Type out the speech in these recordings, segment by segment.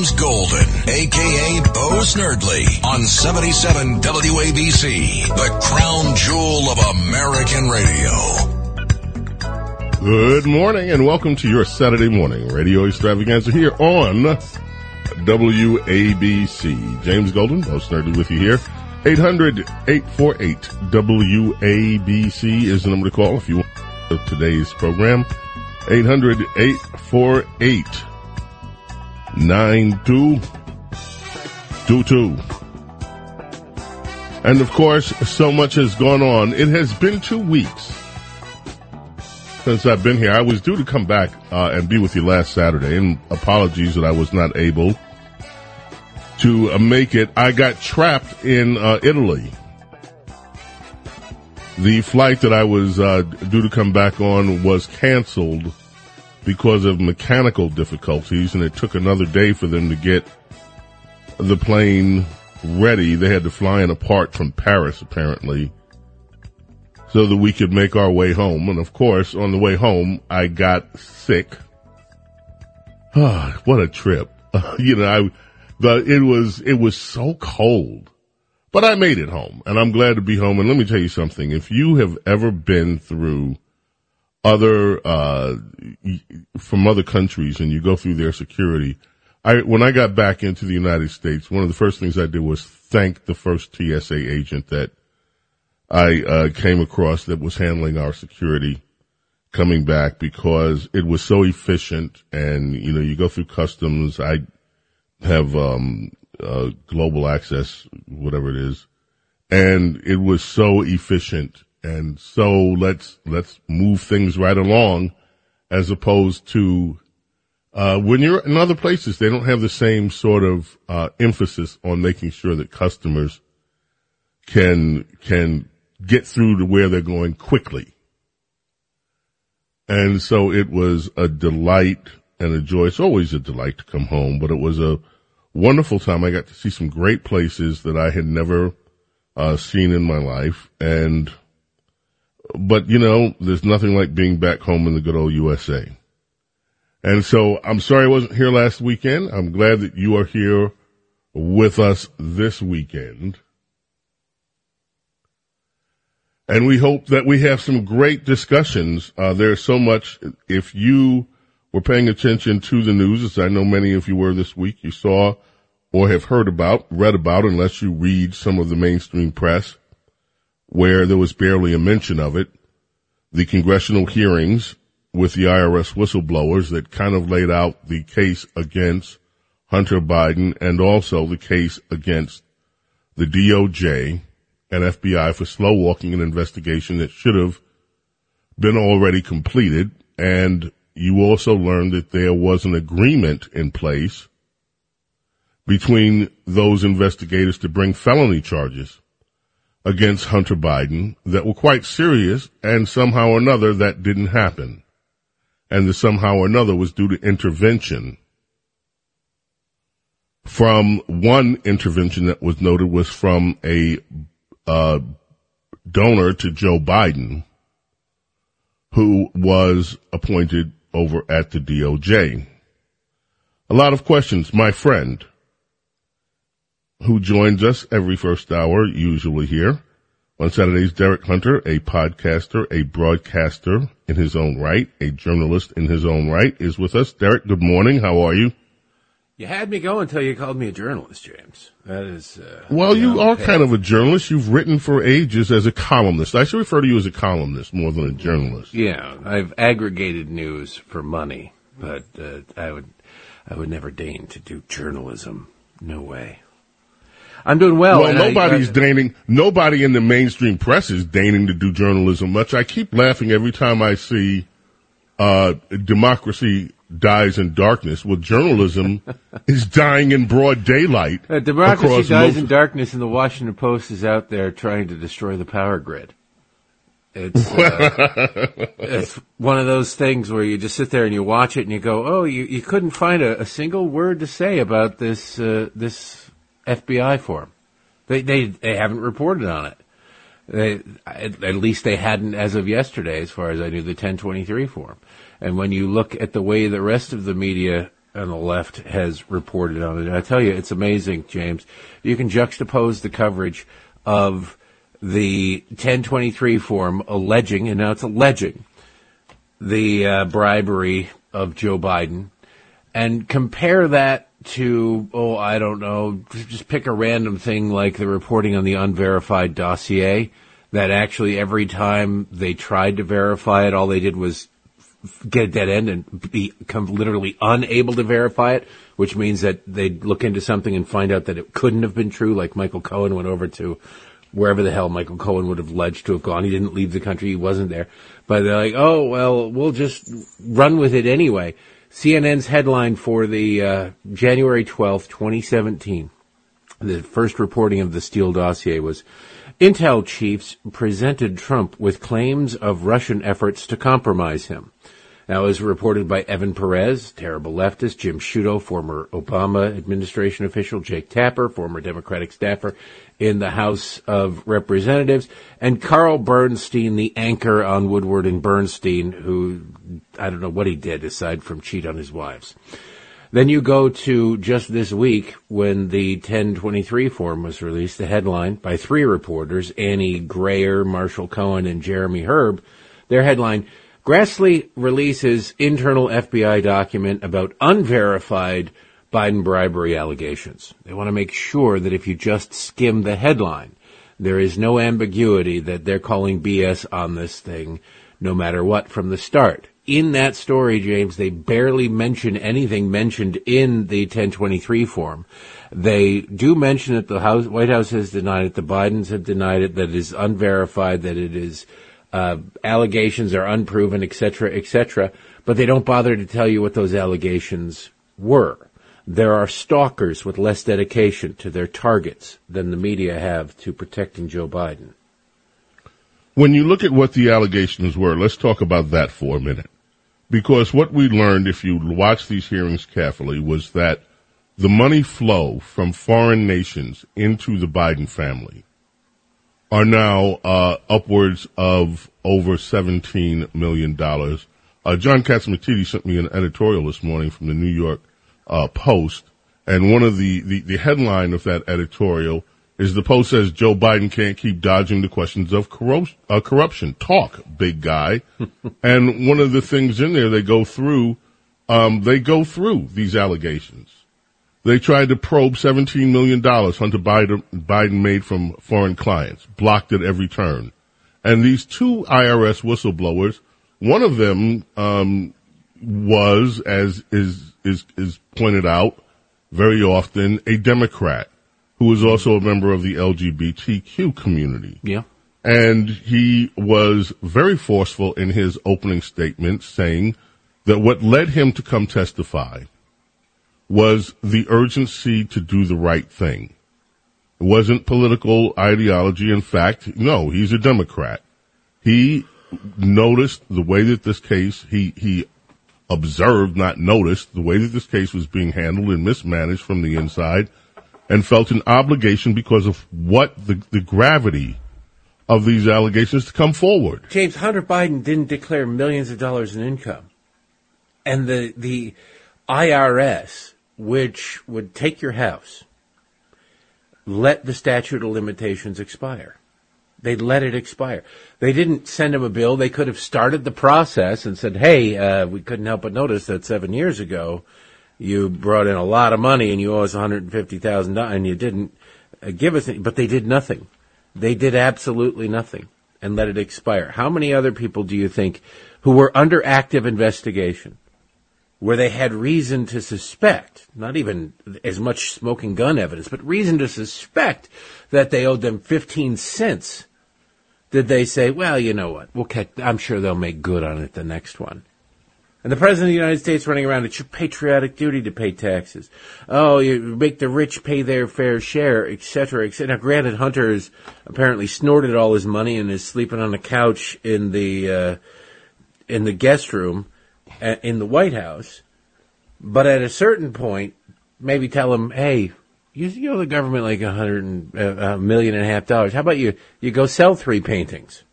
James Golden, aka Bo Snerdley, on 77 WABC, the crown jewel of American radio. Good morning and welcome to your Saturday morning radio extravaganza here on WABC. James Golden, Bo Snerdley with you here. 800-848-WABC is the number to call if you want today's program. 800-848 9222. And of course, so much has gone on. It has been two weeks since I've been here. I was due to come back uh, and be with you last Saturday, and apologies that I was not able to uh, make it. I got trapped in uh, Italy. The flight that I was uh, due to come back on was canceled because of mechanical difficulties, and it took another day for them to get the plane ready. They had to fly in apart from Paris, apparently, so that we could make our way home. And of course, on the way home, I got sick. What a trip! you know, I, the, it was it was so cold, but I made it home, and I'm glad to be home. And let me tell you something: if you have ever been through other uh, from other countries and you go through their security. I when I got back into the United States, one of the first things I did was thank the first TSA agent that I uh, came across that was handling our security coming back because it was so efficient. And you know, you go through customs. I have um, uh, global access, whatever it is, and it was so efficient and so let's, let's move things right along as opposed to, uh, when you're in other places, they don't have the same sort of, uh, emphasis on making sure that customers can, can get through to where they're going quickly. And so it was a delight and a joy. It's always a delight to come home, but it was a wonderful time. I got to see some great places that I had never, uh, seen in my life and, but you know, there's nothing like being back home in the good old USA. And so I'm sorry I wasn't here last weekend. I'm glad that you are here with us this weekend. And we hope that we have some great discussions. Uh, there's so much. If you were paying attention to the news, as I know many of you were this week, you saw or have heard about, read about, unless you read some of the mainstream press, where there was barely a mention of it, the congressional hearings with the IRS whistleblowers that kind of laid out the case against Hunter Biden and also the case against the DOJ and FBI for slow walking an investigation that should have been already completed. And you also learned that there was an agreement in place between those investigators to bring felony charges against Hunter Biden that were quite serious and somehow or another that didn't happen. And the somehow or another was due to intervention from one intervention that was noted was from a uh, donor to Joe Biden who was appointed over at the DOJ. A lot of questions. My friend, who joins us every first hour, usually here. On Saturdays, Derek Hunter, a podcaster, a broadcaster in his own right, a journalist in his own right, is with us. Derek, good morning. How are you? You had me go until you called me a journalist, James. That is. Uh, well, you, are kind of a journalist. You've written for ages as a columnist. I should refer to you as a columnist more than a journalist. Yeah, I've aggregated news for money, but uh, I would, I would never deign to do journalism. No way. I'm doing well. Well, nobody's I, deigning, nobody in the mainstream press is deigning to do journalism much. I keep laughing every time I see, uh, democracy dies in darkness. Well, journalism is dying in broad daylight. Uh, democracy dies most... in darkness and the Washington Post is out there trying to destroy the power grid. It's, uh, it's one of those things where you just sit there and you watch it and you go, oh, you, you couldn't find a, a single word to say about this, uh, this FBI form. They they they haven't reported on it. They, at, at least they hadn't as of yesterday, as far as I knew, the 1023 form. And when you look at the way the rest of the media on the left has reported on it. I tell you, it's amazing, James. You can juxtapose the coverage of the 1023 form alleging, and now it's alleging, the uh, bribery of Joe Biden, and compare that to, oh, I don't know, just pick a random thing like the reporting on the unverified dossier that actually every time they tried to verify it, all they did was get a dead end and become literally unable to verify it, which means that they'd look into something and find out that it couldn't have been true, like Michael Cohen went over to wherever the hell Michael Cohen would have alleged to have gone. He didn't leave the country. He wasn't there. But they're like, oh, well, we'll just run with it anyway. CNN's headline for the uh, January 12th, 2017, the first reporting of the Steele dossier was Intel chiefs presented Trump with claims of Russian efforts to compromise him. That was reported by Evan Perez, terrible leftist, Jim Sciutto, former Obama administration official, Jake Tapper, former Democratic staffer in the House of Representatives, and Carl Bernstein, the anchor on Woodward and Bernstein, who I don't know what he did aside from cheat on his wives. Then you go to just this week when the 1023 form was released, the headline by three reporters, Annie Grayer, Marshall Cohen, and Jeremy Herb. Their headline, Grassley releases internal FBI document about unverified Biden bribery allegations. They want to make sure that if you just skim the headline, there is no ambiguity that they're calling BS on this thing, no matter what from the start. In that story, James, they barely mention anything mentioned in the 1023 form. They do mention that the House, White House has denied it, the Bidens have denied it, that it is unverified, that it is uh, allegations are unproven, etc., etc., but they don't bother to tell you what those allegations were. There are stalkers with less dedication to their targets than the media have to protecting Joe Biden. When you look at what the allegations were, let's talk about that for a minute. Because what we learned, if you watch these hearings carefully, was that the money flow from foreign nations into the Biden family are now uh, upwards of over $17 million. Uh, John Catsimatidis sent me an editorial this morning from the New York uh, Post, and one of the, the, the headline of that editorial is the Post says Joe Biden can't keep dodging the questions of corruption. Uh, corruption. Talk, big guy. and one of the things in there they go through, um, they go through these allegations. They tried to probe $17 million Hunter Biden, Biden made from foreign clients, blocked at every turn. And these two IRS whistleblowers, one of them um, was, as is, is, is pointed out very often, a Democrat who is also a member of the LGBTQ community. Yeah. And he was very forceful in his opening statement saying that what led him to come testify – was the urgency to do the right thing. It wasn't political ideology. In fact, no, he's a Democrat. He noticed the way that this case, he, he observed, not noticed, the way that this case was being handled and mismanaged from the inside and felt an obligation because of what the, the gravity of these allegations to come forward. James Hunter Biden didn't declare millions of dollars in income. And the, the IRS which would take your house, let the statute of limitations expire. They'd let it expire. They didn't send him a bill. They could have started the process and said, hey, uh, we couldn't help but notice that seven years ago you brought in a lot of money and you owe us $150,000 and you didn't uh, give us any, but they did nothing. They did absolutely nothing and let it expire. How many other people do you think who were under active investigation where they had reason to suspect, not even as much smoking gun evidence, but reason to suspect that they owed them 15 cents, did they say, well, you know what, we'll catch, I'm sure they'll make good on it the next one. And the President of the United States running around, it's your patriotic duty to pay taxes. Oh, you make the rich pay their fair share, et cetera, et cetera. Now, granted, Hunter has apparently snorted all his money and is sleeping on a couch in the, uh, in the guest room in the White House, but at a certain point, maybe tell him, hey, you, owe the government like a hundred and uh, a million and a half dollars. How about you, you go sell three paintings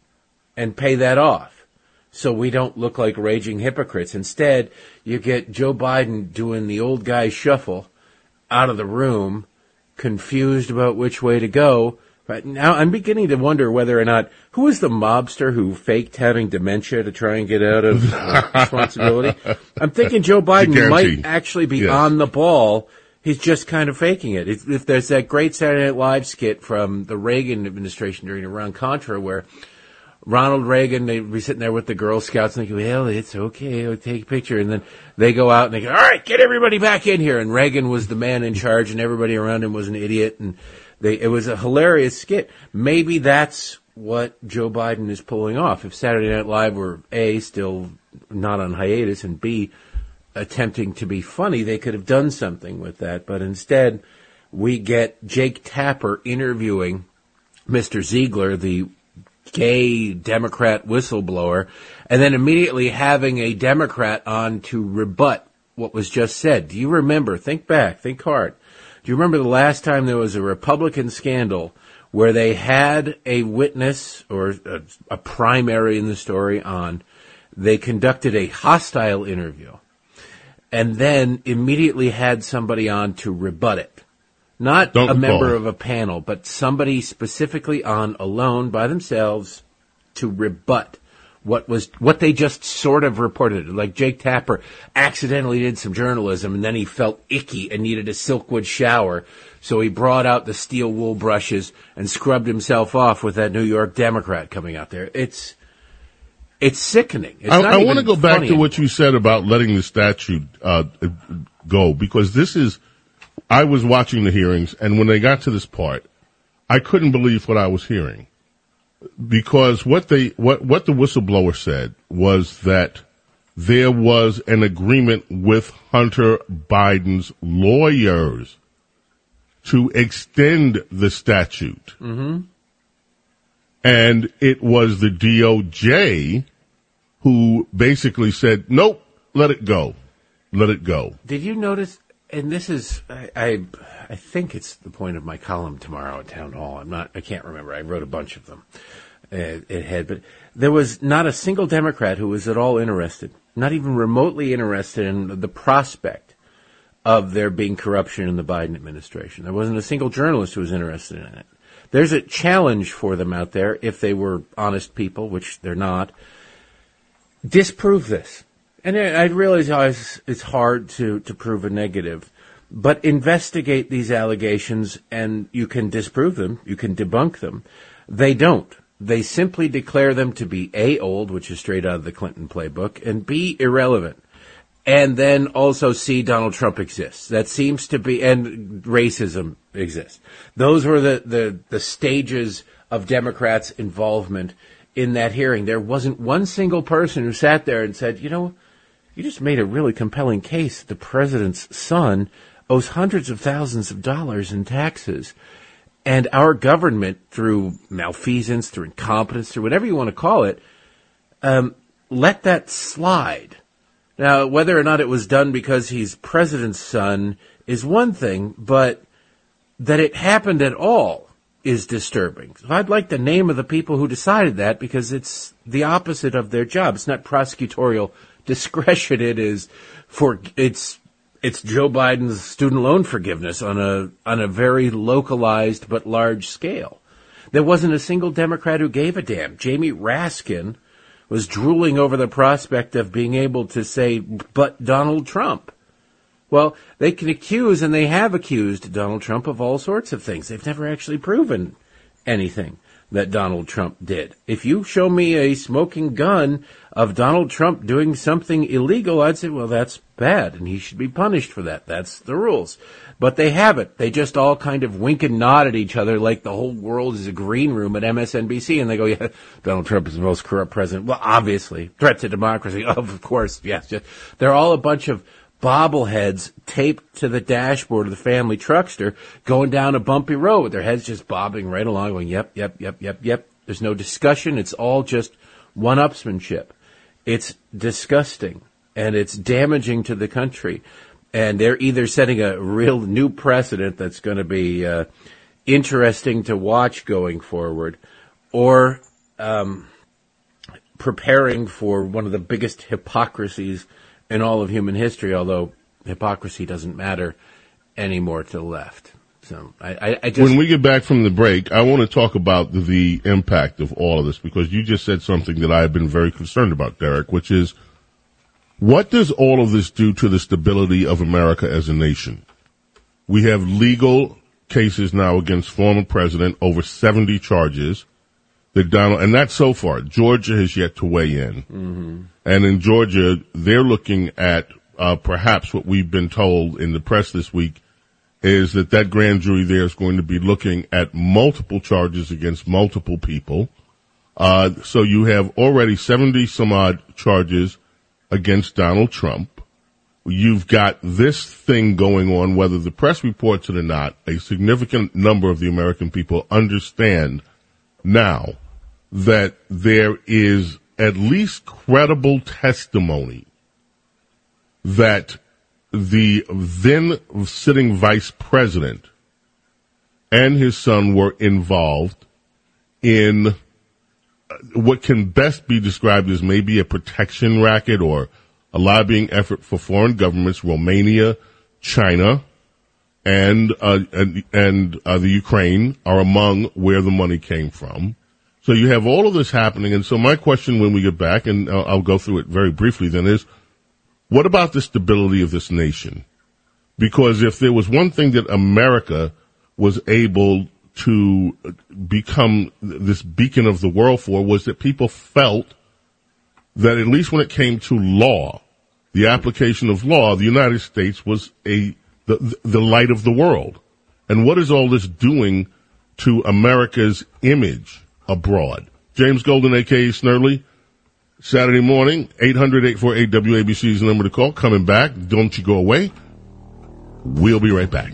and pay that off so we don't look like raging hypocrites. Instead, you get Joe Biden doing the old guy shuffle out of the room, confused about which way to go. But now I'm beginning to wonder whether or not who was the mobster who faked having dementia to try and get out of uh, responsibility. I'm thinking Joe Biden might actually be yes. on the ball. He's just kind of faking it. If, if there's that great Saturday Night Live skit from the Reagan administration during Iran Contra where Ronald Reagan, they'd be sitting there with the Girl Scouts and they go, well, it's okay, I'll take a picture. And then they go out and they go, all right, get everybody back in here. And Reagan was the man in charge and everybody around him was an idiot. And they, it was a hilarious skit. Maybe that's what Joe Biden is pulling off. If Saturday Night Live were A, still not on hiatus and B, attempting to be funny, they could have done something with that. But instead, we get Jake Tapper interviewing Mr. Ziegler, the gay Democrat whistleblower, and then immediately having a Democrat on to rebut what was just said. Do you remember? Think back, think hard. Do you remember the last time there was a Republican scandal where they had a witness or a, a primary in the story on? They conducted a hostile interview and then immediately had somebody on to rebut it. Not Don't a member of a panel, but somebody specifically on alone by themselves to rebut what was what they just sort of reported. Like Jake Tapper accidentally did some journalism and then he felt icky and needed a silkwood shower. So he brought out the steel wool brushes and scrubbed himself off with that New York Democrat coming out there. It's it's sickening. It's I, I want to go back to what you said about letting the statute uh, go because this is I was watching the hearings, and when they got to this part, I couldn't believe what I was hearing because what they what what the whistleblower said was that there was an agreement with Hunter Biden's lawyers to extend the statute, mm-hmm. And it was the DOJ who basically said, "Nope, let it go, let it go." Did you notice and this is I, I, I think it's the point of my column tomorrow at town hall. I'm not I can't remember. I wrote a bunch of them. It, it had, but there was not a single Democrat who was at all interested, not even remotely interested in the prospect of there being corruption in the Biden administration. There wasn't a single journalist who was interested in it. There's a challenge for them out there if they were honest people, which they're not. Disprove this. And I realize it's hard to, to prove a negative, but investigate these allegations and you can disprove them, you can debunk them. They don't. They simply declare them to be A, old, which is straight out of the Clinton playbook, and B, irrelevant. And then also see Donald Trump exists. That seems to be, and racism exists. Those were the, the, the stages of Democrats' involvement in that hearing. There wasn't one single person who sat there and said, you know, you just made a really compelling case. The president's son owes hundreds of thousands of dollars in taxes. And our government, through malfeasance, through incompetence, through whatever you want to call it, um, let that slide. Now, whether or not it was done because he's president's son is one thing, but that it happened at all is disturbing. So I'd like the name of the people who decided that because it's the opposite of their job. It's not prosecutorial discretion it is for it's it's Joe Biden's student loan forgiveness on a on a very localized but large scale. There wasn't a single Democrat who gave a damn. Jamie Raskin was drooling over the prospect of being able to say, but Donald Trump. Well, they can accuse and they have accused Donald Trump of all sorts of things. They've never actually proven anything that Donald Trump did. If you show me a smoking gun of Donald Trump doing something illegal, I'd say, well, that's bad and he should be punished for that. That's the rules. But they haven't. They just all kind of wink and nod at each other like the whole world is a green room at MSNBC and they go, yeah, Donald Trump is the most corrupt president. Well, obviously. Threat to democracy. Of course. Yes. They're all a bunch of bobbleheads taped to the dashboard of the family truckster going down a bumpy road with their heads just bobbing right along going, yep, yep, yep, yep, yep. There's no discussion. It's all just one-upsmanship. It's disgusting and it's damaging to the country. And they're either setting a real new precedent that's going to be uh, interesting to watch going forward, or um, preparing for one of the biggest hypocrisies in all of human history, although hypocrisy doesn't matter anymore to the left. So I, I, I just when we get back from the break, I want to talk about the impact of all of this because you just said something that I have been very concerned about, Derek, which is what does all of this do to the stability of America as a nation? We have legal cases now against former president, over 70 charges that Donald, and that's so far. Georgia has yet to weigh in. Mm-hmm. And in Georgia, they're looking at uh, perhaps what we've been told in the press this week is that that grand jury there is going to be looking at multiple charges against multiple people. Uh, so you have already 70 some odd charges against Donald Trump. You've got this thing going on, whether the press reports it or not, a significant number of the American people understand now that there is at least credible testimony that the then sitting vice president and his son were involved in what can best be described as maybe a protection racket or a lobbying effort for foreign governments, Romania, China, and uh, and, and uh, the Ukraine are among where the money came from. So you have all of this happening, and so my question when we get back, and I'll, I'll go through it very briefly, then is what about the stability of this nation? Because if there was one thing that America was able to become this beacon of the world for was that people felt that at least when it came to law, the application of law, the United States was a the, the light of the world. And what is all this doing to America's image abroad? James Golden, aka Snerdley, Saturday morning, 800-848-WABC is the number to call. Coming back. Don't you go away. We'll be right back.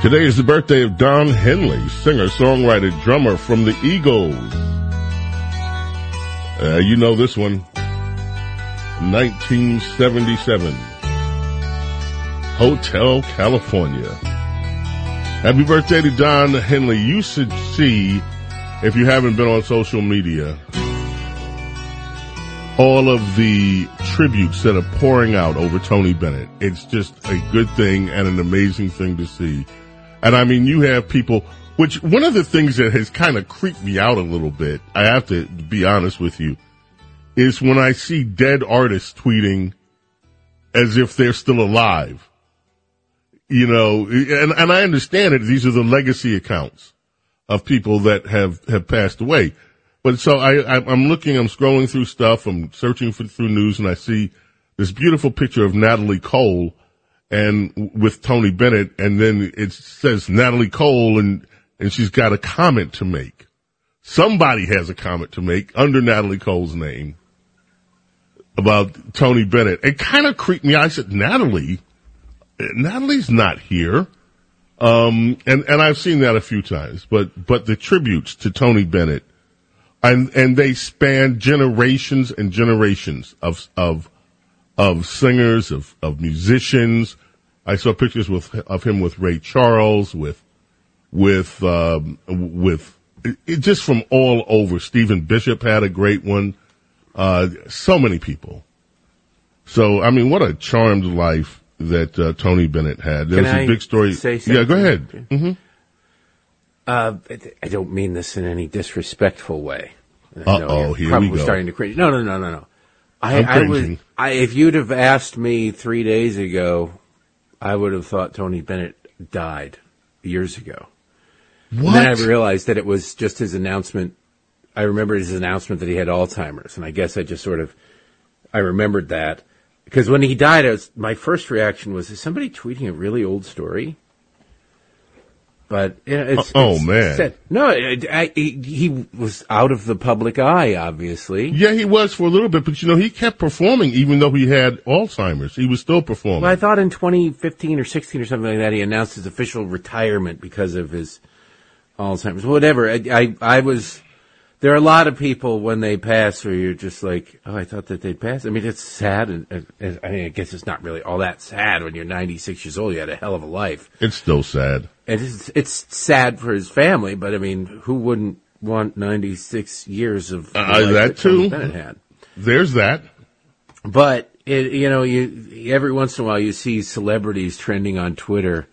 Today is the birthday of Don Henley, singer, songwriter, drummer from the Eagles. Uh, you know this one. 1977. Hotel California. Happy birthday to Don Henley. You should see, if you haven't been on social media, all of the tributes that are pouring out over Tony Bennett. It's just a good thing and an amazing thing to see. And I mean, you have people, which one of the things that has kind of creeped me out a little bit, I have to be honest with you, is when I see dead artists tweeting as if they're still alive. You know, and, and I understand it. These are the legacy accounts of people that have, have passed away. But so I, I'm looking, I'm scrolling through stuff, I'm searching for, through news and I see this beautiful picture of Natalie Cole and with Tony Bennett, and then it says Natalie Cole, and and she's got a comment to make. Somebody has a comment to make under Natalie Cole's name about Tony Bennett. It kind of creeped me. I said, Natalie, Natalie's not here. Um, and, and I've seen that a few times, but, but the tributes to Tony Bennett and, and they span generations and generations of, of, of singers, of, of musicians. I saw pictures with, of him with Ray Charles, with, with, um, with, it, just from all over. Stephen Bishop had a great one. Uh, so many people. So, I mean, what a charmed life that uh, Tony Bennett had. There's a big story. yeah, go ahead. Mm-hmm. Uh, I don't mean this in any disrespectful way. Uh oh, here we go. Starting to cringe. No, no, no, no, no. I, I was, I, if you'd have asked me three days ago, I would have thought Tony Bennett died years ago. What? And then I realized that it was just his announcement I remembered his announcement that he had Alzheimer's, and I guess I just sort of I remembered that because when he died, was, my first reaction was, "Is somebody tweeting a really old story?" But it's, oh it's man, sad. no, I, I, he, he was out of the public eye, obviously. Yeah, he was for a little bit, but you know, he kept performing even though he had Alzheimer's. He was still performing. Well, I thought in 2015 or 16 or something like that, he announced his official retirement because of his Alzheimer's. Whatever. I, I, I was. There are a lot of people when they pass where you're just like, oh, I thought that they'd pass. I mean, it's sad, and, and I mean, I guess it's not really all that sad when you're 96 years old. You had a hell of a life. It's still sad. It's it's sad for his family, but I mean, who wouldn't want 96 years of Uh, that Tony too. Bennett had? There's that. But it, you know, you every once in a while you see celebrities trending on Twitter,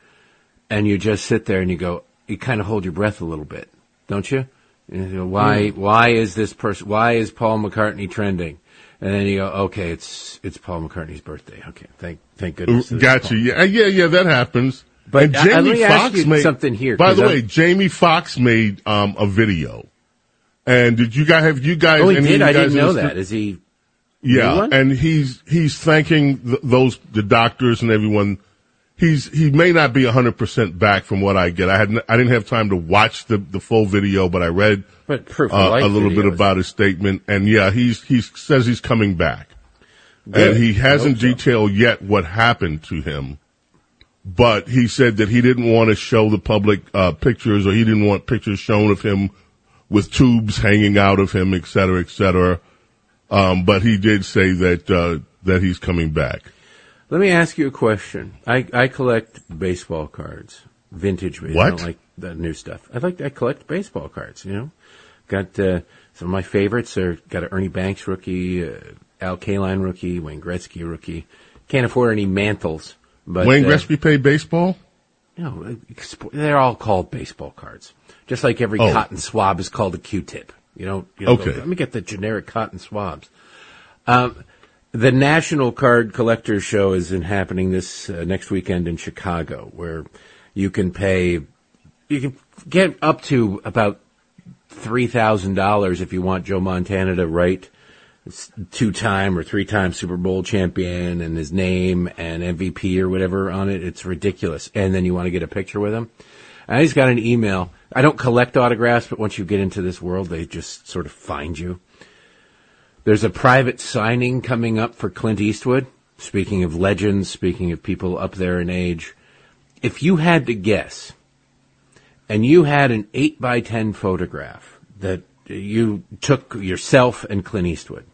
and you just sit there and you go, you kind of hold your breath a little bit, don't you? You know, why why is this person? Why is Paul McCartney trending? And then you go, okay, it's it's Paul McCartney's birthday. Okay, thank thank goodness. is Got you. Yeah, yeah, yeah. That happens. But, and let me ask you something here, By the I'm- way, Jamie Foxx made um, a video. And did you guys have you guys? Oh, he did. you I didn't know that. Is he? Yeah, and he's he's thanking th- those the doctors and everyone. He's he may not be hundred percent back from what I get. I had I didn't have time to watch the the full video, but I read But proof uh, a little bit about his statement, and yeah, he's he says he's coming back, Good. and he hasn't so. detailed yet what happened to him. But he said that he didn't want to show the public uh, pictures, or he didn't want pictures shown of him with tubes hanging out of him, et cetera, et cetera. Um, but he did say that uh, that he's coming back. Let me ask you a question. I, I collect baseball cards, vintage baseball. I don't like the new stuff. I like I collect baseball cards. You know, got uh, some of my favorites. Are got an Ernie Banks rookie, uh, Al Kaline rookie, Wayne Gretzky rookie. Can't afford any mantles, but Wayne uh, Gretzky played baseball. you know, they're all called baseball cards. Just like every Oh. cotton swab is called a Q-tip. You know, you don't Okay. go, let me get the generic cotton swabs. Um, the National Card Collectors Show is in happening this uh, next weekend in Chicago, where you can pay, you can get up to about three thousand dollars if you want Joe Montana to write two-time or three-time Super Bowl champion and his name and MVP or whatever on it. It's ridiculous. And then you want to get a picture with him. I just got an email. I don't collect autographs, but once you get into this world, they just sort of find you. There's a private signing coming up for Clint Eastwood. Speaking of legends, speaking of people up there in age, if you had to guess, and you had an 8 by 10 photograph that you took yourself and Clint Eastwood,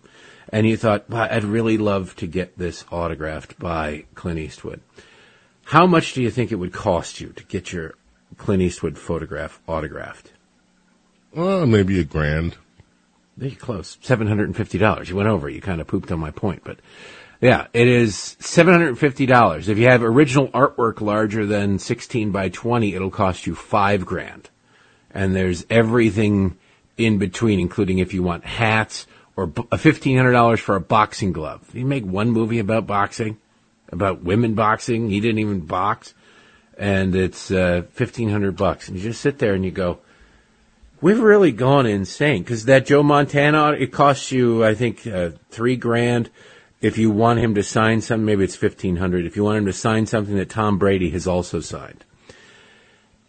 and you thought, well, I'd really love to get this autographed by Clint Eastwood. How much do you think it would cost you to get your Clint Eastwood photograph autographed? Well, maybe a grand. There you close. Seven hundred and fifty dollars. You went over. You kind of pooped on my point, but yeah, it is seven hundred and fifty dollars. If you have original artwork larger than sixteen by twenty, it'll cost you five grand. And there's everything in between, including if you want hats or a fifteen hundred dollars for a boxing glove. You make one movie about boxing, about women boxing. He didn't even box, and it's uh, fifteen hundred bucks. And you just sit there and you go. We've really gone insane because that Joe Montana, it costs you, I think, uh, three grand. If you want him to sign something, maybe it's fifteen hundred. If you want him to sign something that Tom Brady has also signed,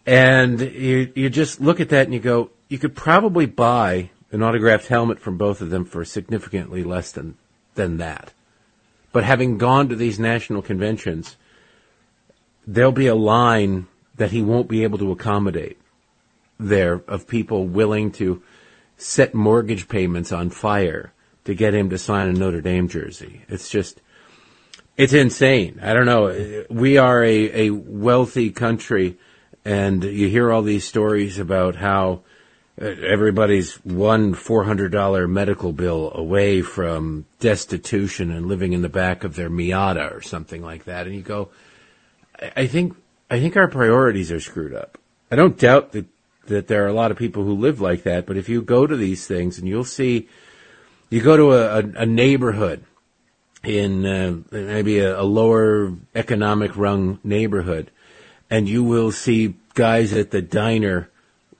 and you you just look at that and you go, you could probably buy an autographed helmet from both of them for significantly less than than that. But having gone to these national conventions, there'll be a line that he won't be able to accommodate there of people willing to set mortgage payments on fire to get him to sign a Notre Dame jersey. It's just, it's insane. I don't know. We are a, a wealthy country and you hear all these stories about how uh, everybody's one $400 medical bill away from destitution and living in the back of their Miata or something like that. And you go, I- I think, I think our priorities are screwed up. I don't doubt that that there are a lot of people who live like that, but if you go to these things and you'll see, you go to a, a, a neighborhood in uh, maybe a, a lower economic rung neighborhood, and you will see guys at the diner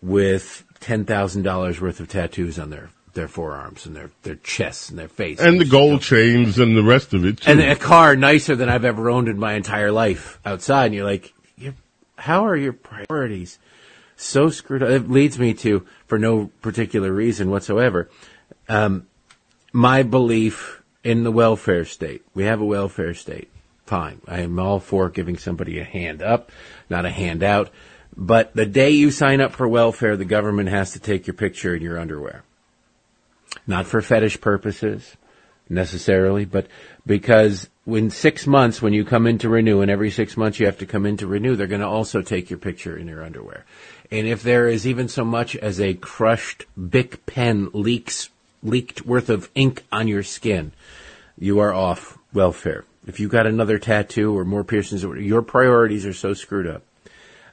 with ten thousand dollars worth of tattoos on their their forearms and their their chests and their face and the gold chains and the rest of it too. and a car nicer than I've ever owned in my entire life outside. And you're like, how are your priorities so screwed up? It leads me to, for no particular reason whatsoever, um, my belief in the welfare state. We have a welfare state. Fine. I am all for giving somebody a hand up, not a handout. But the day you sign up for welfare, the government has to take your picture in your underwear. Not for fetish purposes necessarily, but because in six months, when you come in to renew, and every six months you have to come in to renew, they're going to also take your picture in your underwear. And if there is even so much as a crushed Bic pen leaks, leaked worth of ink on your skin, you are off welfare. If you got another tattoo or more piercings, your priorities are so screwed up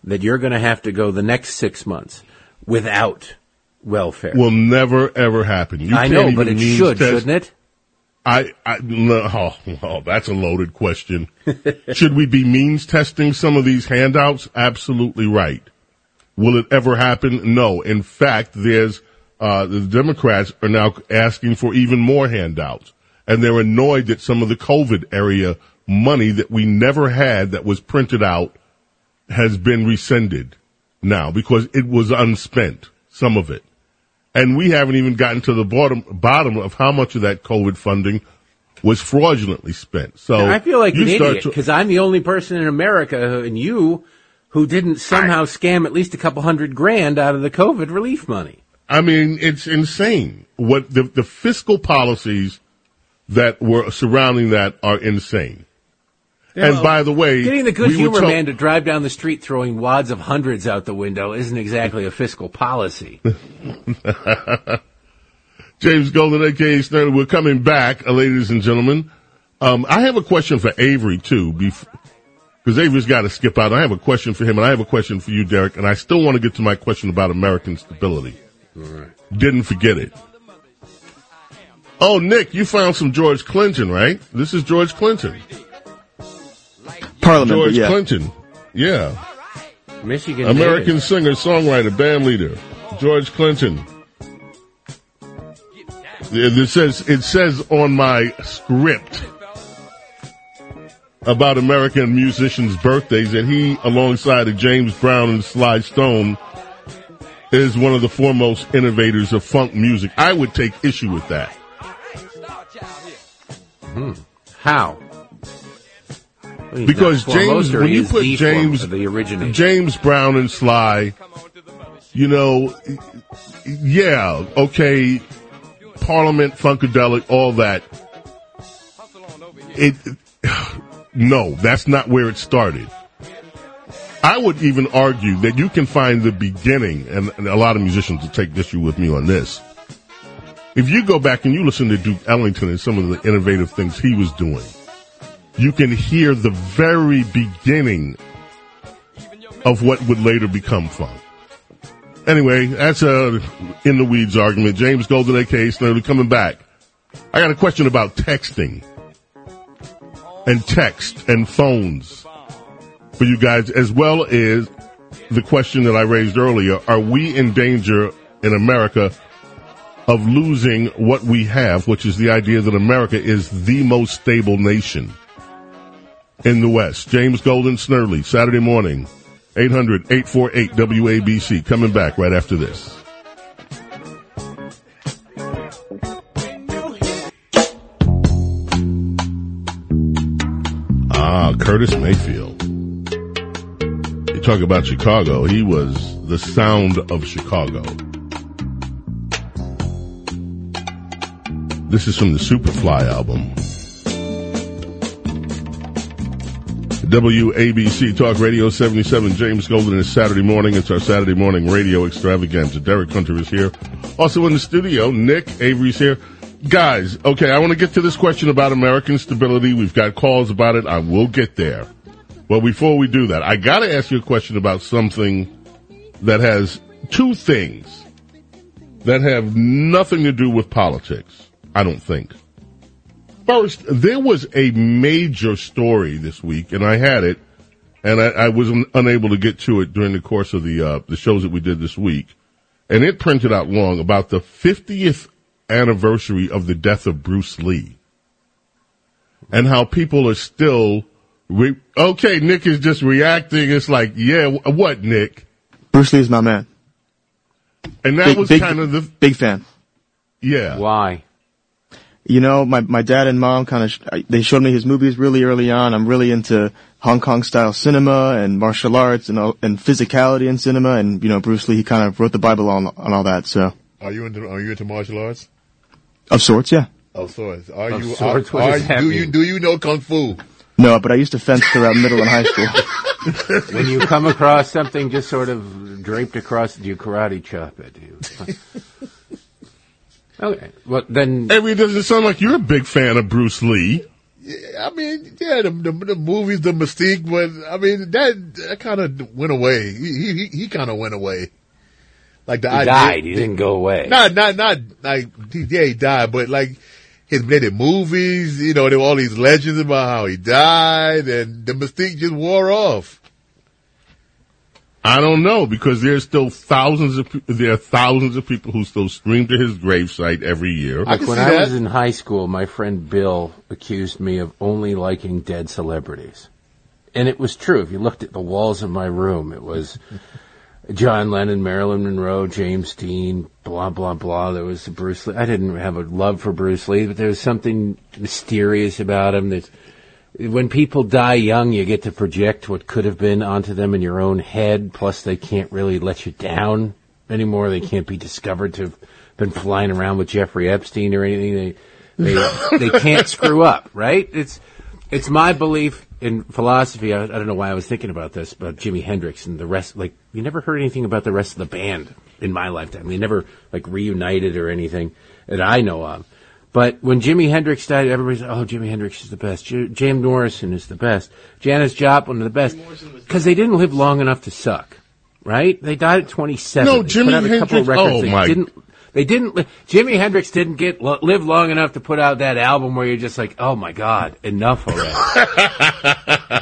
that you're going to have to go the next six months without welfare. will never ever happen. You I know, but it should, test- shouldn't it? I, I oh, oh, that's a loaded question. Should we be means testing some of these handouts? Absolutely right. Will it ever happen? No. In fact, there's uh, the Democrats are now asking for even more handouts, and they're annoyed that some of the COVID area money that we never had that was printed out has been rescinded now because it was unspent. Some of it and we haven't even gotten to the bottom bottom of how much of that COVID funding was fraudulently spent. So And I feel like an idiot because I'm the only person in America and you who didn't somehow scam at least a couple hundred grand out of the COVID relief money. I mean, it's insane. What the, the fiscal policies that were surrounding that are insane. and by the way, Getting the good we humor man to drive down the street throwing wads of hundreds out the window isn't exactly a fiscal policy. James Golden, aka Snerdley, we're coming back, uh, ladies and gentlemen. Um, I have a question for Avery too, because Avery's got to skip out. I have a question for him, and I have a question for you, Derek. And I still want to get to my question about American stability. Didn't forget it. Oh, Nick, you found some George Clinton, right? This is George Clinton. Parliament, George yeah. Clinton. Yeah. Michigan American Davis. singer, songwriter, band leader, George Clinton. It it says it says on my script about American musicians' birthdays that he, alongside of James Brown and Sly Stone, is one of the foremost innovators of funk music. I would take issue with that. Hmm. How? Well, Because James, when you put James, the originator. James Brown and Sly, you know, yeah, okay, Parliament, Funkadelic, all that. It, no, that's not where it started. I would even argue that you can find the beginning, and, and a lot of musicians will take issue with me on this. If you go back and you listen to Duke Ellington and some of the innovative things he was doing, you can hear the very beginning of what would later become funk. Anyway, that's a in the weeds argument. James Golden, aka Snerdley, coming back. I got a question about texting and text and phones for you guys, as well as the question that I raised earlier. Are we in danger in America of losing what we have, which is the idea that America is the most stable nation in the West? James Golden Snerdley, Saturday morning, 800-848 WABC. Coming back right after this. Ah, Curtis Mayfield. You talk about Chicago. He was the sound of Chicago. This is from the Superfly album. WABC Talk Radio 77, James Golden is Saturday morning. It's our Saturday morning radio extravaganza. Derek Hunter is here. Also in the studio, Nick Avery's here. Guys, okay, I want to get to this question about American stability. We've got calls about it. I will get there. Well, before we do that, I gotta ask you a question about something that has two things that have nothing to do with politics. I don't think. First, there was a major story this week, and I had it, and I, I was un- unable to get to it during the course of the uh, the shows that we did this week. and it printed out long about the 50th anniversary of the death of Bruce Lee and how people are still re- okay. Nick is just reacting. It's like, yeah, what, Nick? Bruce Lee is my man. And that big, was big, kind of the big fan. Yeah. Why? You know, my my dad and mom kind of sh- they showed me his movies really early on. I'm really into Hong Kong style cinema and martial arts and and physicality in cinema. And you know, Bruce Lee he kind of wrote the Bible on on all that. So. Are you into Are you into martial arts? Of sorts, yeah. Of sorts. Are of you? Sorts, are, are do you do you know kung fu? No, but I used to fence throughout middle and high school. when you come across something just sort of draped across, do you karate chop it? Do you? okay. Well, then. Hey, it doesn't sound like you're a big fan of Bruce Lee. Yeah, I mean, yeah, the, the, the movies, the mystique, but I mean, that, that kind of went away. He, he, he kind of went away. Like the he idea, died. He didn't go away. Not, not, not like, yeah, he died, but like, his, they did movies, you know, there were all these legends about how he died and the mystique just wore off. I don't know because there's still thousands of there are thousands of people who still stream to his gravesite every year. Like when I was in high school, my friend Bill accused me of only liking dead celebrities, and it was true. If you looked at the walls of my room, it was John Lennon, Marilyn Monroe, James Dean, blah blah blah. There was Bruce Lee. I didn't have a love for Bruce Lee, but there was something mysterious about him that when people die young, you get to project what could have been onto them in your own head. Plus, they can't really let you down anymore. They can't be discovered to have been flying around with Jeffrey Epstein or anything. They they they can't screw up, right? It's it's my belief in philosophy. I, I don't know why I was thinking about this, but Jimi Hendrix and the rest. Like, you never heard anything about the rest of the band in my lifetime. They never like reunited or anything that I know of. But when Jimi Hendrix died, everybody's oh, Jimi Hendrix is the best. J- Jim Morrison is the best. Janis Joplin is the best because they didn't live long enough to suck, right? They died at 27. No, Jimi Hendrix. oh my. Didn't, they didn't. Jimi Hendrix didn't get live long enough to put out that album where you're just like, oh my god, enough already.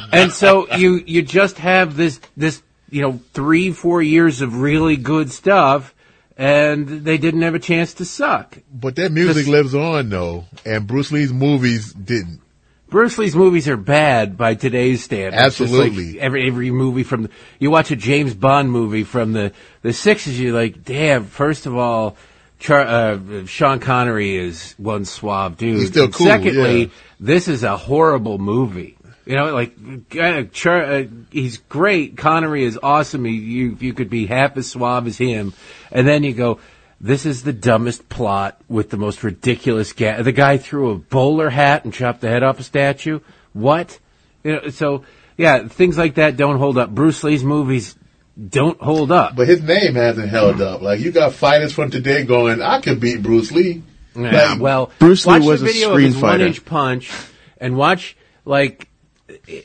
and so you you just have this this you know three four years of really good stuff and they didn't have a chance to suck. But that music lives on though, and Bruce Lee's movies didn't. Bruce Lee's movies are bad by today's standards. Absolutely. Like every every movie from the, you watch a James Bond movie from the the sixties, you're like, damn. First of all, Char, uh, Sean Connery is one suave dude. He's still cool. Secondly, yeah. this is a horrible movie. You know, like uh, Char, uh, he's great. Connery is awesome. He, you you could be half as suave as him, and then you go, "This is the dumbest plot with the most ridiculous ga- The guy threw a bowler hat and chopped the head off a statue. What? You know, so yeah, things like that don't hold up. Bruce Lee's movies don't hold up. But his name hasn't held up. Like you got fighters from today going, "I could beat Bruce Lee." Yeah, like, well, Bruce Lee was a screen One Inch Punch, and watch like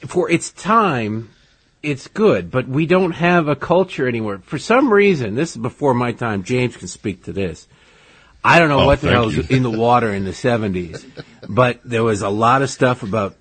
for its time, it's good, but we don't have a culture anymore. For some reason, this is before my time. James can speak to this. I don't know oh, what the hell was in the water in the 70s, but there was a lot of stuff about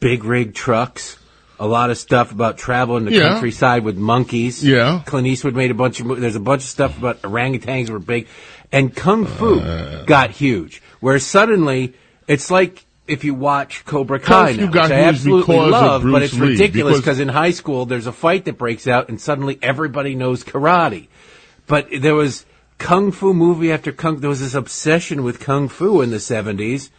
big rig trucks, a lot of stuff about traveling the yeah. countryside with monkeys. Yeah. Clint Eastwood made a bunch of, there's a bunch of stuff about orangutans were big. And Kung Fu uh, got huge, where suddenly it's like if you watch Cobra Kai now, which I absolutely love, but it's Lee, ridiculous because in high school there's a fight that breaks out and suddenly everybody knows karate. But there was kung fu movie after kung. There was this obsession with kung fu in the '70s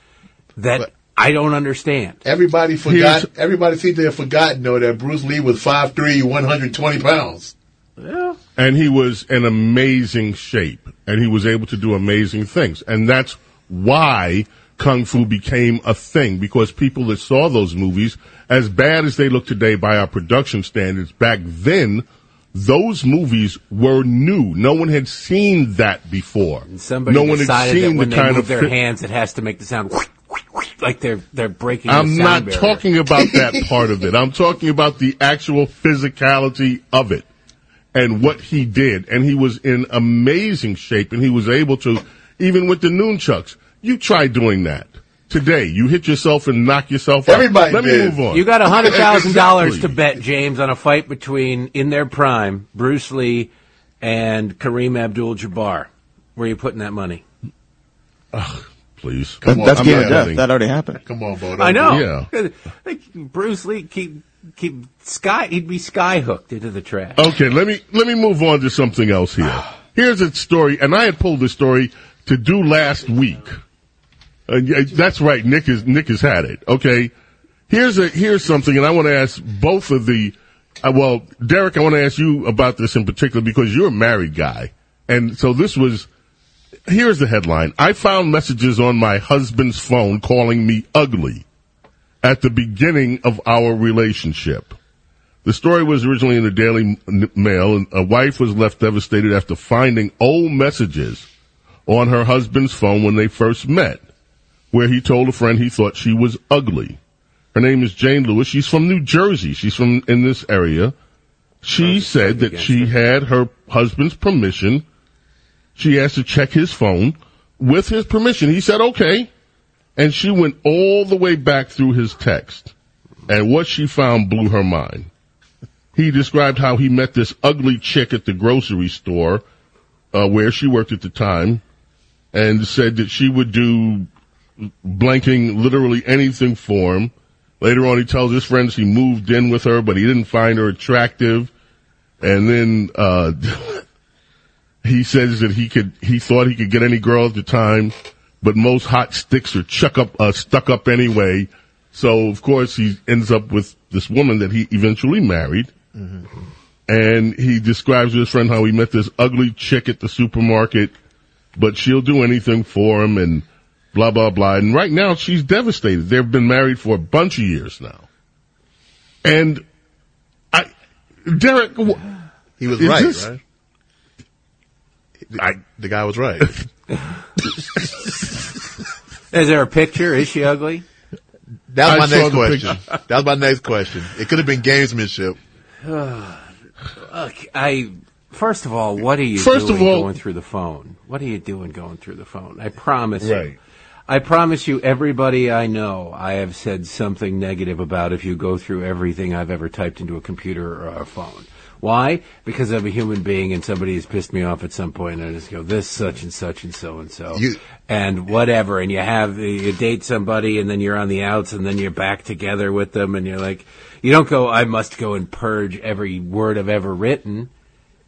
that but I don't understand. Everybody forgot. Here's, everybody seems to have forgotten though that Bruce Lee was 5'3", 120 pounds. Yeah. And he was in amazing shape, and he was able to do amazing things, and that's why kung fu became a thing because people that saw those movies, as bad as they look today by our production standards, back then, those movies were new. No one had seen that before. And somebody no one had seen that when the they kind move of their hands, it has to make the sound like they're they're breaking. I'm not barrier. talking about that part of it. I'm talking about the actual physicality of it and what he did. And he was in amazing shape, and he was able to, even with the nunchucks you try doing that today. You hit yourself and knock yourself out. Everybody Let did. me move on. You got a hundred thousand dollars to bet, James, on a fight between in their prime Bruce Lee and Kareem Abdul-Jabbar. Where are you putting that money? Please. That, on, that's I'm game of death. That already happened. Come on, Bo. I know. Yeah. Like Bruce Lee keep keep sky he'd be sky hooked into the trash. Okay, let me let me move on to something else here. Here's a story, and I had pulled this story to do last week. Uh, that's right, Nick is Nick has had it. Okay, here's a here's something, and I want to ask both of the. Uh, well, Derek, I want to ask you about this in particular because you're a married guy, and so this was. Here's the headline: I found messages on my husband's phone calling me ugly at the beginning of our relationship. The story was originally in the Daily Mail, and a wife was left devastated after finding old messages on her husband's phone when they first met, where he told a friend he thought she was ugly. Her name is Jane Lewis. She's from New Jersey. She's from in this area. She said that she had her husband's permission. She asked to check his phone with his permission. He said, okay. And she went all the way back through his text. And what she found blew her mind. He described how he met this ugly chick at the grocery store, uh, where she worked at the time, and said that she would do blanking literally anything for him. Later on, he tells his friends he moved in with her, but he didn't find her attractive. And then, uh, he says that he could, he thought he could get any girl at the time, but most hot sticks are chuck up, uh, stuck up anyway. So of course he ends up with this woman that he eventually married. And he describes to his friend how he met this ugly chick at the supermarket, but she'll do anything for him and blah, blah, blah. And right now she's devastated. They've been married for a bunch of years now. And I, Derek, He was right, this- right? I, The guy was right. Is there a picture? Is she ugly? That I was saw my next the question. That was my next question. It could have been gamesmanship. Look, I first of all, what are you First of doing all- going through the phone? What are you doing going through the phone? I promise you. I promise you, everybody I know, I have said something negative about if you go through everything I've ever typed into a computer or a phone. Why? Because I'm a human being and somebody has pissed me off at some point and I just go, this, such and such and so and so. And whatever. And you have, you date somebody and then you're on the outs and then you're back together with them and you're like, you don't go, I must go and purge every word I've ever written.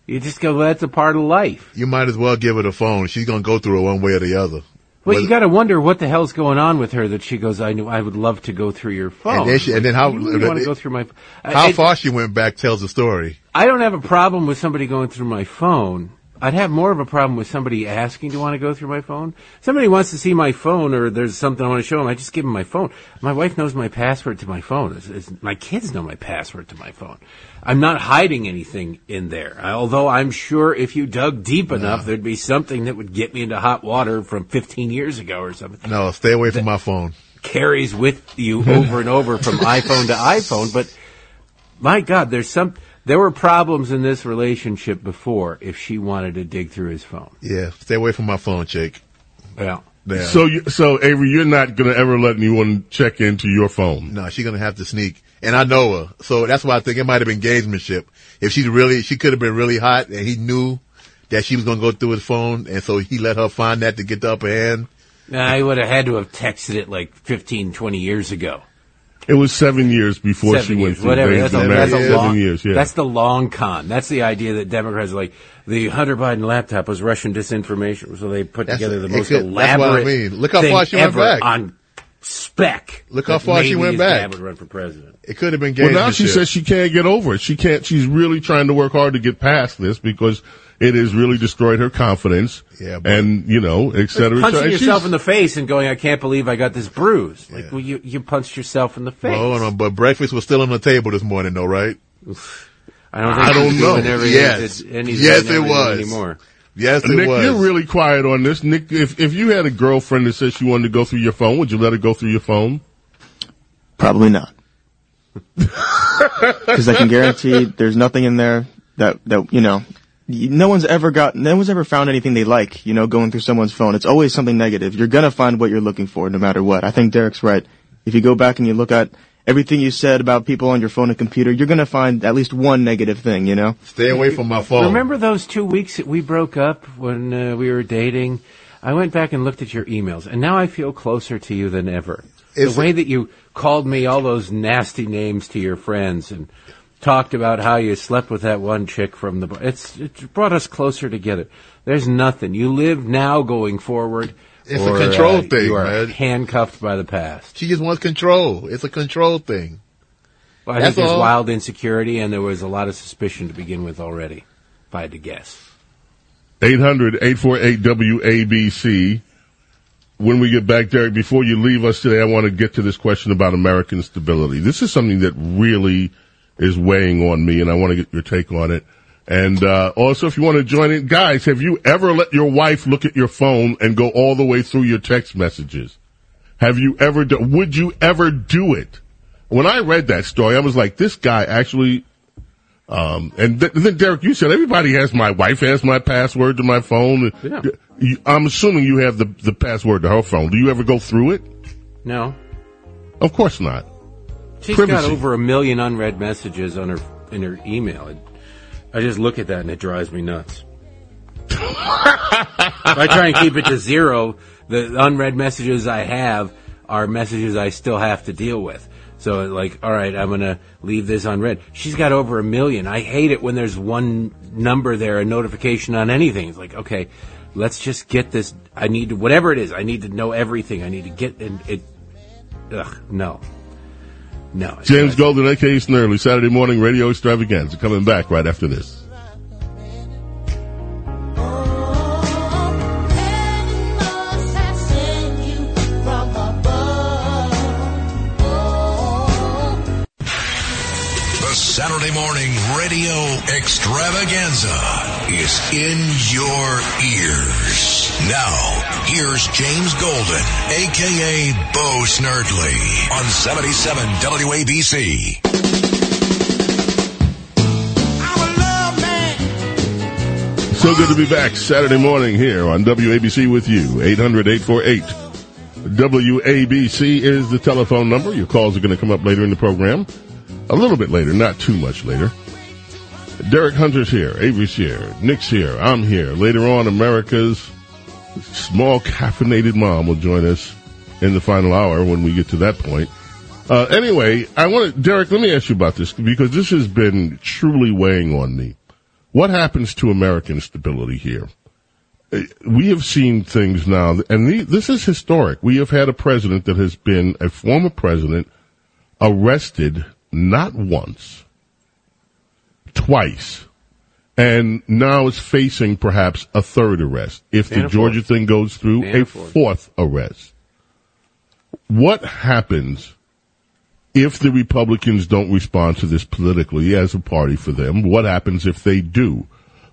You just go, well, that's a part of life. You might as well give her the phone. She's gonna go through it one way or the other. Well, you got to wonder what the hell's going on with her that she goes. I knew I would love to go through your phone. And then she- and then how- you want to go through my? How far she went back tells the story. I don't have a problem with somebody going through my phone. I'd have more of a problem with somebody asking to want to go through my phone. Somebody wants to see my phone or there's something I want to show them. I just give them my phone. My wife knows my password to my phone. It's, it's, my kids know my password to my phone. I'm not hiding anything in there. Although I'm sure if you dug deep enough, there'd be something that would get me into hot water from 15 years ago or something No, stay away from my phone. carries with you over and over from iPhone to iPhone. But my God, there's some. There were problems in this relationship before. If she wanted to dig through his phone, Yeah, stay away from my phone, Jake. yeah. Yeah. so you, so Avery, you're not gonna ever let anyone check into your phone. No, she's gonna have to sneak. And I know her. So that's why I think it might have been gamesmanship. If she really, she could have been really hot and he knew that she was gonna go through his phone and so he let her find that to get the upper hand. I would have had to have texted it like 15, 20 years ago. It was seven years before Seven she went through. whatever. That's a, that's married a seven long, years. Yeah. That's the long con. That's the idea that Democrats are like the Hunter Biden laptop was Russian disinformation, so they put That's- together the it most could- that's what I elaborate mean. Look how far she went back. on spec. Look how far she went back. dad would run for president. It could have been well, now she says she can't get over it. She can't. She's really trying to work hard to get past this because it has really destroyed her confidence. Yeah, but- and you know, et cetera. et punching cetera. yourself in the face and going, "I can't believe I got this bruise." Like, well, you you punched yourself in the face. Well, hold on, but breakfast was still on the table this morning though, right? I don't think I don't know. doing everything Yes. that- Yes, it was. anymore. Yes, it Nick, was. you're really quiet on this. Nick, if if you had a girlfriend that said she wanted to go through your phone, would you let her go through your phone? Probably not. Because I can guarantee there's nothing in there that, that, you know, y- no one's ever got, no one's ever found anything they like, you know, going through someone's phone. It's always something negative. You're gonna find what you're looking for no matter what. I think Derek's right. If you go back and you look at everything you said about people on your phone and computer, you're gonna find at least one negative thing, you know? Stay away from my phone. Remember those two weeks that we broke up when uh, we were dating? I went back and looked at your emails, and now I feel closer to you than ever. Is the way that you called me all those nasty names to your friends and talked about how you slept with that one chick from the bar. It's it brought us closer together. There's nothing. You live now going forward. It's a control uh, thing, You are man. handcuffed by the past. She just wants control. It's a control thing. Well, I That's think there's all. wild insecurity, and there was a lot of suspicion to begin with already, if I had to guess. 800-848-WABC. When we get back, Derek, before you leave us today, I want to get to this question about American stability. This is something that really is weighing on me, and I want to get your take on it. And uh, also, if you want to join in, guys, have you ever let your wife look at your phone and go all the way through your text messages? Have you ever? Do, would you ever do it? When I read that story, I was like, this guy actually um, and th- then Derek, you said everybody has my wife has my password to my phone. Yeah. I'm assuming you have the the password to her phone. Do you ever go through it? No, Of course not. She's Privacy. got over a million unread messages on her in her email. I just look at that and it drives me nuts. if I try and keep it to zero, the unread messages I have are messages I still have to deal with. So like, all right, I'm gonna leave this unread. She's got over a million. I hate it when there's one number there, a notification on anything. It's like, okay, let's just get this. I need to, whatever it is. I need to know everything. I need to get and it. Ugh, no, no. it's James not- Golden, aka Snerdley, Saturday morning radio extravaganza, coming back right after this. The Saturday morning radio extravaganza is in your ears. Now, here's James Golden, aka Bo Snerdley, on 77 WABC. So good to be back Saturday morning here on WABC with you. 800-848. WABC is the telephone number. Your calls are going to come up later in the program. A little bit later, not too much later. Derek Hunter's here. Avery's here. Nick's here. I'm here. Later on, America's small caffeinated mom will join us in the final hour when we get to that point. Uh, anyway, I want to, Derek, let me ask you about this because this has been truly weighing on me. What happens to American stability here? Uh, We have seen things now, and the, this is historic. We have had a president that has been a former president arrested not once, twice, and now is facing perhaps a third arrest. If the Georgia thing goes through, a fourth arrest. What happens if the Republicans don't respond to this politically as a party for them? What happens if they do?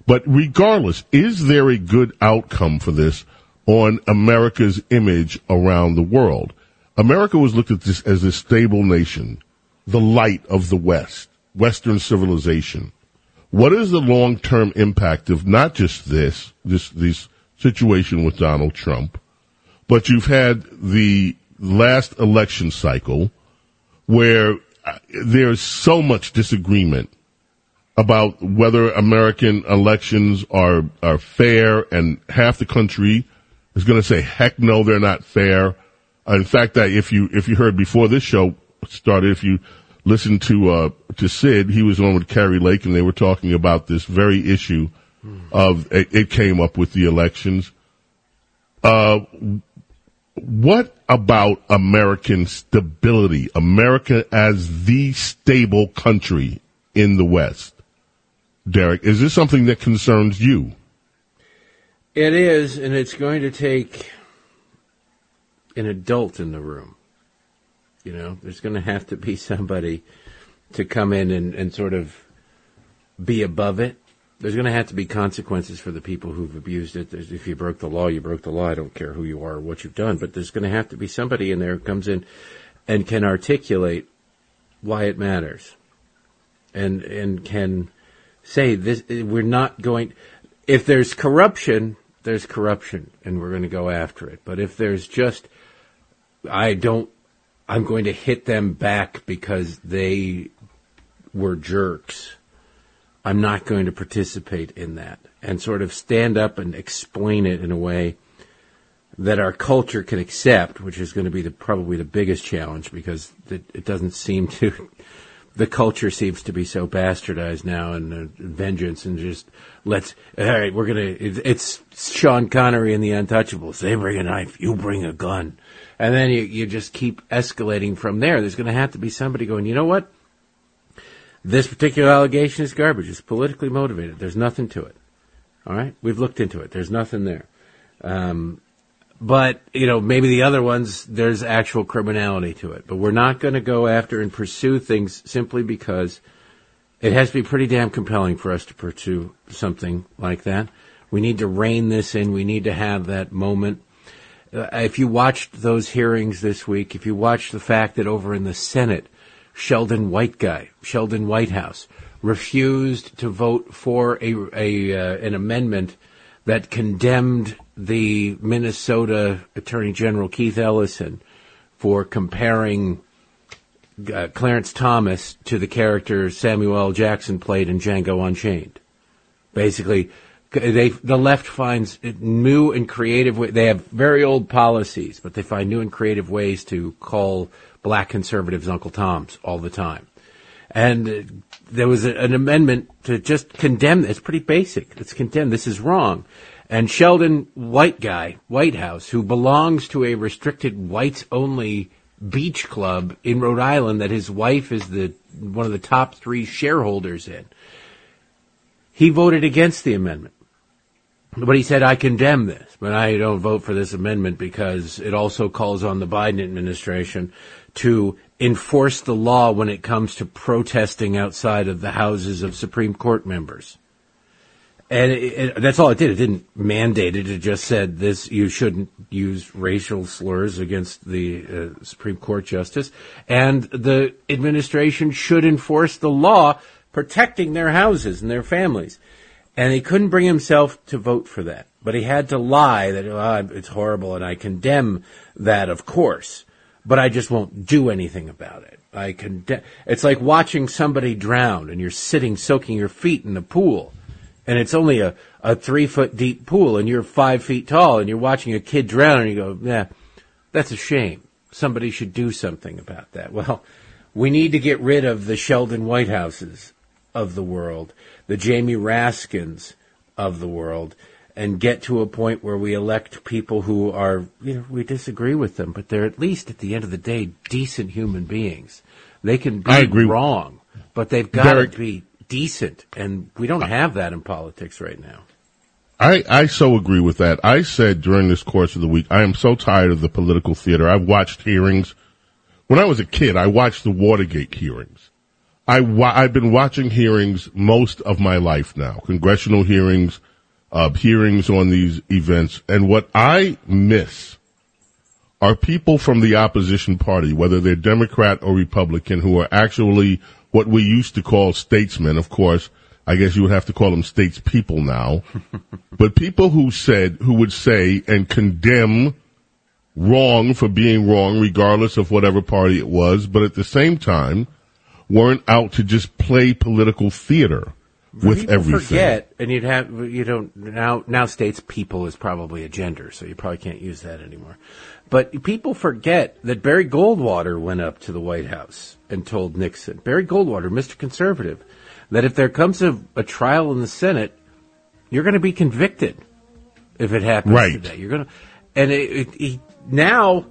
But regardless, is there a good outcome for this on America's image around the world? America was looked at this as a stable nation, the light of the West, Western civilization. What is the long-term impact of not just this, this, this situation with Donald Trump, but you've had the last election cycle where uh, there's so much disagreement about whether American elections are are fair, and half the country is going to say, "Heck no, they're not fair." Uh, in fact, if you if you heard before this show started, if you listened to uh, to Sid, he was on with Kari Lake, and they were talking about this very issue of it, it came up with the elections. Uh, what about American stability? America as the stable country in the West? Derek, is this something that concerns you? It is, and it's going to take an adult in the room. You know, there's going to have to be somebody to come in and, and sort of be above it. There's going to have to be consequences for the people who've abused it. There's, if you broke the law, you broke the law. I don't care who you are or what you've done, but there's going to have to be somebody in there who comes in and can articulate why it matters, and and can say this. We're not going. If there's corruption, there's corruption, and we're going to go after it. But if there's just, I don't I'm going to hit them back because they were jerks. I'm not going to participate in that and sort of stand up and explain it in a way that our culture can accept, which is going to be the, probably the biggest challenge because it, it doesn't seem to, the culture seems to be so bastardized now and uh, vengeance and just let's, all right, we're going to, it's Sean Connery and the Untouchables. They bring a knife, you bring a gun. And then you, you just keep escalating from there. There's going to have to be somebody going, you know what? This particular allegation is garbage. It's politically motivated. There's nothing to it. All right? We've looked into it. There's nothing there. Um, but, you know, maybe the other ones, there's actual criminality to it. But we're not going to go after and pursue things simply because it has to be pretty damn compelling for us to pursue something like that. We need to rein this in. We need to have that moment. Uh, if you watched those hearings this week, if you watched the fact that over in the Senate, Sheldon White guy, Sheldon Whitehouse, refused to vote for a, a uh, an amendment that condemned the Minnesota Attorney General Keith Ellison for comparing uh, Clarence Thomas to the character Samuel. Jackson played in Django Unchained. Basically, they the left finds new and creative. Way, they have very old policies, but they find new and creative ways to call black conservatives Uncle Toms all the time. And there was a, an amendment to just condemn. It's pretty basic. It's condemn. This is wrong. And Sheldon White guy, White House, who belongs to a restricted whites only beach club in Rhode Island that his wife is the one of the top three shareholders in. He voted against the amendment. But he said, I condemn this, but I don't vote for this amendment because it also calls on the Biden administration to enforce the law when it comes to protesting outside of the houses of Supreme Court members. And it, it, that's all it did. It didn't mandate it. It just said this: you shouldn't use racial slurs against the uh, Supreme Court justice, and the administration should enforce the law protecting their houses and their families. And he couldn't bring himself to vote for that, but he had to lie that oh, it's horrible, and I condemn that, of course, but I just won't do anything about it. I condemn. It's like watching somebody drown, and you're sitting soaking your feet in the pool and it's only a, a three foot deep pool and you're five feet tall and you're watching a kid drown and you go, yeah, that's a shame. Somebody should do something about that. Well, we need to get rid of the Sheldon Whitehouses of the world, the Jamie Raskins of the world, and get to a point where we elect people who are, you know, we disagree with them, but they're at least at the end of the day decent human beings. They can be I agree. wrong, but they've got to be decent, and we don't have that in politics right now. I, I so agree with that. I said during this course of the week, I am so tired of the political theater. I've watched hearings. When I was a kid, I watched the Watergate hearings. I wa- I've been watching hearings most of my life now, congressional hearings, uh, hearings on these events. And what I miss are people from the opposition party, whether they're Democrat or Republican, who are actually what we used to call statesmen. Of course, I guess you would have to call them statespeople now. but people who said, who would say and condemn wrong for being wrong, regardless of whatever party it was, but at the same time, weren't out to just play political theater with people everything. Forget, and you'd have you don't now now states people is probably a gender, so you probably can't use that anymore. But people forget that Barry Goldwater went up to the White House and told Nixon, Barry Goldwater, Mr. Conservative, that if there comes a, a trial in the Senate, you're going to be convicted if it happens Right. today. You're going to, and it, it, he, now.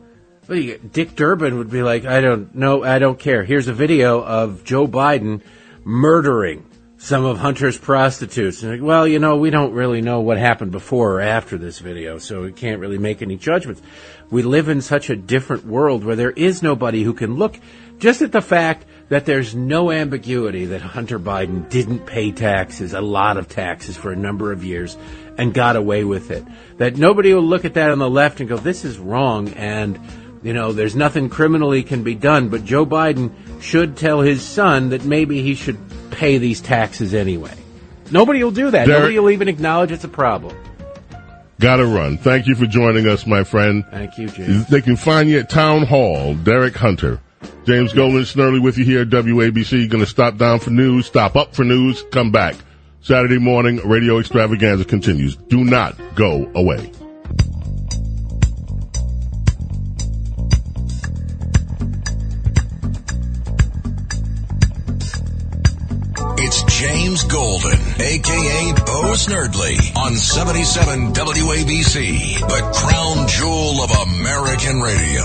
Dick Durbin would be like, I don't know, I don't care. Here's a video of Joe Biden murdering some of Hunter's prostitutes. And like, well, you know, we don't really know what happened before or after this video, so we can't really make any judgments. We live in such a different world where there is nobody who can look just at the fact that there's no ambiguity that Hunter Biden didn't pay taxes, a lot of taxes for a number of years, and got away with it. That nobody will look at that on the left and go, this is wrong, and, you know, there's nothing criminally can be done, but Joe Biden should tell his son that maybe he should pay these taxes anyway. Nobody will do that. Derek- Nobody will even acknowledge it's a problem. Gotta run. Thank you for joining us, my friend. Thank you, James. They can find you at Town Hall. Derek Hunter. James Golden Snerdley with you here at WABC. Going to stop down for news, stop up for news, come back. Saturday morning, Radio Extravaganza continues. Do not go away. James Golden, aka Bo Snerdley, on 77 WABC, the crown jewel of American radio.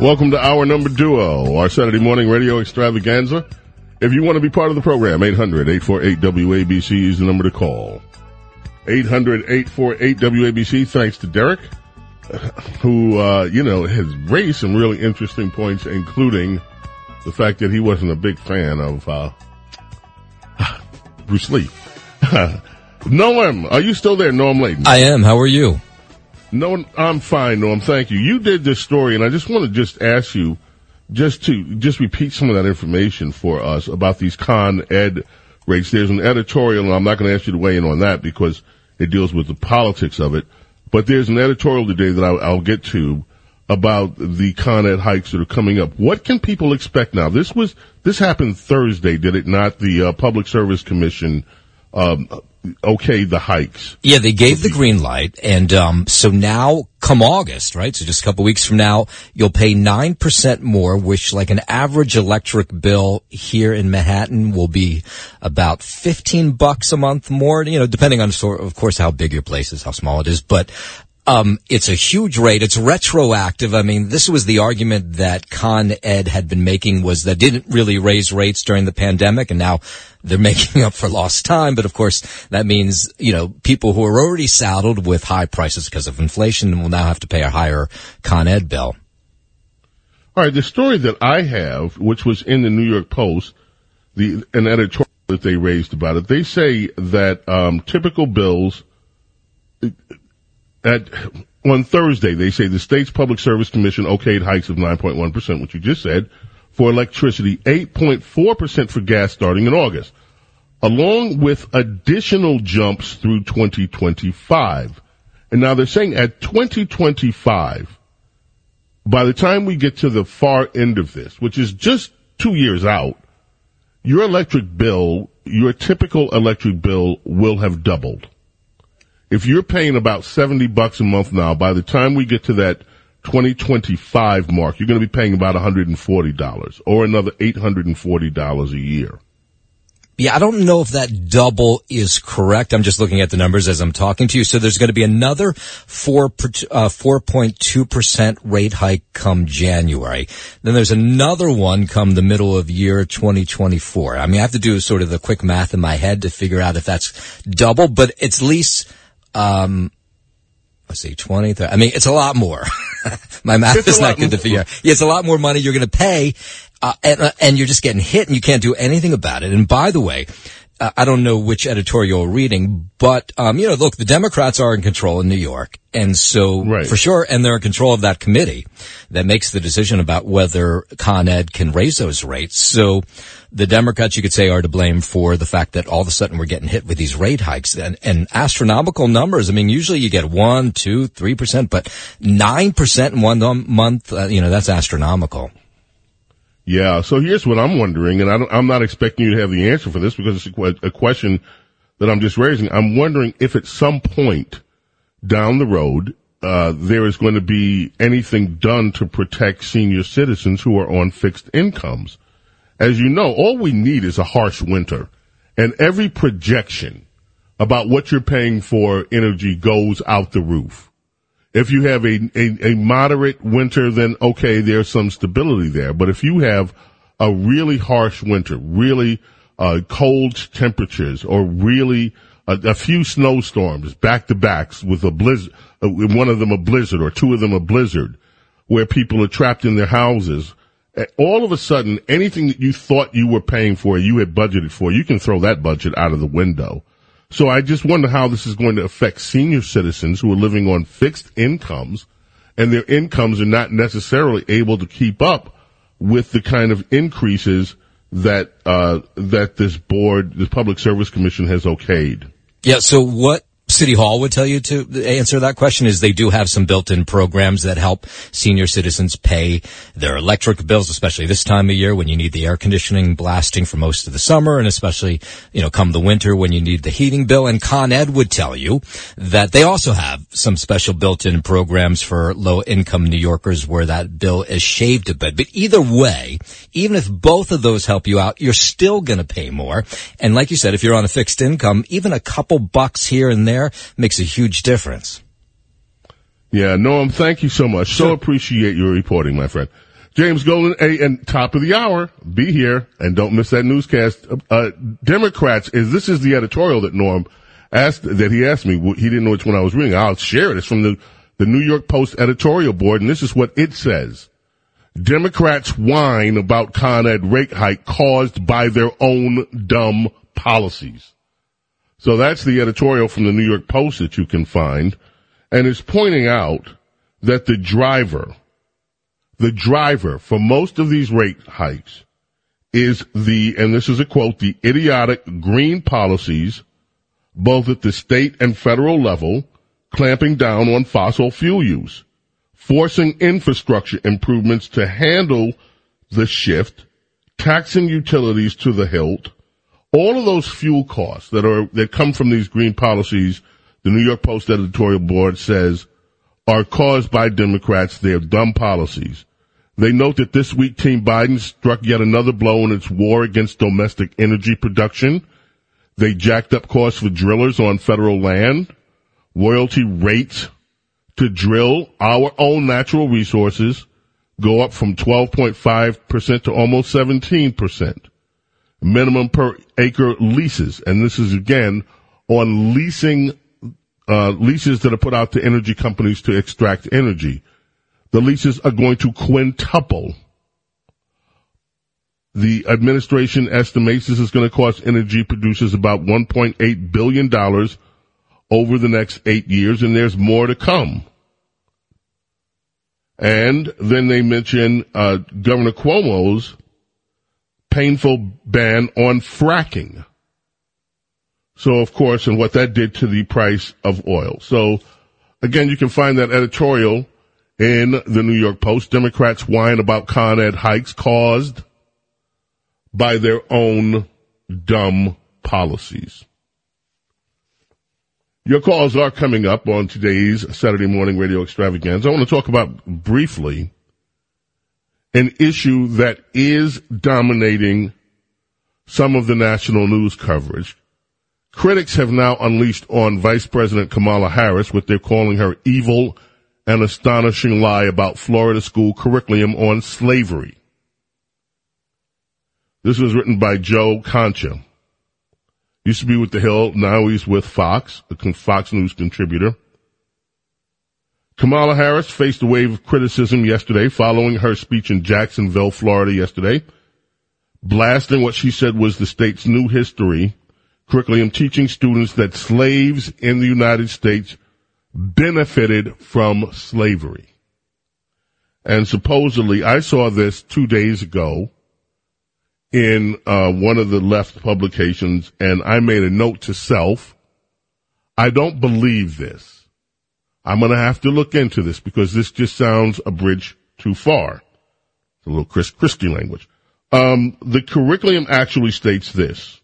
Welcome to our number duo, our Saturday morning radio extravaganza. If you want to be part of the program, 800-848-WABC is the number to call. 800-848-WABC, thanks to Derek, who, uh, you know, has raised some really interesting points, including the fact that he wasn't a big fan of, uh, Bruce Lee. Norm, are you still there, Norm Layton? I am. How are you? No, I'm fine, Norm. Thank you. You did this story, and I just want to just ask you, just to just repeat some of that information for us about these Con Ed rates. There's an editorial, and I'm not going to ask you to weigh in on that because it deals with the politics of it. But there's an editorial today that I'll, I'll get to about the Con Ed hikes that are coming up. What can people expect now? This was this happened Thursday, did it not? The uh, Public Service Commission um, okay the hikes. Yeah, they gave the green light, and um, so now, come August, right? So just a couple weeks from now, you'll pay nine percent more, which, like an average electric bill here in Manhattan, will be about fifteen bucks a month more. You know, depending on sort, of course, how big your place is, how small it is, but. Um, it's a huge rate. It's retroactive. I mean, this was the argument that Con Ed had been making was that didn't really raise rates during the pandemic and now they're making up for lost time. But of course, that means, you know, people who are already saddled with high prices because of inflation will now have to pay a higher Con Ed bill. All right. The story that I have, which was in the New York Post, the, an editorial that they raised about it, they say that, um, typical bills, at on Thursday, they say the state's public service commission okayed hikes of 9.1%, which you just said, for electricity, 8.4% for gas starting in August, along with additional jumps through 2025. And now they're saying at 2025, by the time we get to the far end of this, which is just two years out, your electric bill, your typical electric bill will have doubled if you're paying about 70 bucks a month now, by the time we get to that 2025 mark, you're going to be paying about $140 or another $840 a year. Yeah, I don't know if that double is correct. I'm just looking at the numbers as I'm talking to you. So there's going to be another four, uh, 4.2% rate hike come January. Then there's another one come the middle of year 2024. I mean, I have to do sort of the quick math in my head to figure out if that's double, but it's least um, let's see, 20, 30, I mean, it's a lot more. My math it's is not good to figure out. Yeah, it's a lot more money you're going to pay, uh, and, uh, and you're just getting hit and you can't do anything about it. And by the way, uh, I don't know which editorial you're reading, but, um, you know, look, the Democrats are in control in New York. And so, right. for sure, and they're in control of that committee that makes the decision about whether Con Ed can raise those rates. So, the Democrats, you could say, are to blame for the fact that all of a sudden we're getting hit with these rate hikes and, and astronomical numbers. I mean, usually you get one, two, three percent, but nine percent in one month, uh, you know, that's astronomical. Yeah. So here's what I'm wondering, and I am not expecting you to have the answer for this because it's a, a question that I'm just raising. I'm wondering if at some point down the road, uh, there is going to be anything done to protect senior citizens who are on fixed incomes. As you know, all we need is a harsh winter. And every projection about what you're paying for energy goes out the roof. If you have a, a, a moderate winter, then okay, there's some stability there. But if you have a really harsh winter, really uh, cold temperatures, or really a, a, few snowstorms back to backs with a blizzard, uh, one of them a blizzard or two of them a blizzard, where people are trapped in their houses, all of a sudden, anything that you thought you were paying for, you had budgeted for, you can throw that budget out of the window. So I just wonder how this is going to affect senior citizens who are living on fixed incomes and their incomes are not necessarily able to keep up with the kind of increases that, uh, that this board, this public service commission has okayed. Yeah. So what City Hall would tell you to answer that question is they do have some built-in programs that help senior citizens pay their electric bills, especially this time of year when you need the air conditioning blasting for most of the summer and especially, you know, come the winter when you need the heating bill. And Con Ed would tell you that they also have some special built-in programs for low-income New Yorkers where that bill is shaved a bit. But either way, even if both of those help you out, you're still going to pay more. And like you said, if you're on a fixed income, even a couple bucks here and there makes a huge difference. Yeah, Norm, thank you so much. So appreciate your reporting, my friend. James Golden, a and top of the hour, be here and don't miss that newscast. Uh, Democrats is this is the editorial that Norm asked that he asked me. He didn't know which one I was reading. I'll share it. It's from the the New York Post editorial board, and this is what it says. Democrats whine about Con Ed rate hike caused by their own dumb policies. So that's the editorial from the New York Post that you can find. And it's pointing out that the driver, the driver for most of these rate hikes is the, and this is a quote, the idiotic green policies, both at the state and federal level, clamping down on fossil fuel use, forcing infrastructure improvements to handle the shift, taxing utilities to the hilt, all of those fuel costs that are, that come from these green policies, the New York Post editorial board says are caused by Democrats, their dumb policies. They note that this week Team Biden struck yet another blow in its war against domestic energy production. They jacked up costs for drillers on federal land royalty rates to drill our own natural resources go up from 12.5% to almost 17%. Minimum per acre leases, and this is again on leasing, uh, leases that are put out to energy companies to extract energy. The leases are going to quintuple. The administration estimates this is going to cost energy producers about $1.8 billion over the next eight years, and there's more to come. And then they mention uh, Governor Cuomo's painful ban on fracking. So, of course, and what that did to the price of oil. So, again, you can find that editorial in the New York Post. Democrats whine about Con Ed hikes caused by their own dumb policies. Your calls are coming up on today's Saturday morning radio extravaganza. I want to talk about briefly an issue that is dominating some of the national news coverage. Critics have now unleashed on Vice President Kamala Harris what they're calling her evil and astonishing lie about Florida school curriculum on slavery. This was written by Joe Concha. Used to be with The Hill, now he's with Fox, a Fox News contributor. Kamala Harris faced a wave of criticism yesterday following her speech in Jacksonville, Florida yesterday, blasting what she said was the state's new history curriculum teaching students that slaves in the United States benefited from slavery. And supposedly, I saw this two days ago in uh, one of the left publications, and I made a note to self. I don't believe this. I'm going to have to look into this because this just sounds a bridge too far. It's a little Chris Christie language. Um, the curriculum actually states this.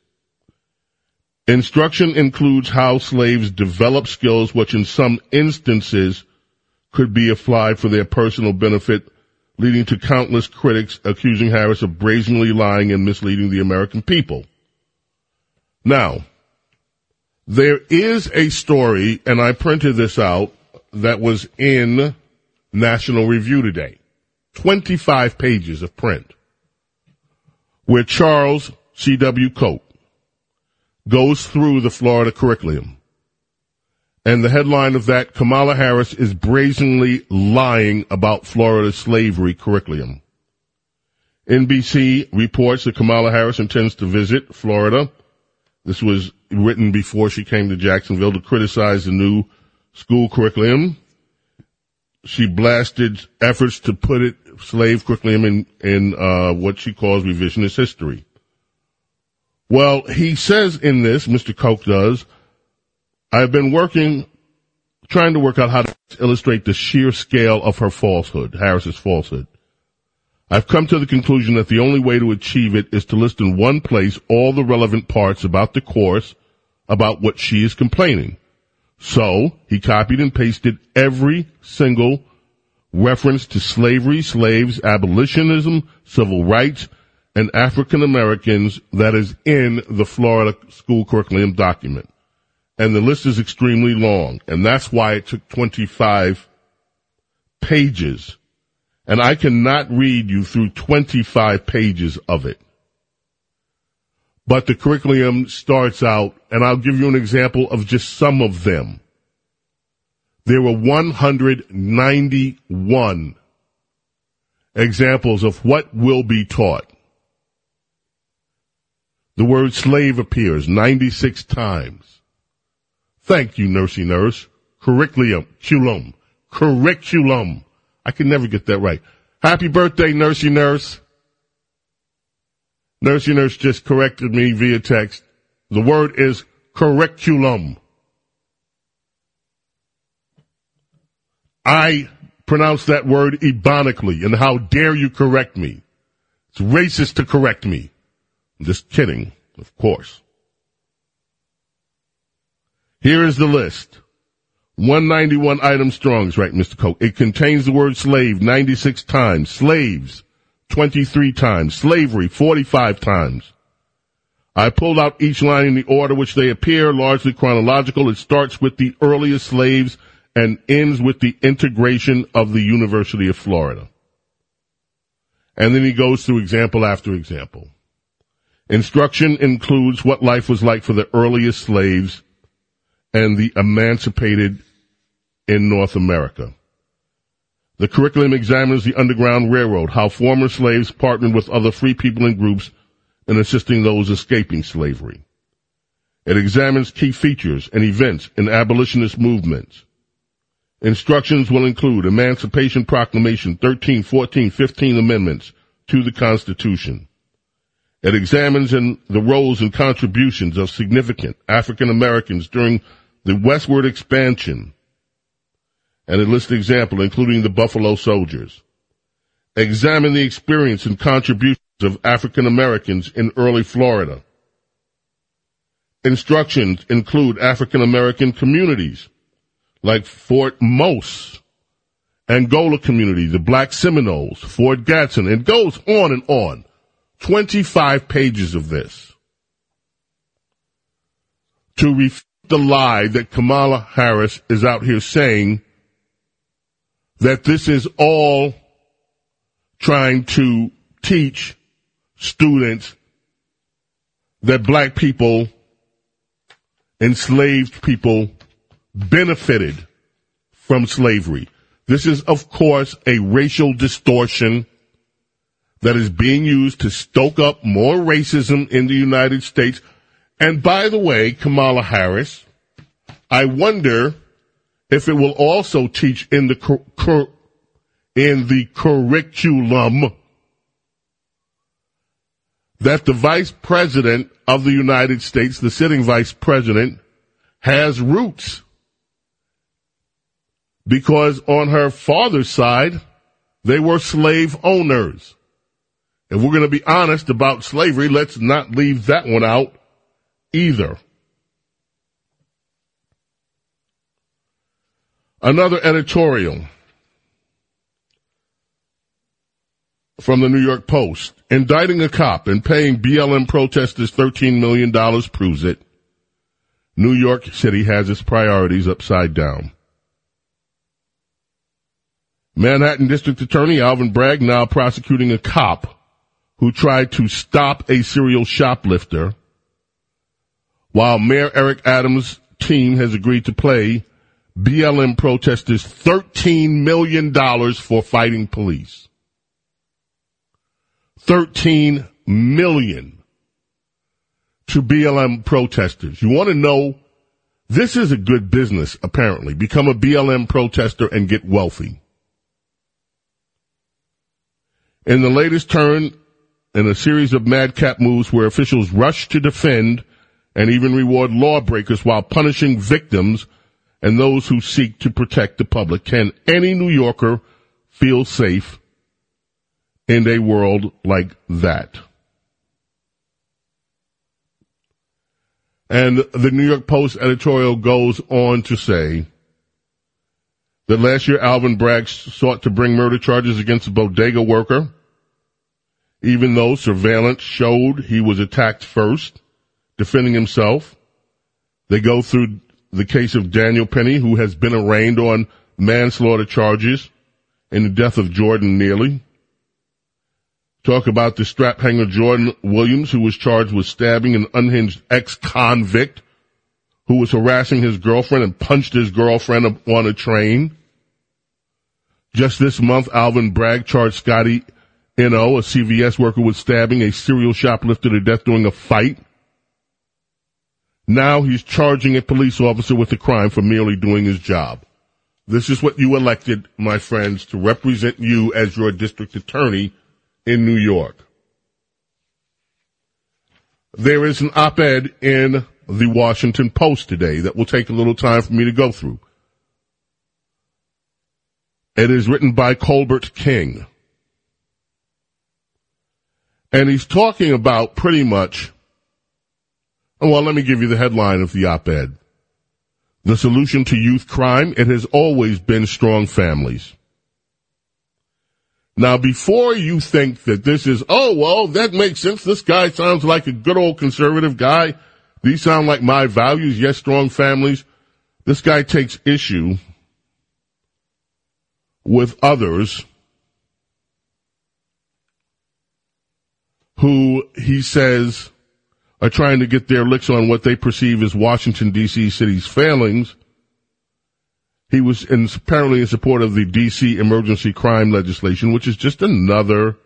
Instruction includes how slaves develop skills which in some instances could be applied for their personal benefit leading to countless critics accusing Harris of brazenly lying and misleading the American people. Now, there is a story, and I printed this out, that was in National Review today. 25 pages of print. Where Charles C.W. Cooke goes through the Florida curriculum and the headline of that, Kamala Harris is brazenly lying about Florida's slavery curriculum. NBC reports that Kamala Harris intends to visit Florida. This was written before she came to Jacksonville to criticize the new school curriculum. She blasted efforts to put it slave curriculum in in uh, what she calls revisionist history. Well, he says in this, Mr. Cooke does, I've been working, trying to work out how to illustrate the sheer scale of her falsehood, Harris's falsehood. I've come to the conclusion that the only way to achieve it is to list in one place all the relevant parts about the course about what she is complaining. So he copied and pasted every single reference to slavery, slaves, abolitionism, civil rights, and African Americans that is in the Florida school curriculum document. And the list is extremely long, and that's why it took 25 pages. And I cannot read you through 25 pages of it. But the curriculum starts out, and I'll give you an example of just some of them. There were 191 examples of what will be taught. The word slave appears 96 times. Thank you, nursey nurse. Curriculum, culum, curriculum. I can never get that right. Happy birthday, nursey nurse. Nursey nurse just corrected me via text. The word is curriculum. I pronounce that word ebonically, and how dare you correct me? It's racist to correct me. I'm just kidding, of course. Here is the list. 191 items strongs, right, Mr. Cooke? It contains the word slave 96 times, slaves 23 times, slavery 45 times. I pulled out each line in the order which they appear, largely chronological. It starts with the earliest slaves and ends with the integration of the University of Florida. And then he goes through example after example. Instruction includes what life was like for the earliest slaves and the emancipated in North America. The curriculum examines the Underground Railroad, how former slaves partnered with other free people and groups in assisting those escaping slavery. It examines key features and events in abolitionist movements. Instructions will include Emancipation Proclamation 13, 14, 15 amendments to the Constitution. It examines in the roles and contributions of significant African Americans during the westward expansion. And it lists example, including the Buffalo Soldiers. Examine the experience and contributions of African Americans in early Florida. Instructions include African American communities like Fort Mose, Angola community, the Black Seminoles, Fort Gadsden. It goes on and on. 25 pages of this to refute the lie that Kamala Harris is out here saying that this is all trying to teach students that black people, enslaved people benefited from slavery. This is, of course, a racial distortion that is being used to stoke up more racism in the United States. And by the way, Kamala Harris, I wonder if it will also teach in the cur- cur- in the curriculum that the vice president of the United States, the sitting vice president, has roots because on her father's side, they were slave owners. If we're going to be honest about slavery, let's not leave that one out either. Another editorial from the New York Post. Indicting a cop and paying BLM protesters $13 million proves it. New York City has its priorities upside down. Manhattan District Attorney Alvin Bragg now prosecuting a cop who tried to stop a serial shoplifter while Mayor Eric Adams' team has agreed to pay BLM protesters $13 million for fighting police. 13 million to BLM protesters. You want to know this is a good business, apparently. Become a BLM protester and get wealthy. In the latest turn in a series of madcap moves where officials rush to defend and even reward lawbreakers while punishing victims and those who seek to protect the public. Can any New Yorker feel safe in a world like that? And the New York Post editorial goes on to say that last year Alvin Bragg sought to bring murder charges against a bodega worker, even though surveillance showed he was attacked first, defending himself. They go through the case of Daniel Penny, who has been arraigned on manslaughter charges in the death of Jordan Neely. Talk about the strap hanger Jordan Williams, who was charged with stabbing an unhinged ex-convict who was harassing his girlfriend and punched his girlfriend on a train. Just this month, Alvin Bragg charged Scotty N.O., a CVS worker, with stabbing a serial shoplifter to death during a fight. Now he's charging a police officer with a crime for merely doing his job. This is what you elected, my friends, to represent you as your district attorney in New York. There is an op-ed in the Washington Post today that will take a little time for me to go through. It is written by Colbert King. And he's talking about pretty much, well, let me give you the headline of the op-ed. The solution to youth crime, it has always been strong families. Now, before you think that this is, oh, well, that makes sense. This guy sounds like a good old conservative guy. These sound like my values. Yes, strong families. This guy takes issue with others who he says are trying to get their licks on what they perceive as Washington DC city's failings he was in, apparently in support of the DC emergency crime legislation, which is just another,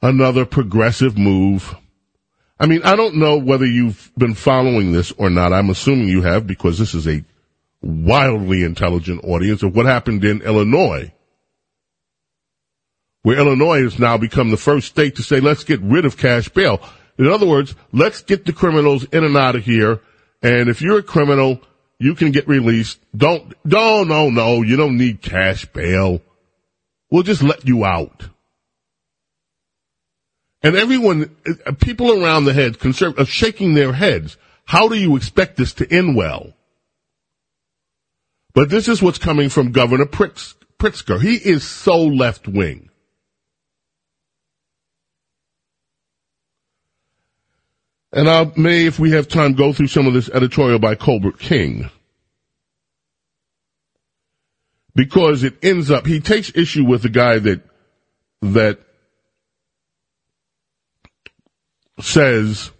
another progressive move. I mean, I don't know whether you've been following this or not. I'm assuming you have because this is a wildly intelligent audience of what happened in Illinois, where Illinois has now become the first state to say, let's get rid of cash bail. In other words, let's get the criminals in and out of here. And if you're a criminal, you can get released. Don't, no, no, no, you don't need cash bail. We'll just let you out. And everyone, uh, people around the head, concerned, are shaking their heads. How do you expect this to end well? But this is what's coming from Governor Pritzker. He is so left wing. And I may, if we have time, go through some of this editorial by Colbert King. Because it ends up, he takes issue with the guy that, that says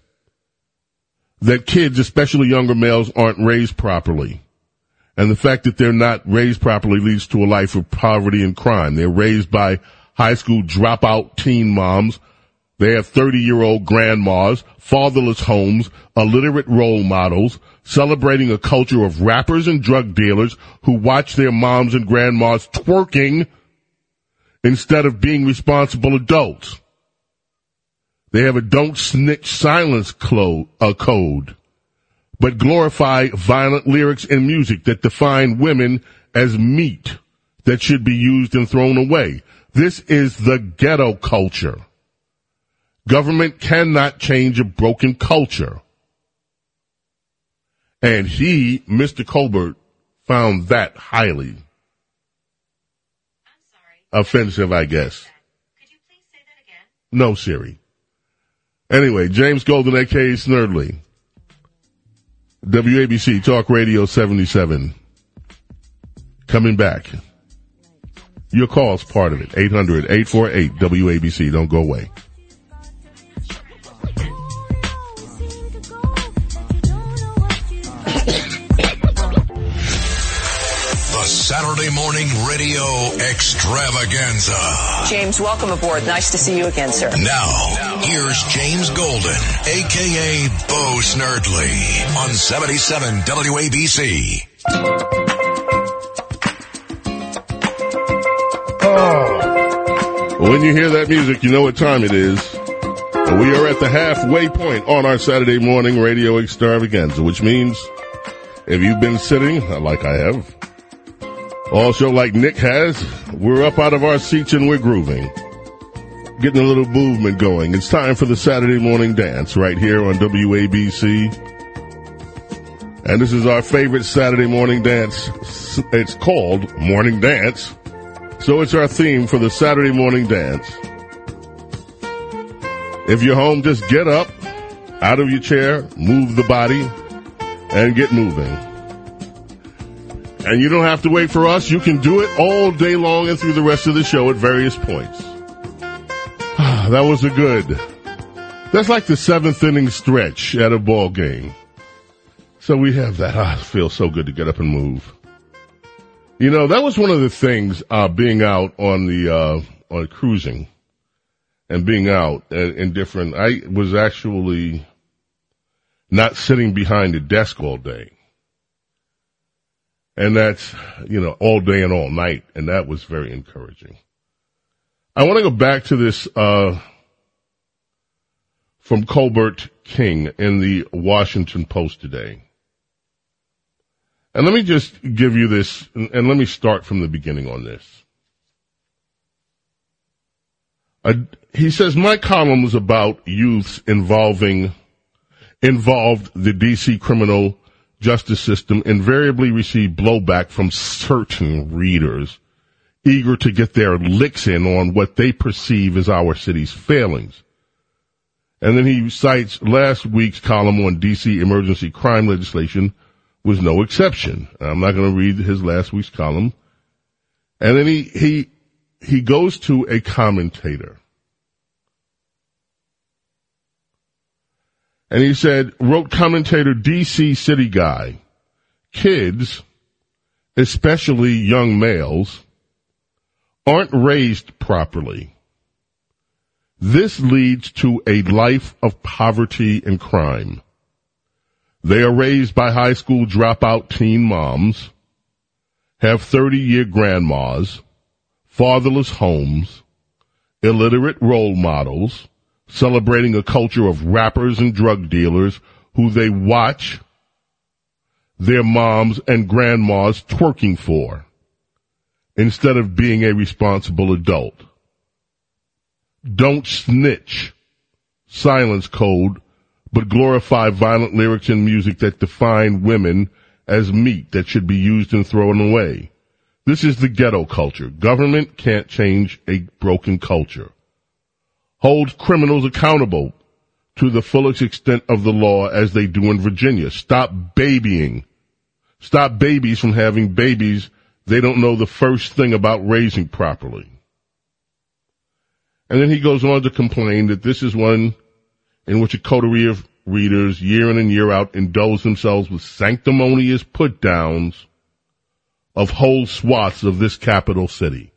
that kids, especially younger males, aren't raised properly. And the fact that they're not raised properly leads to a life of poverty and crime. They're raised by high school dropout teen moms they have 30 year old grandmas, fatherless homes, illiterate role models, celebrating a culture of rappers and drug dealers who watch their moms and grandmas twerking instead of being responsible adults. They have a don't snitch silence clo- uh, code, but glorify violent lyrics and music that define women as meat that should be used and thrown away. This is the ghetto culture. Government cannot change a broken culture. And he, Mr. Colbert, found that highly offensive, I guess. No, Siri. Anyway, James Golden, aka Snerdley. WABC Talk Radio 77. Coming back. Your call's part of it. 800-848 WABC. Don't go away. Morning radio extravaganza. James, welcome aboard. Nice to see you again, sir. Now, here's James Golden, aka Bo Snerdley, on 77 WABC. Oh. Ah. When you hear that music, you know what time it is. We are at the halfway point on our Saturday morning radio extravaganza, which means if you've been sitting, like I have, also like Nick has, we're up out of our seats and we're grooving. Getting a little movement going. It's time for the Saturday morning dance right here on WABC. And this is our favorite Saturday morning dance. It's called Morning Dance. So it's our theme for the Saturday morning dance. If you're home, just get up out of your chair, move the body, and get moving. And you don't have to wait for us. You can do it all day long and through the rest of the show at various points. that was a good. That's like the seventh inning stretch at a ball game. So we have that. Ah, it feels so good to get up and move. You know, that was one of the things, uh, being out on the, uh, on cruising and being out in, in different, I was actually not sitting behind a desk all day. And that's, you know, all day and all night. And that was very encouraging. I want to go back to this, uh, from Colbert King in the Washington Post today. And let me just give you this, and let me start from the beginning on this. he says, my column was about youths involving, involved the DC criminal justice system invariably receive blowback from certain readers eager to get their licks in on what they perceive as our city's failings. And then he cites last week's column on DC emergency crime legislation was no exception. I'm not going to read his last week's column. And then he, he, he goes to a commentator. And he said, wrote commentator DC City Guy, kids, especially young males, aren't raised properly. This leads to a life of poverty and crime. They are raised by high school dropout teen moms, have 30 year grandmas, fatherless homes, illiterate role models, celebrating a culture of rappers and drug dealers who they watch their moms and grandmas twerking for instead of being a responsible adult. Don't snitch. Silence code but glorify violent lyrics and music that define women as meat that should be used and thrown away. This is the ghetto culture. Government can't change a broken culture. Hold criminals accountable to the fullest extent of the law as they do in Virginia. Stop babying. Stop babies from having babies they don't know the first thing about raising properly. And then he goes on to complain that this is one in which a coterie of readers year in and year out indulge themselves with sanctimonious put downs of whole swaths of this capital city.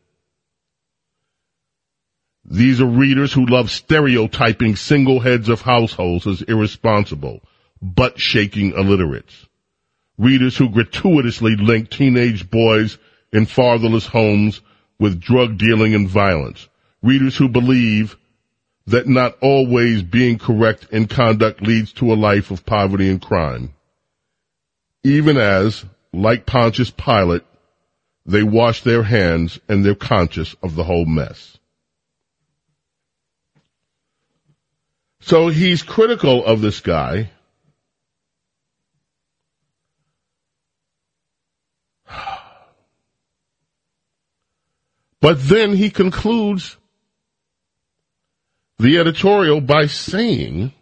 These are readers who love stereotyping single heads of households as irresponsible, butt shaking illiterates. Readers who gratuitously link teenage boys in fatherless homes with drug dealing and violence. Readers who believe that not always being correct in conduct leads to a life of poverty and crime. Even as, like Pontius Pilate, they wash their hands and they're conscious of the whole mess. So he's critical of this guy. But then he concludes the editorial by saying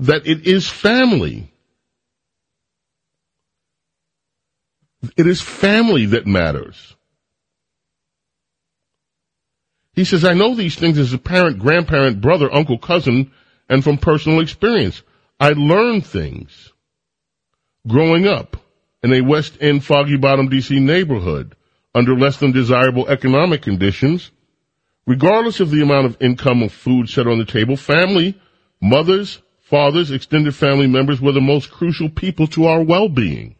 that it is family. It is family that matters. He says, I know these things as a parent, grandparent, brother, uncle, cousin, and from personal experience. I learned things growing up in a West End Foggy Bottom DC neighborhood under less than desirable economic conditions Regardless of the amount of income or food set on the table, family, mothers, fathers, extended family members were the most crucial people to our well-being.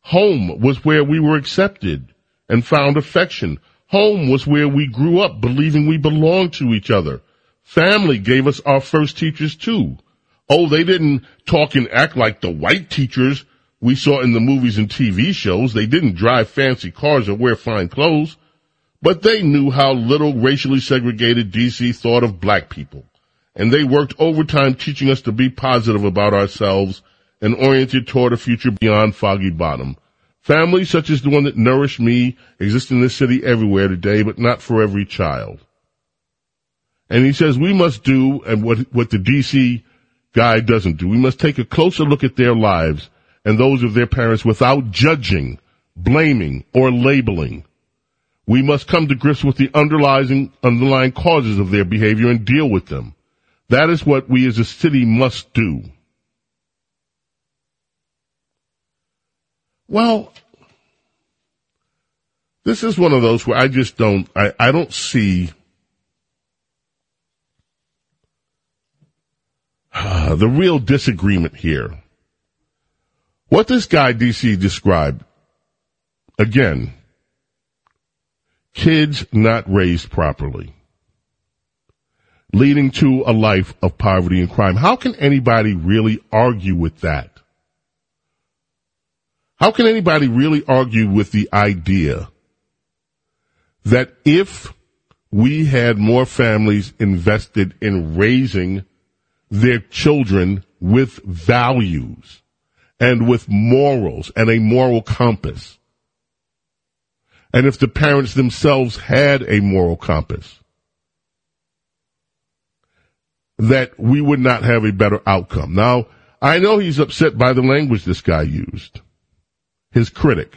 Home was where we were accepted and found affection. Home was where we grew up believing we belonged to each other. Family gave us our first teachers too. Oh, they didn't talk and act like the white teachers we saw in the movies and TV shows. They didn't drive fancy cars or wear fine clothes, but they knew how little racially segregated DC thought of black people. And they worked overtime teaching us to be positive about ourselves and oriented toward a future beyond Foggy Bottom. Families such as the one that nourished me exist in this city everywhere today, but not for every child. And he says we must do, and what, what the DC guy doesn't do, we must take a closer look at their lives and those of their parents without judging, blaming, or labeling. We must come to grips with the underlying, underlying causes of their behavior and deal with them. That is what we as a city must do. Well, this is one of those where I just don't, I, I don't see the real disagreement here. What this guy DC described, again, kids not raised properly, leading to a life of poverty and crime. How can anybody really argue with that? How can anybody really argue with the idea that if we had more families invested in raising their children with values and with morals and a moral compass, and if the parents themselves had a moral compass, that we would not have a better outcome. Now, I know he's upset by the language this guy used his critic,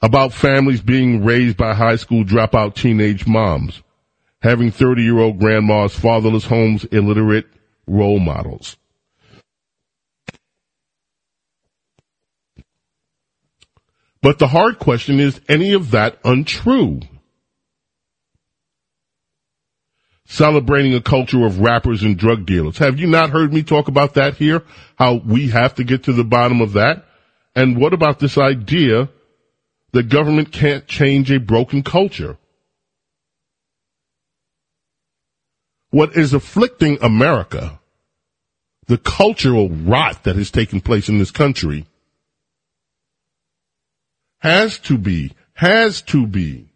about families being raised by high school dropout teenage moms, having 30 year old grandmas, fatherless homes, illiterate role models. But the hard question is any of that untrue? Celebrating a culture of rappers and drug dealers. Have you not heard me talk about that here? How we have to get to the bottom of that? And what about this idea that government can't change a broken culture? What is afflicting America, the cultural rot that has taken place in this country, has to be, has to be,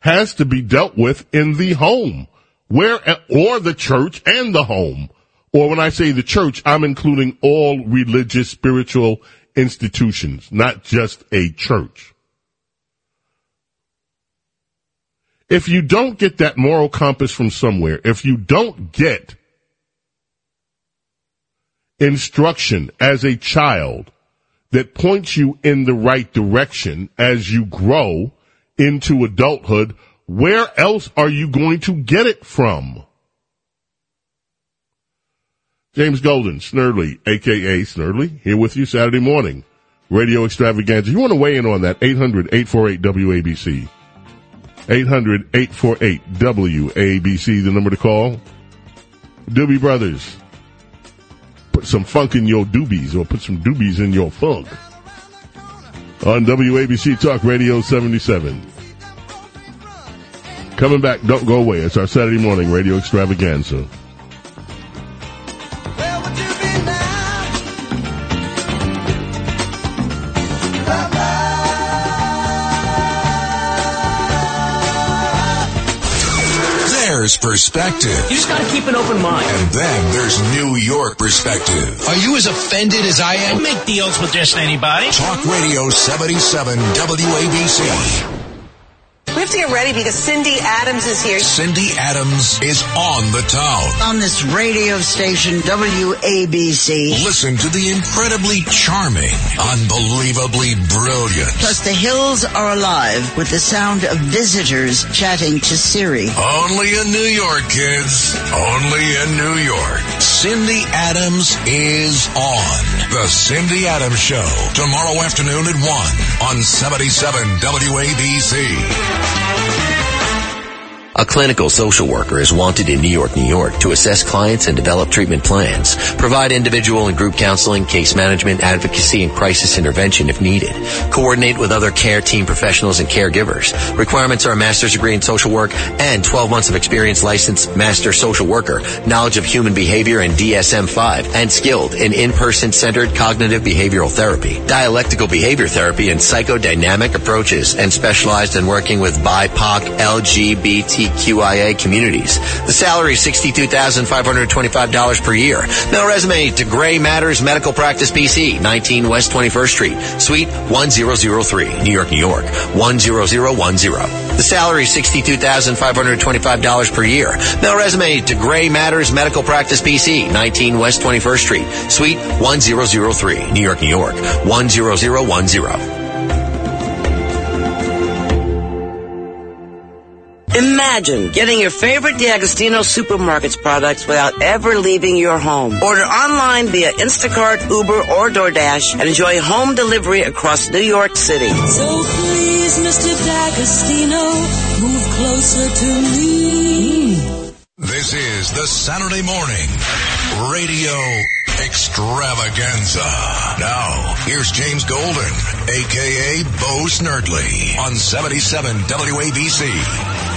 has to be dealt with in the home, where, or the church and the home. Or when I say the church, I'm including all religious, spiritual institutions, not just a church. If you don't get that moral compass from somewhere, if you don't get instruction as a child that points you in the right direction as you grow into adulthood, where else are you going to get it from? James Golden, Snerdley, aka Snerdley, here with you Saturday morning. Radio extravaganza. You want to weigh in on that? 800-848-WABC. 800-848-WABC, the number to call. Doobie Brothers put some funk in your doobies or put some doobies in your funk. On WABC Talk Radio 77. Coming back, don't go away. It's our Saturday morning radio extravaganza. There's perspective. You just gotta keep an open mind. And then there's New York perspective. Are you as offended as I am? Don't make deals with just anybody. Talk Radio 77 WABC. We have to get ready because Cindy Adams is here. Cindy Adams is on the town. On this radio station, WABC. Listen to the incredibly charming, unbelievably brilliant. Plus, the hills are alive with the sound of visitors chatting to Siri. Only in New York, kids. Only in New York. Cindy Adams is on. The Cindy Adams Show. Tomorrow afternoon at 1 on 77 WABC. A clinical social worker is wanted in New York, New York to assess clients and develop treatment plans, provide individual and group counseling, case management, advocacy, and crisis intervention if needed, coordinate with other care team professionals and caregivers. Requirements are a master's degree in social work and 12 months of experience licensed master social worker, knowledge of human behavior and DSM-5, and skilled in in-person centered cognitive behavioral therapy, dialectical behavior therapy, and psychodynamic approaches, and specialized in working with BIPOC, LGBTQIA communities. The salary is $62,525 per year. Mail resume to Gray Matters Medical Practice PC, 19 West 21st Street, Suite 1003, New York, New York, 10010. The salary is $62,525 per year. Mail resume to Gray Matters Medical Practice PC, 19 West 21st Street, Suite 1003, New York, New York, 10010. Imagine getting your favorite D'Agostino supermarkets products without ever leaving your home. Order online via Instacart, Uber, or DoorDash and enjoy home delivery across New York City. So please, Mr. D'Agostino, move closer to me. This is the Saturday morning radio extravaganza. Now, here's James Golden, aka Bo Snerdley, on 77 WABC.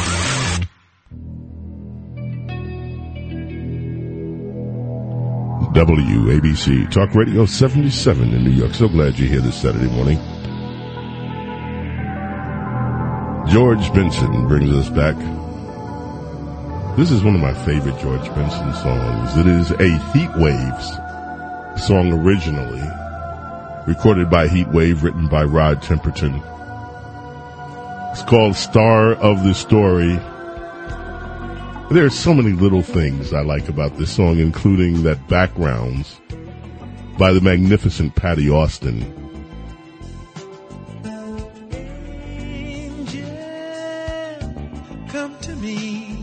WABC Talk Radio 77 in New York. So glad you're here this Saturday morning. George Benson brings us back. This is one of my favorite George Benson songs. It is a Heat Waves song originally, recorded by Heat Wave, written by Rod Temperton. It's called Star of the Story. There are so many little things I like about this song, including that backgrounds by the magnificent Patti Austin. Come to me.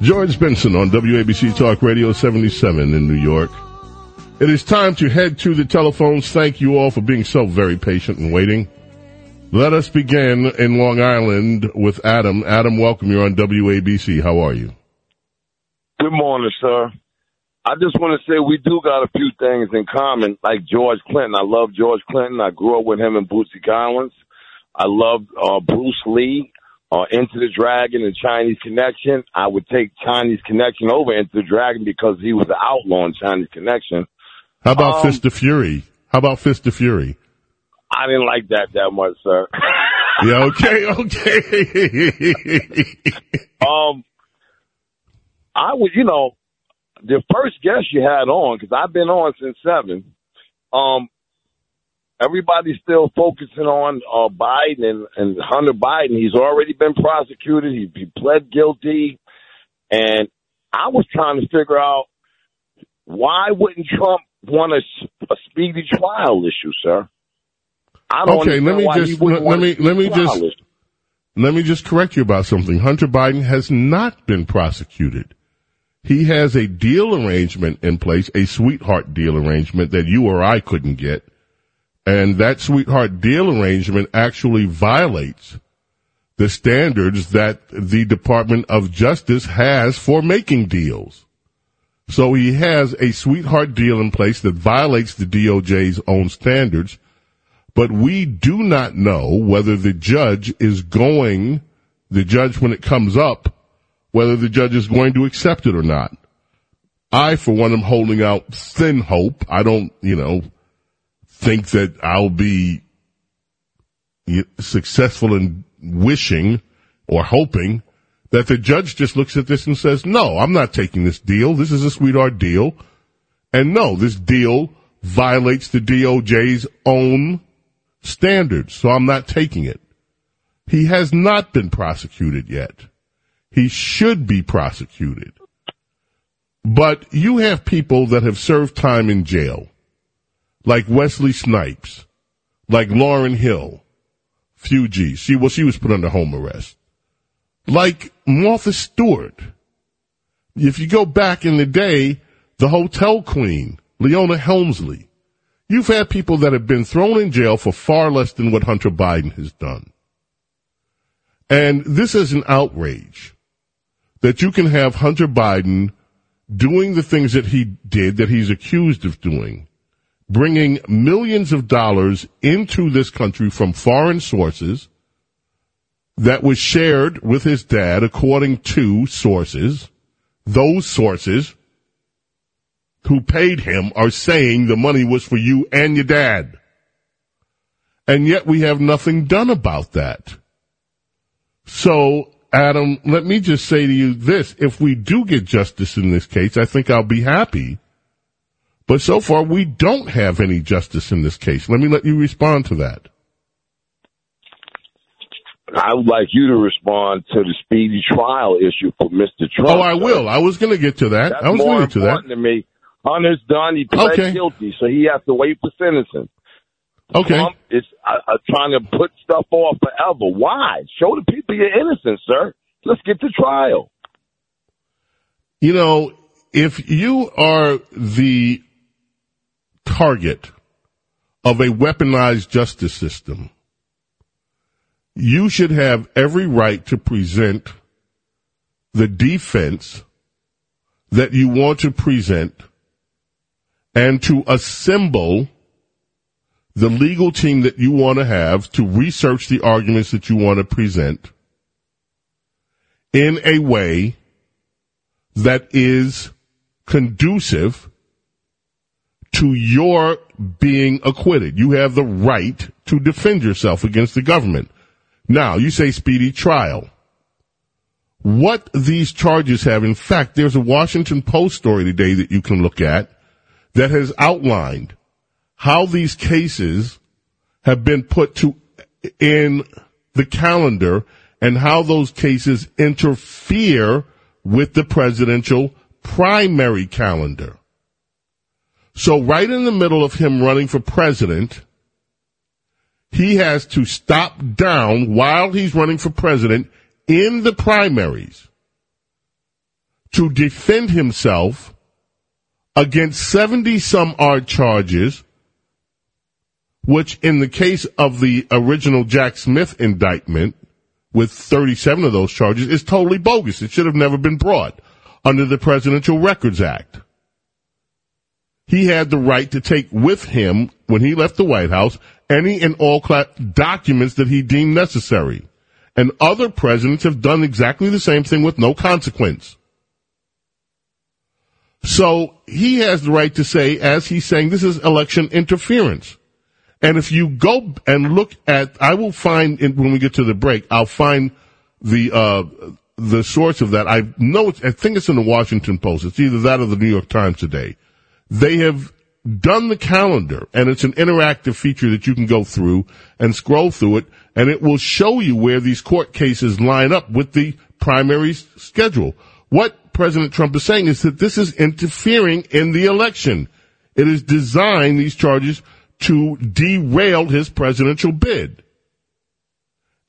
George Benson on WABC Talk Radio 77 in New York. It is time to head to the telephones. Thank you all for being so very patient and waiting. Let us begin in Long Island with Adam. Adam, welcome. You're on WABC. How are you? Good morning, sir. I just want to say we do got a few things in common, like George Clinton. I love George Clinton. I grew up with him and Bootsy Collins. I love uh, Bruce Lee, uh, Enter the Dragon and Chinese Connection. I would take Chinese Connection over Enter the Dragon because he was an outlaw in Chinese Connection. How about Um, Fist of Fury? How about Fist of Fury? I didn't like that that much, sir. Yeah, okay, okay. um, I was, you know, the first guest you had on, because I've been on since seven. Um, everybody's still focusing on uh, Biden and, and Hunter Biden. He's already been prosecuted. He, he pled guilty, and I was trying to figure out why wouldn't Trump want a, a speedy trial issue, sir? I don't okay, let me just let, let me let me just let me just correct you about something. Hunter Biden has not been prosecuted. He has a deal arrangement in place, a sweetheart deal arrangement that you or I couldn't get. And that sweetheart deal arrangement actually violates the standards that the Department of Justice has for making deals. So he has a sweetheart deal in place that violates the DOJ's own standards, but we do not know whether the judge is going, the judge when it comes up, whether the judge is going to accept it or not. I, for one, am holding out thin hope. I don't, you know, think that I'll be successful in wishing or hoping that the judge just looks at this and says, no, I'm not taking this deal. This is a sweetheart deal. And no, this deal violates the DOJ's own standards. So I'm not taking it. He has not been prosecuted yet. He should be prosecuted. But you have people that have served time in jail, like Wesley Snipes, like Lauryn Hill, Fuji. She well, she was put under home arrest. Like Martha Stewart. If you go back in the day, the hotel queen, Leona Helmsley. You've had people that have been thrown in jail for far less than what Hunter Biden has done. And this is an outrage that you can have Hunter Biden doing the things that he did, that he's accused of doing, bringing millions of dollars into this country from foreign sources that was shared with his dad, according to sources. Those sources who paid him are saying the money was for you and your dad. And yet we have nothing done about that. So, Adam, let me just say to you this. If we do get justice in this case, I think I'll be happy. But so far, we don't have any justice in this case. Let me let you respond to that. I would like you to respond to the speedy trial issue for Mr. Trump. Oh, I will. I was going to get to that. That's I was going to that. to me. Hunter's done. He pled Okay. guilty, so he has to wait for sentencing. Okay. Trump is uh, uh, trying to put stuff off forever. Why? Show the people you're innocent, sir. Let's get to trial. You know, if you are the target of a weaponized justice system, you should have every right to present the defense that you want to present and to assemble the legal team that you want to have to research the arguments that you want to present in a way that is conducive to your being acquitted. You have the right to defend yourself against the government. Now, you say speedy trial. What these charges have, in fact, there's a Washington Post story today that you can look at that has outlined how these cases have been put to in the calendar and how those cases interfere with the presidential primary calendar. So right in the middle of him running for president, he has to stop down while he's running for president in the primaries to defend himself against 70 some odd charges, which in the case of the original Jack Smith indictment, with 37 of those charges, is totally bogus. It should have never been brought under the Presidential Records Act. He had the right to take with him, when he left the White House, any and all documents that he deemed necessary. And other presidents have done exactly the same thing with no consequence. So he has the right to say, as he's saying, this is election interference. And if you go and look at, I will find in, when we get to the break, I'll find the uh, the source of that. I know, it's, I think it's in the Washington Post. It's either that or the New York Times today. They have done the calendar, and it's an interactive feature that you can go through and scroll through it, and it will show you where these court cases line up with the primary schedule. What President Trump is saying is that this is interfering in the election. It is designed, these charges, to derail his presidential bid.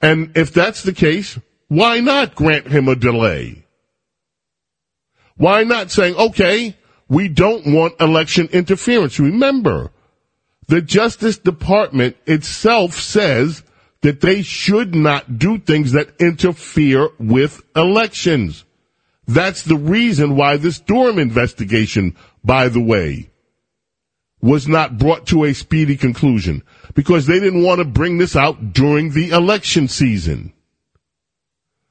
And if that's the case, why not grant him a delay? Why not saying, okay, we don't want election interference? Remember, the Justice Department itself says that they should not do things that interfere with elections. That's the reason why this Durham investigation, by the way, was not brought to a speedy conclusion because they didn't want to bring this out during the election season.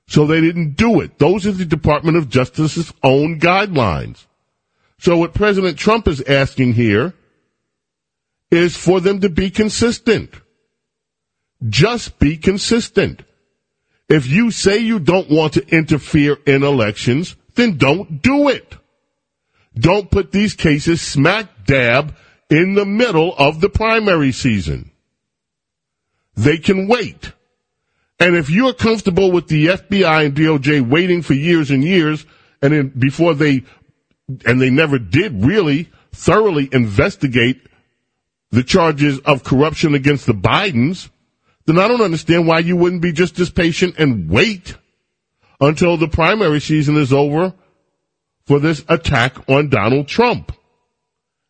So they didn't do it. Those are the Department of Justice's own guidelines. So what President Trump is asking here is for them to be consistent. Just be consistent. If you say you don't want to interfere in elections, then don't do it. Don't put these cases smack dab in the middle of the primary season. They can wait. And if you're comfortable with the FBI and DOJ waiting for years and years, and then before they, and they never did really thoroughly investigate the charges of corruption against the Bidens, then I don't understand why you wouldn't be just as patient and wait until the primary season is over for this attack on Donald Trump.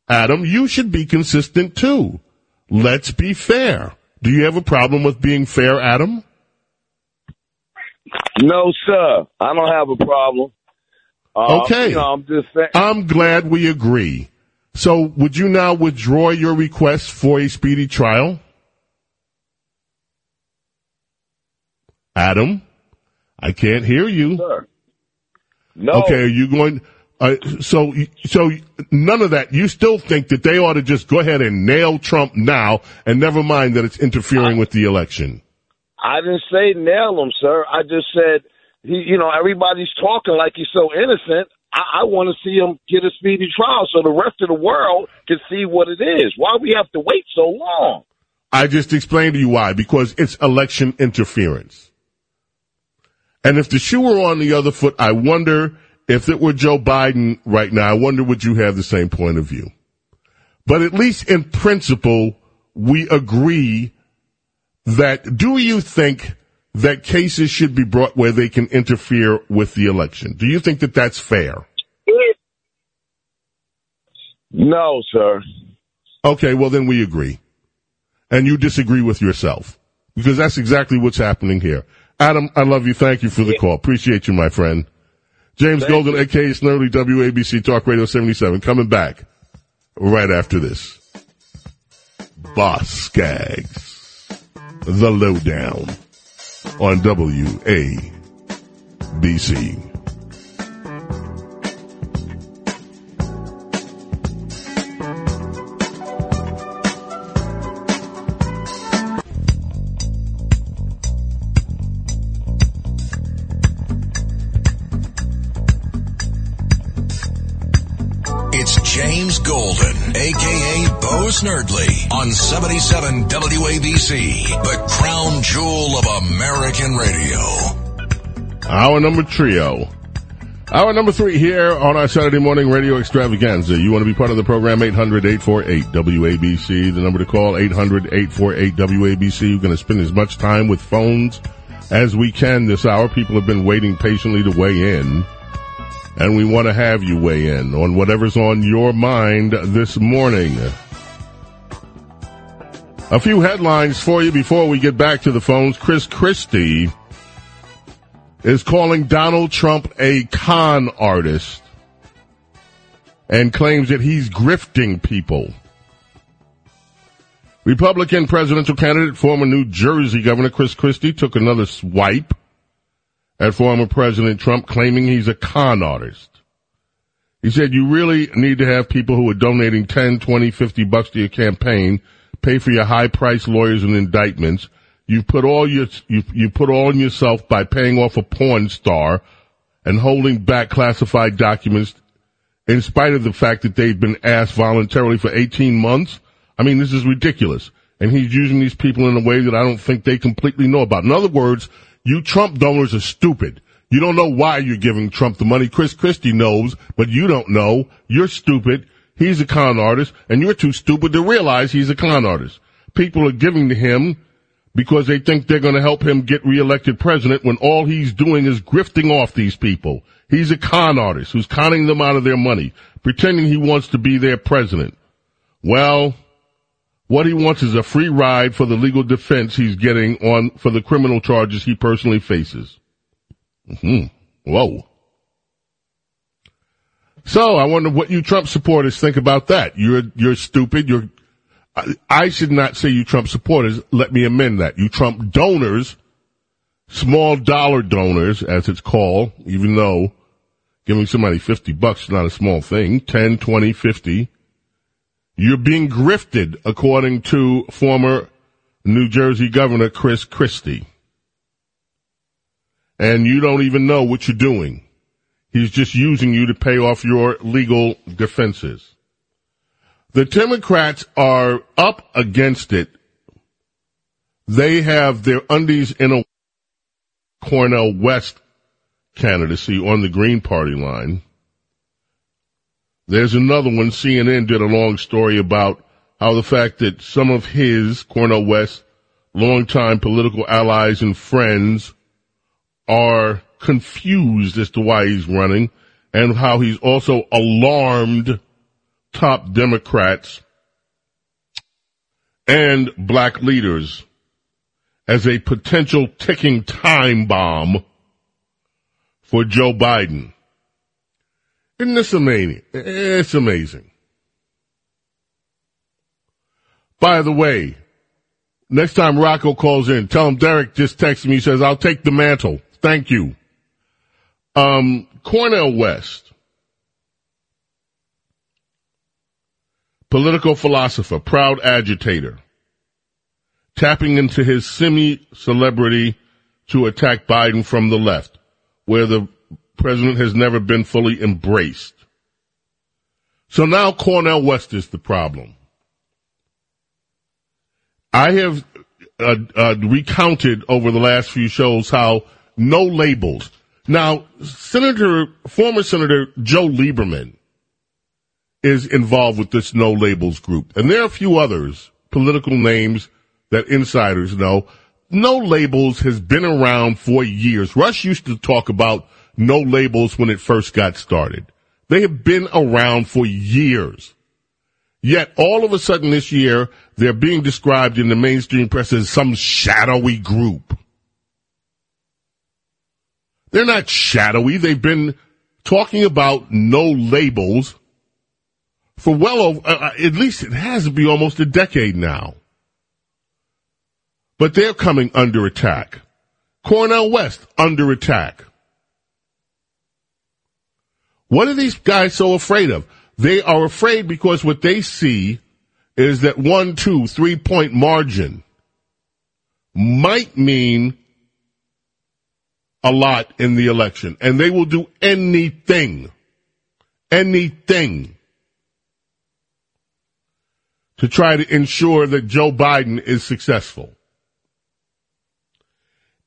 Adam, you should be consistent too. Let's be fair. Do you have a problem with being fair, Adam? No, sir. I don't have a problem. Uh, Okay. You know, I'm just saying. I'm glad we agree. So, would you now withdraw your request for a speedy trial? Adam, I can't hear you. Sir. No. Okay, are you going? Uh, so, so none of that. You still think that they ought to just go ahead and nail Trump now, and never mind that it's interfering with the election. I didn't say nail him, sir. I just said he. You know, everybody's talking like he's so innocent. I, I want to see him get a speedy trial so the rest of the world can see what it is. Why we have to wait so long? I just explained to you why. Because it's election interference. And if the shoe were on the other foot, I wonder if it were Joe Biden right now, I wonder would you have the same point of view? But at least in principle, we agree that do you think that cases should be brought where they can interfere with the election? Do you think that that's fair? No, sir. Okay, well then we agree. And you disagree with yourself. Because that's exactly what's happening here. Adam, I love you. Thank you for the call. Appreciate you, my friend. James Golden, aka Snerdley, WABC Talk Radio 77, coming back right after this. Boz Scaggs, The Lowdown on WABC. Bo Snerdley, on 77 WABC, the crown jewel of American radio. Our number trio. Our number three here on our Saturday morning radio extravaganza. You want to be part of the program? 800-848-WABC. The number to call, 800-848-WABC. We're going to spend as much time with phones as we can this hour. People have been waiting patiently to weigh in. And we want to have you weigh in on whatever's on your mind this morning. A few headlines for you before we get back to the phones. Chris Christie is calling Donald Trump a con artist and claims that he's grifting people. Republican presidential candidate, former New Jersey Governor Chris Christie took another swipe at former President Trump claiming he's a con artist. He said you really need to have people who are donating 10, 20, 50 bucks to your campaign pay for your high priced lawyers and indictments. You put all your, you, you put all on yourself by paying off a porn star and holding back classified documents in spite of the fact that they've been asked voluntarily for 18 months. I mean, this is ridiculous. And he's using these people in a way that I don't think they completely know about. In other words, you Trump donors are stupid. You don't know why you're giving Trump the money. Chris Christie knows, but you don't know. You're stupid. He's a con artist, and you're too stupid to realize he's a con artist. People are giving to him because they think they're going to help him get reelected president when all he's doing is grifting off these people. He's a con artist who's conning them out of their money, pretending he wants to be their president. Well, what he wants is a free ride for the legal defense he's getting on for the criminal charges he personally faces. Hmm. Whoa. So I wonder what you Trump supporters think about that. You're you're stupid. You're I, I should not say you Trump supporters. Let me amend that. You Trump donors, small dollar donors, as it's called, even though giving somebody 50 bucks is not a small thing, 10, 20, 50. You're being grifted, according to former New Jersey Governor Chris Christie. And you don't even know what you're doing. He's just using you to pay off your legal defenses. The Democrats are up against it. They have their undies in a Cornel West candidacy on the Green Party line. There's another one. CNN did a long story about how the fact that some of his, Cornel West, longtime political allies and friends are confused as to why he's running and how he's also alarmed top Democrats and black leaders as a potential ticking time bomb for Joe Biden. Isn't this amazing? It's amazing. By the way, next time Rocco calls in, tell him Derek just texted me. He says, I'll take the mantle. Thank you. Um, Cornel West, political philosopher, proud agitator, tapping into his semi-celebrity to attack Biden from the left, where the president has never been fully embraced. So now Cornel West is the problem. I have uh, uh, recounted over the last few shows how no labels. Now, Senator, former Senator Joe Lieberman is involved with this no labels group, and there are a few others, political names that insiders know. No labels has been around for years. Rush used to talk about no labels when it first got started. They have been around for years. Yet all of a sudden this year, they're being described in the mainstream press as some shadowy group. They're not shadowy. They've been talking about no labels for well over, uh, uh, at least it has to be almost a decade now. But they're coming under attack. Cornel West under attack. What are these guys so afraid of? They are afraid because what they see is that one, two, three point margin might mean a lot in the election. And they will do anything, anything to try to ensure that Joe Biden is successful,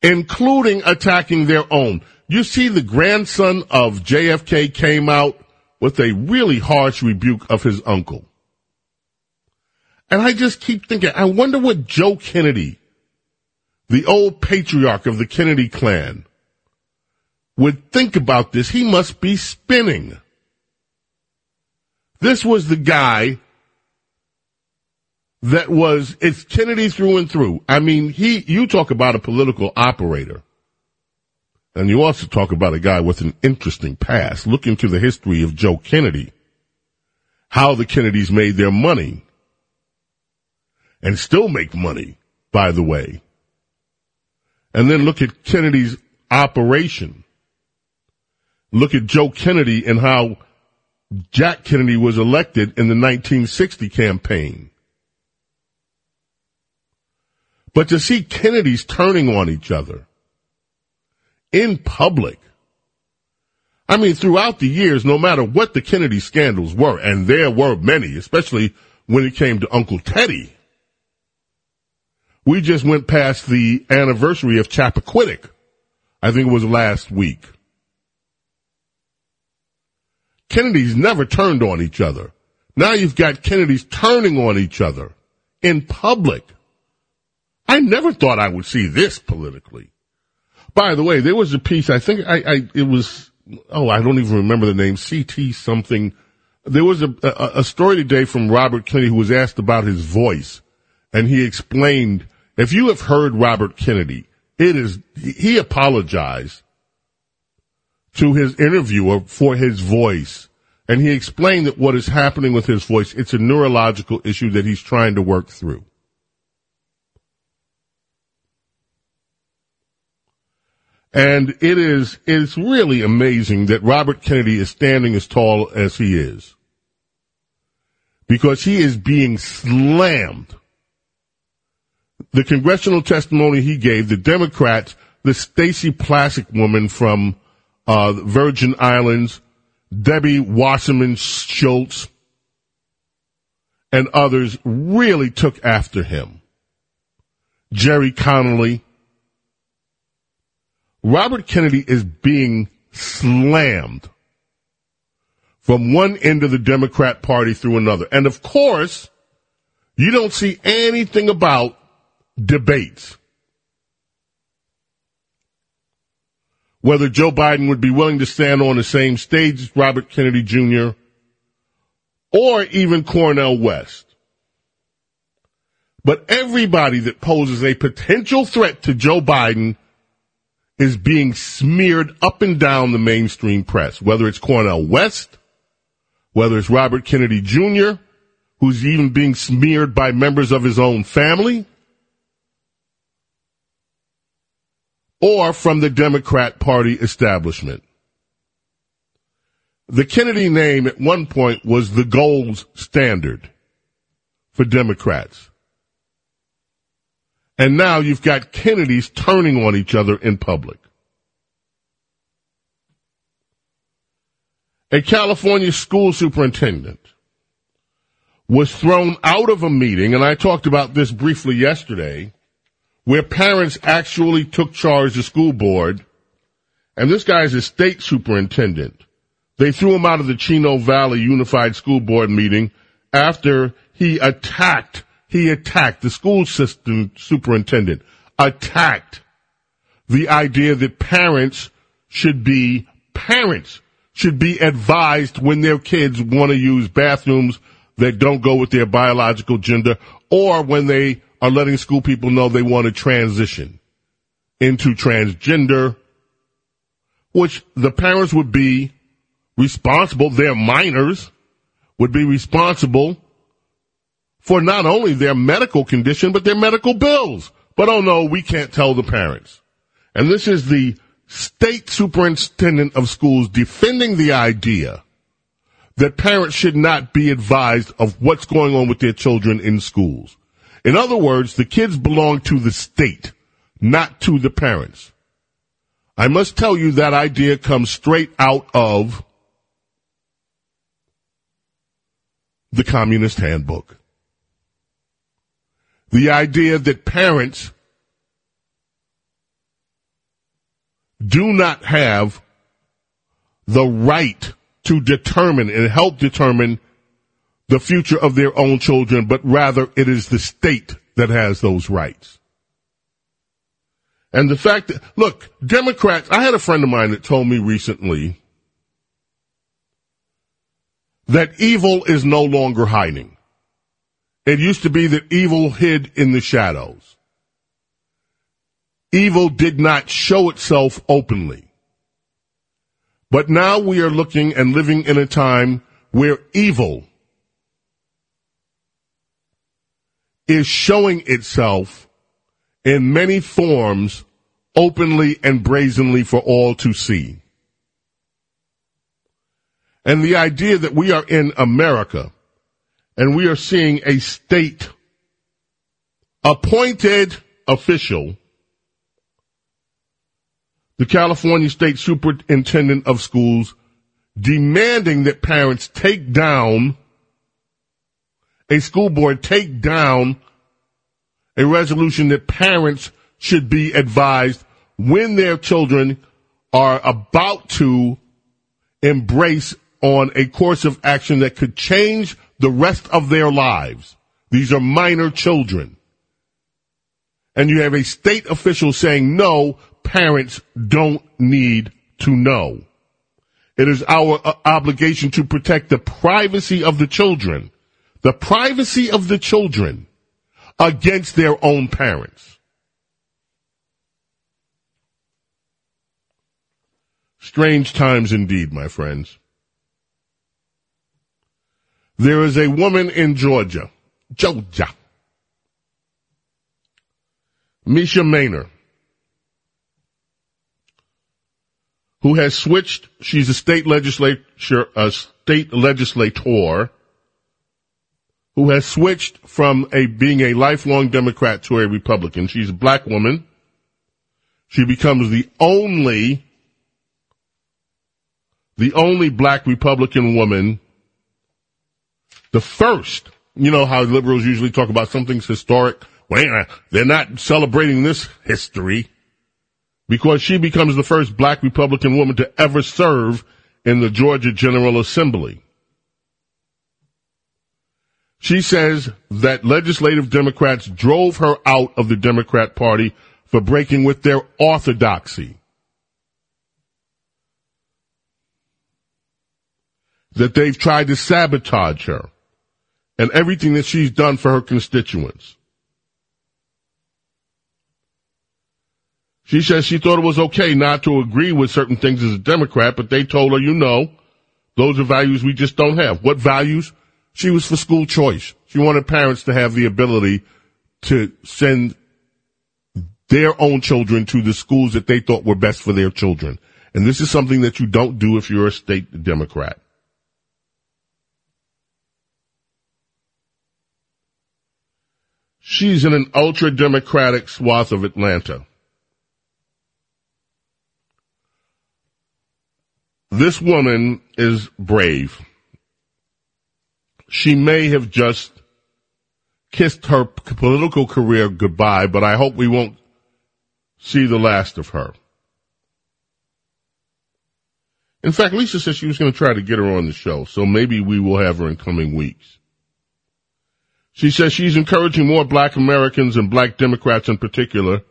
including attacking their own. You see, the grandson of JFK came out with a really harsh rebuke of his uncle. And I just keep thinking, I wonder what Joe Kennedy, the old patriarch of the Kennedy clan, would think about this. He must be spinning. This was the guy that was, it's Kennedy through and through. I mean, he, you talk about a political operator. And you also talk about a guy with an interesting past. Look into the history of Joe Kennedy. How the Kennedys made their money. And still make money, by the way. And then look at Kennedy's operation. Look at Joe Kennedy and how Jack Kennedy was elected in the 1960 campaign. But to see Kennedys turning on each other, in public. I mean, throughout the years, no matter what the Kennedy scandals were, and there were many, especially when it came to Uncle Teddy. We just went past the anniversary of Chappaquiddick. I think it was last week. Kennedys never turned on each other. Now you've got Kennedys turning on each other in public. I never thought I would see this politically. By the way, there was a piece, I think I, I it was, oh, I don't even remember the name, CT something. There was a, a, a story today from Robert Kennedy who was asked about his voice and he explained, if you have heard Robert Kennedy, it is, he apologized to his interviewer for his voice. And he explained that what is happening with his voice, it's a neurological issue that he's trying to work through. And it is, it's really amazing that Robert Kennedy is standing as tall as he is. Because he is being slammed. The congressional testimony he gave, the Democrats, the Stacey Plaskett woman from uh, Virgin Islands, Debbie Wasserman Schultz, and others really took after him. Gerry Connolly, Robert Kennedy is being slammed from one end of the Democrat Party through another. And of course, you don't see anything about debates. Whether Joe Biden would be willing to stand on the same stage as Robert Kennedy Jr. or even Cornel West. But everybody that poses a potential threat to Joe Biden is being smeared up and down the mainstream press, whether it's Cornel West, whether it's Robert Kennedy Jr., who's even being smeared by members of his own family, or from the Democrat Party establishment. The Kennedy name at one point was the gold standard for Democrats. And now you've got Kennedys turning on each other in public. A California school superintendent was thrown out of a meeting, and I talked about this briefly yesterday, where parents actually took charge of the school board, and this guy's a state superintendent. They threw him out of the Chino Valley Unified School Board meeting after he attacked he attacked the school system superintendent, attacked the idea that parents should be parents should be advised when their kids want to use bathrooms that don't go with their biological gender or when they are letting school people know they want to transition into transgender, which the parents would be responsible, their minors would be responsible for not only their medical condition, but their medical bills. But oh no, we can't tell the parents. And this is the state superintendent of schools defending the idea that parents should not be advised of what's going on with their children in schools. In other words, the kids belong to the state, not to the parents. I must tell you that idea comes straight out of the Communist Handbook the idea that parents do not have the right to determine and help determine the future of their own children, but rather it is the state that has those rights. And the fact that, look, Democrats, I had a friend of mine that told me recently that evil is no longer hiding. It used to be that evil hid in the shadows. Evil did not show itself openly. But now we are looking and living in a time where evil is showing itself in many forms openly and brazenly for all to see. And the idea that we are in America and we are seeing a state appointed official, the California State Superintendent of Schools, demanding that parents take down a school board take down a resolution that parents should be advised when their children are about to embrace on a course of action that could change the rest of their lives. These are minor children. And you have a state official saying, no, parents don't need to know. It is our uh, obligation to protect the privacy of the children, the privacy of the children against their own parents. Strange times indeed, my friends. There is a woman in Georgia, Georgia, Mesha Mainor, who has switched. She's a state legislature, a state legislator who has switched from a being a lifelong Democrat to a Republican. She's a black woman. She becomes the only, the only black Republican woman the first, you know how liberals usually talk about something's historic. Well, they're not celebrating this history because she becomes the first black Republican woman to ever serve in the Georgia General Assembly. She says that legislative Democrats drove her out of the Democrat Party for breaking with their orthodoxy. That they've tried to sabotage her and everything that she's done for her constituents. She says she thought it was okay not to agree with certain things as a Democrat, but they told her, you know, those are values we just don't have. What values? She was for school choice. She wanted parents to have the ability to send their own children to the schools that they thought were best for their children. And this is something that you don't do if you're a state Democrat. She's in an ultra democratic swath of Atlanta. This woman is brave. She may have just kissed her political career goodbye, but I hope we won't see the last of her. In fact, Lisa said she was going to try to get her on the show, so maybe we will have her in coming weeks. She says she's encouraging more black Americans and black Democrats in particular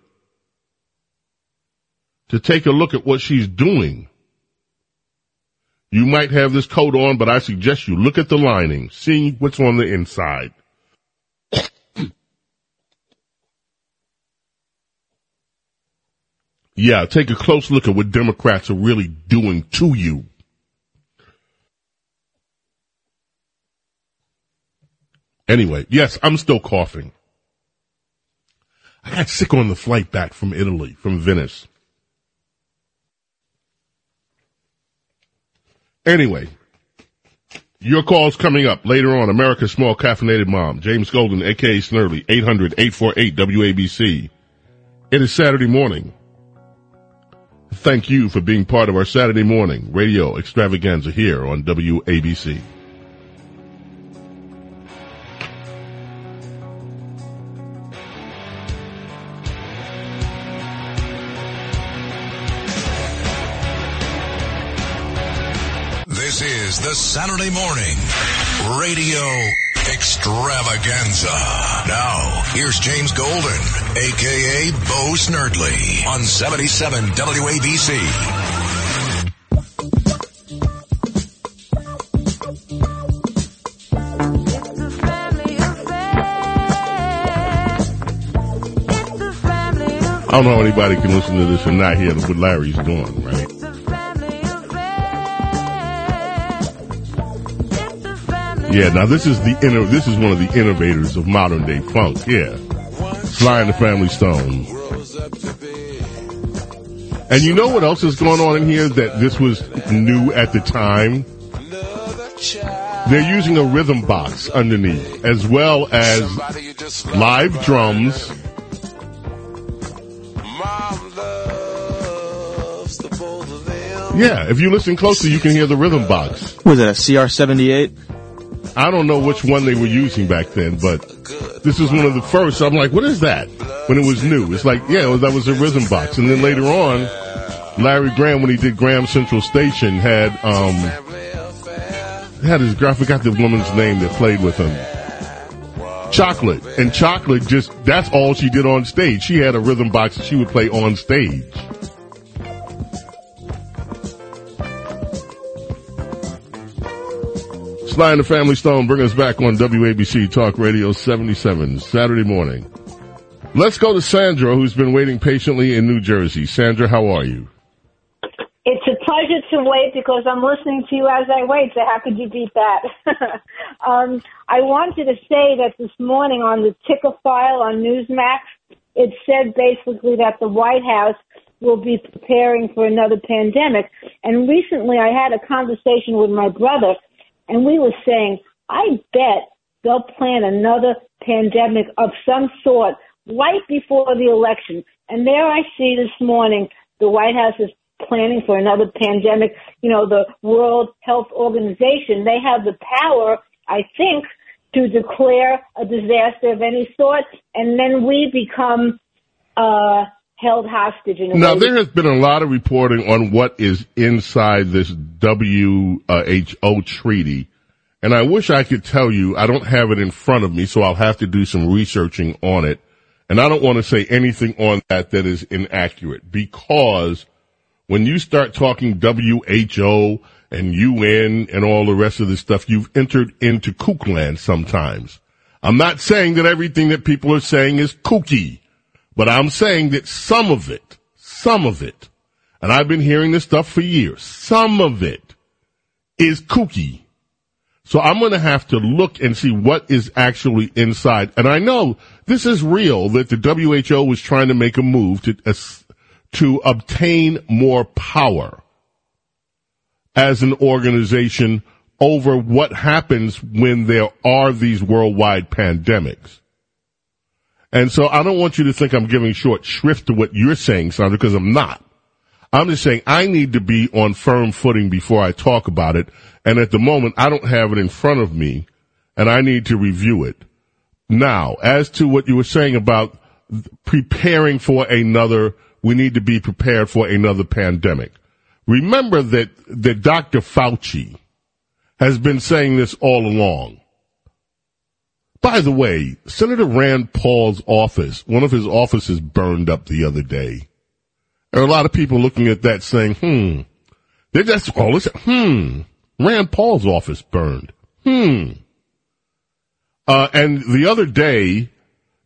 to take a look at what she's doing you might have this coat on, but I suggest you look at the lining, see what's on the inside. yeah, take a close look at what Democrats are really doing to you. Anyway, yes, I'm still coughing. I got sick on the flight back from Italy, from Venice. Anyway, your call's coming up later on. America's Small Caffeinated Mom, James Golden, aka Snerdley, 800-848-WABC. It is Saturday morning. Thank you for being part of our Saturday morning radio extravaganza here on WABC. Saturday morning radio extravaganza. Now, here's James Golden, aka Bo Snerdley, on 77 WABC. I don't know how anybody can listen to this and not hear what Larry's doing, right? Yeah, now this is the inno- this is one of the innovators of modern day funk. Yeah, Sly and the Family Stone. And you know what else is going on in here that this was new at the time? They're using a rhythm box underneath, as well as live drums. Yeah, if you listen closely, you can hear the rhythm box. Was it a CR78? I don't know which one they were using back then, but this is one of the first. I'm like, what is that? When it was new, it's like, yeah, that was a rhythm box. And then later on, Larry Graham, when he did Graham Central Station, had um had his. I forgot the woman's name that played with him. Chocolate and Chocolate just that's all she did on stage. She had a rhythm box that she would play on stage. And the Family Stone bring us back on WABC Talk Radio 77 Saturday morning. Let's go to Sandra, who's been waiting patiently in New Jersey. Sandra, how are you? It's a pleasure to wait because I'm listening to you as I wait. So how could you beat that? um, I wanted to say that this morning on the ticker file on Newsmax, it said basically that the White House will be preparing for another pandemic. And recently I had a conversation with my brother and we were saying, I bet they'll plan another pandemic of some sort right before the election. And there I see this morning the White House is planning for another pandemic. You know, the World Health Organization, they have the power, I think, to declare a disaster of any sort, and then we become uh, held hostage. In a Now, there has been a lot of reporting on what is inside this WHO treaty. And I wish I could tell you, I don't have it in front of me, so I'll have to do some researching on it. And I don't want to say anything on that that is inaccurate because when you start talking WHO and UN and all the rest of this stuff, you've entered into kook land sometimes. I'm not saying that everything that people are saying is kooky. But I'm saying that some of it, some of it, and I've been hearing this stuff for years, some of it is kooky. So I'm going to have to look and see what is actually inside. And I know this is real that the WHO was trying to make a move to, uh, to obtain more power as an organization over what happens when there are these worldwide pandemics. And so I don't want you to think I'm giving short shrift to what you're saying, Sandra, because I'm not. I'm just saying I need to be on firm footing before I talk about it. And at the moment, I don't have it in front of me and I need to review it. Now, as to what you were saying about preparing for another, we need to be prepared for another pandemic. Remember that, that Dr. Fauci has been saying this all along. By the way, Senator Rand Paul's office, one of his offices burned up the other day. There are a lot of people looking at that saying, hmm, they're just, oh, listen, hmm, Rand Paul's office burned. Hmm. Uh, and the other day,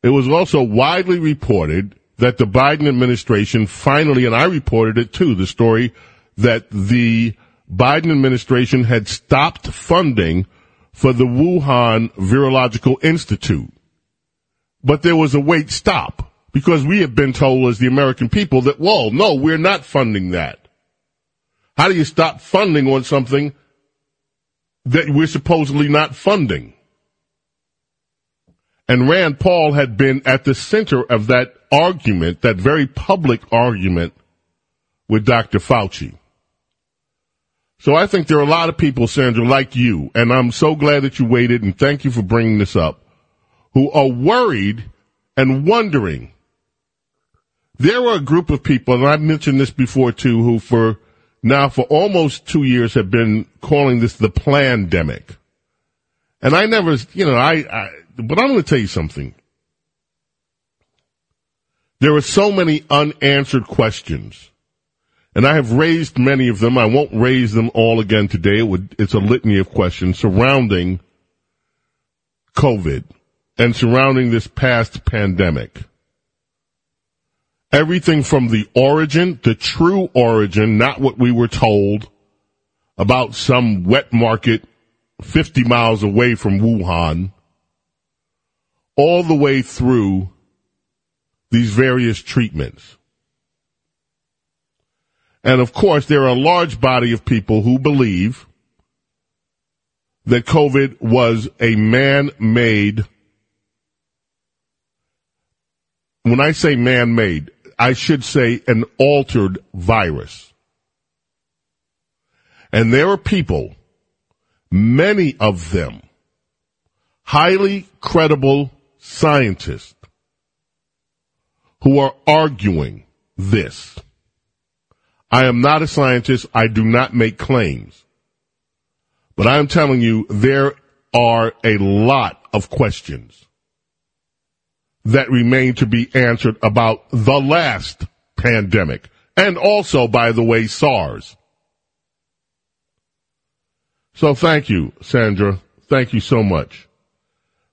it was also widely reported that the Biden administration finally, and I reported it too, the story that the Biden administration had stopped funding for the Wuhan Virological Institute. But there was a wait stop because we have been told as the American people that, whoa, no, we're not funding that. How do you stop funding on something that we're supposedly not funding? And Rand Paul had been at the center of that argument, that very public argument with Dr. Fauci. So I think there are a lot of people, Sandra, like you, and I'm so glad that you waited and thank you for bringing this up, who are worried and wondering. There are a group of people, and I've mentioned this before too, who for now for almost two years have been calling this the pandemic. And I never, you know, I, I but I'm going to tell you something. There are so many unanswered questions and I have raised many of them. I won't raise them all again today. It would, it's a litany of questions surrounding COVID and surrounding this past pandemic. Everything from the origin, the true origin, not what we were told about some wet market 50 miles away from Wuhan, all the way through these various treatments. And of course, there are a large body of people who believe that COVID was a man-made. When I say man-made, I should say an altered virus. And there are people, many of them, highly credible scientists, who are arguing this. I am not a scientist. I do not make claims. But I am telling you, there are a lot of questions that remain to be answered about the last pandemic. And also, by the way, SARS. So thank you, Sandra. Thank you so much.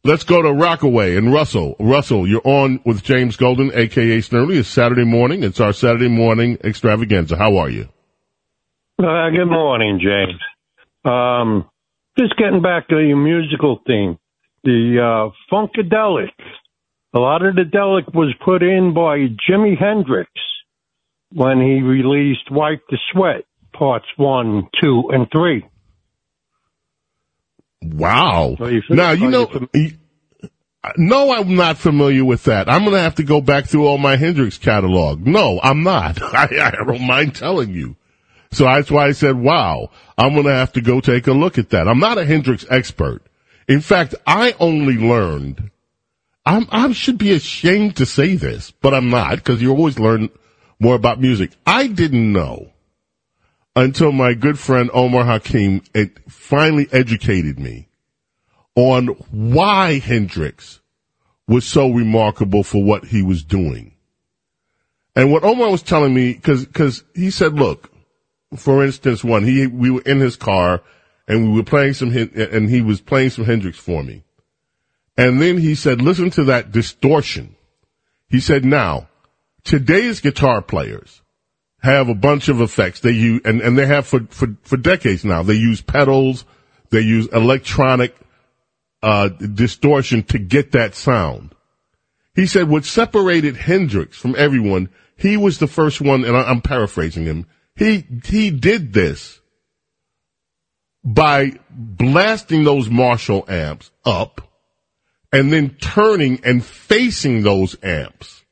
Let's go to Rockaway and Russell. Russell, you're on with James Golden, aka Snerdley. It's Saturday morning. It's our Saturday morning extravaganza. How are you? Uh, good morning, James. Um, just getting back to your musical theme, the uh, Funkadelic. A lot of the delic was put in by Jimi Hendrix when he released Wipe the Sweat, parts one, two, and three. Wow. You now, you know, you no, I'm not familiar with that. I'm going to have to go back through all my Hendrix catalog. No, I'm not. I, I don't mind telling you. So that's why I said, wow, I'm going to have to go take a look at that. I'm not a Hendrix expert. In fact, I only learned, I'm, I should be ashamed to say this, but I'm not because you always learn more about music. I didn't know until my good friend Omar Hakim finally educated me on why Hendrix was so remarkable for what he was doing. And what Omar was telling me, cause, cause he said, look, for instance, one, he, we were in his car and we were playing some, and he was playing some Hendrix for me. And then he said, listen to that distortion. He said, now, today's guitar players, have a bunch of effects. They use, and, and they have for, for, for decades now. They use pedals, they use electronic, uh, distortion to get that sound. He said what separated Hendrix from everyone, he was the first one, and I, I'm paraphrasing him. He, he did this by blasting those Marshall amps up and then turning and facing those amps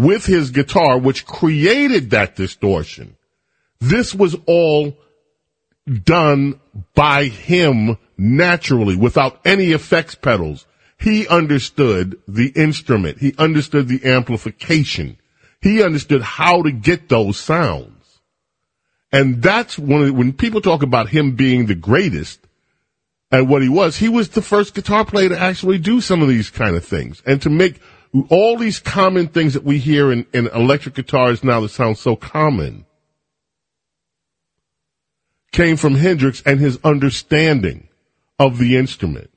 with his guitar, which created that distortion. This was all done by him naturally without any effects pedals. He understood the instrument. He understood the amplification. He understood how to get those sounds. And that's when, when people talk about him being the greatest and what he was, he was the first guitar player to actually do some of these kind of things and to make all these common things that we hear in, in electric guitars now that sound so common came from Hendrix and his understanding of the instrument.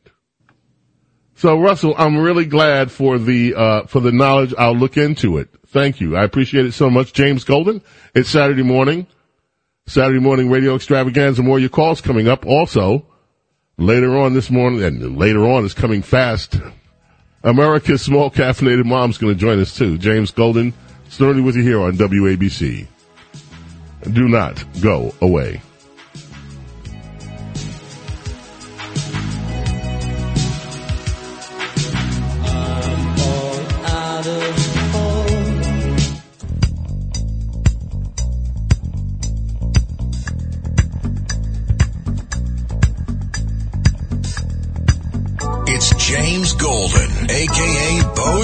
So Russell, I'm really glad for the uh, for the knowledge. I'll look into it. Thank you. I appreciate it so much. James Golden. It's Saturday morning. Saturday morning radio extravaganza. More your calls coming up. Also, later on this morning, and later on is coming fast. America's small caffeinated mom's going to join us too. James Golden, Snerdley with you here on WABC. Do not go away.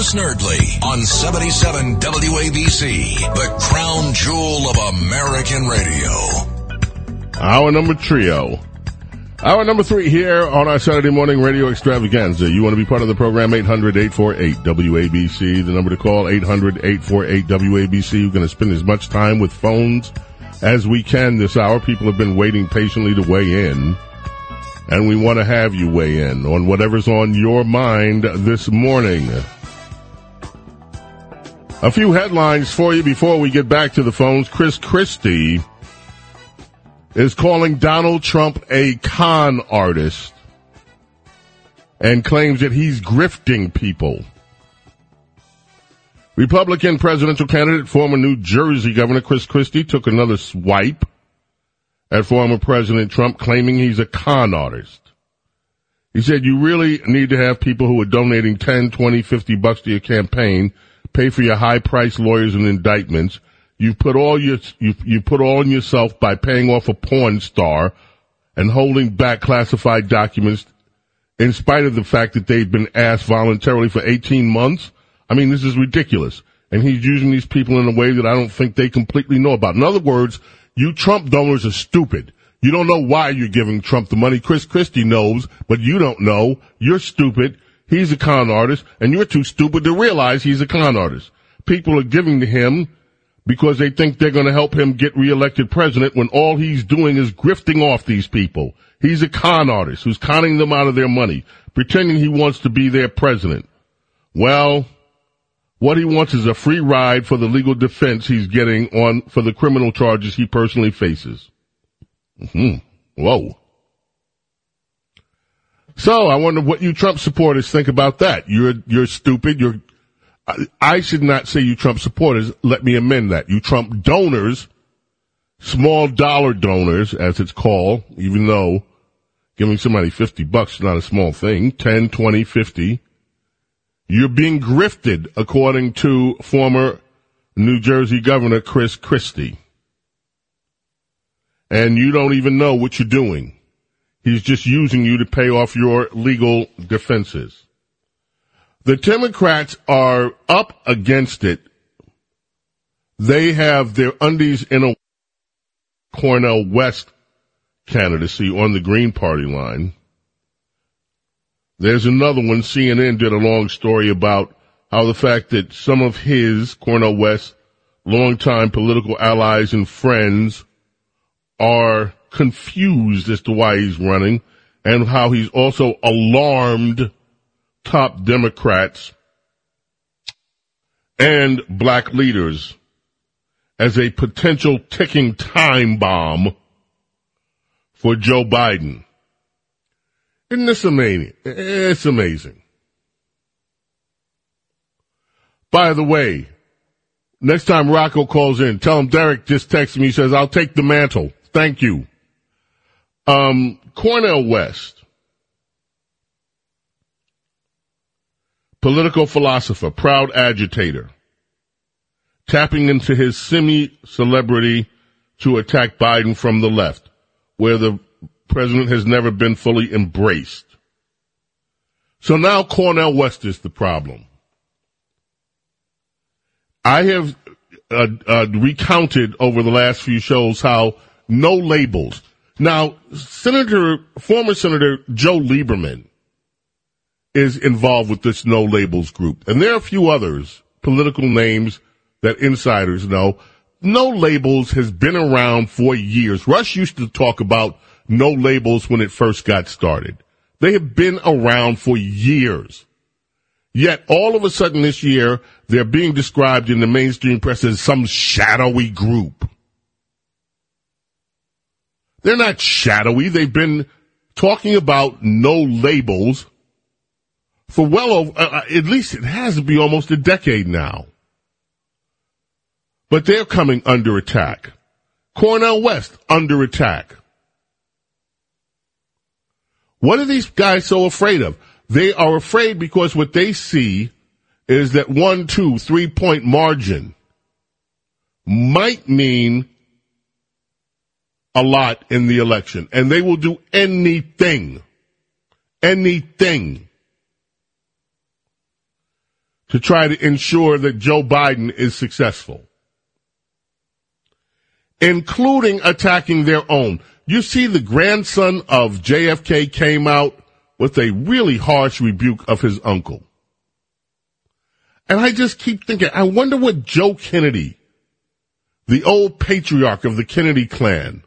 Bo Snerdley, on 77 WABC, the crown jewel of American radio. Our number trio. Our number three here on our Saturday morning radio extravaganza. You want to be part of the program? 800-848-WABC. The number to call, 800-848-WABC. We're going to spend as much time with phones as we can this hour. People have been waiting patiently to weigh in. And we want to have you weigh in on whatever's on your mind this morning. A few headlines for you before we get back to the phones. Chris Christie is calling Donald Trump a con artist and claims that he's grifting people. Republican presidential candidate, former New Jersey Governor Chris Christie took another swipe at former President Trump claiming he's a con artist. He said you really need to have people who are donating 10, 20, 50 bucks to your campaign pay for your high priced lawyers and indictments. You put all your, you, you put all on yourself by paying off a porn star and holding back classified documents in spite of the fact that they've been asked voluntarily for 18 months. I mean, this is ridiculous. And he's using these people in a way that I don't think they completely know about. In other words, you Trump donors are stupid. You don't know why you're giving Trump the money. Chris Christie knows, but you don't know. You're stupid. He's a con artist, and you're too stupid to realize he's a con artist. People are giving to him because they think they're going to help him get reelected president when all he's doing is grifting off these people. He's a con artist who's conning them out of their money, pretending he wants to be their president. Well, what he wants is a free ride for the legal defense he's getting on for the criminal charges he personally faces. Hmm. Whoa. So I wonder what you Trump supporters think about that. You're you're stupid. You're. I, should not say you Trump supporters. Let me amend that. You Trump donors, small dollar donors, as it's called, even though giving somebody 50 bucks is not a small thing, 10, 20, 50. You're being grifted, according to former New Jersey Governor Chris Christie. And you don't even know what you're doing. He's just using you to pay off your legal defenses. The Democrats are up against it. They have their undies in a Cornel West candidacy on the Green Party line. There's another one. CNN did a long story about how the fact that some of his, Cornel West, longtime political allies and friends are confused as to why he's running and how he's also alarmed top Democrats and black leaders. as a potential ticking time bomb for Joe Biden. Isn't this amazing? It's amazing. By the way, next time Rocco calls in, tell him Derek just texted me, he says, I'll take the mantle. Thank you. Um, Cornel West, political philosopher, proud agitator, tapping into his semi-celebrity to attack Biden from the left, where the president has never been fully embraced. So now Cornel West is the problem. I have uh, uh, recounted over the last few shows how no labels. Now, Senator, former Senator Joe Lieberman is involved with this no labels group. And there are a few others, political names that insiders know. No labels has been around for years. Rush used to talk about no labels when it first got started. They have been around for years. Yet all of a sudden this year, they're being described in the mainstream press as some shadowy group. They're not shadowy. They've been talking about no labels for well over, uh, uh, at least it has to be almost a decade now. But they're coming under attack. Cornel West under attack. What are these guys so afraid of? They are afraid because what they see is that one, two, three point margin might mean a lot in the election. And they will do anything, anything to try to ensure that Joe Biden is successful, including attacking their own. You see, the grandson of JFK came out with a really harsh rebuke of his uncle. And I just keep thinking, I wonder what Joe Kennedy, the old patriarch of the Kennedy clan,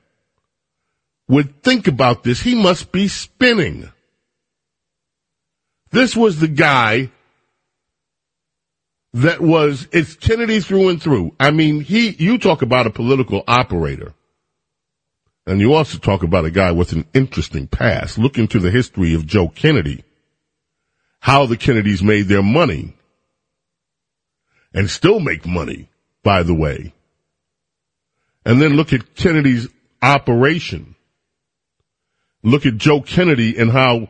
would think about this. He must be spinning. This was the guy that was, it's Kennedy through and through. I mean, he, you talk about a political operator. And you also talk about a guy with an interesting past. Look into the history of Joe Kennedy, how the Kennedys made their money, and still make money, by the way. And then look at Kennedy's operation. Look at Joe Kennedy and how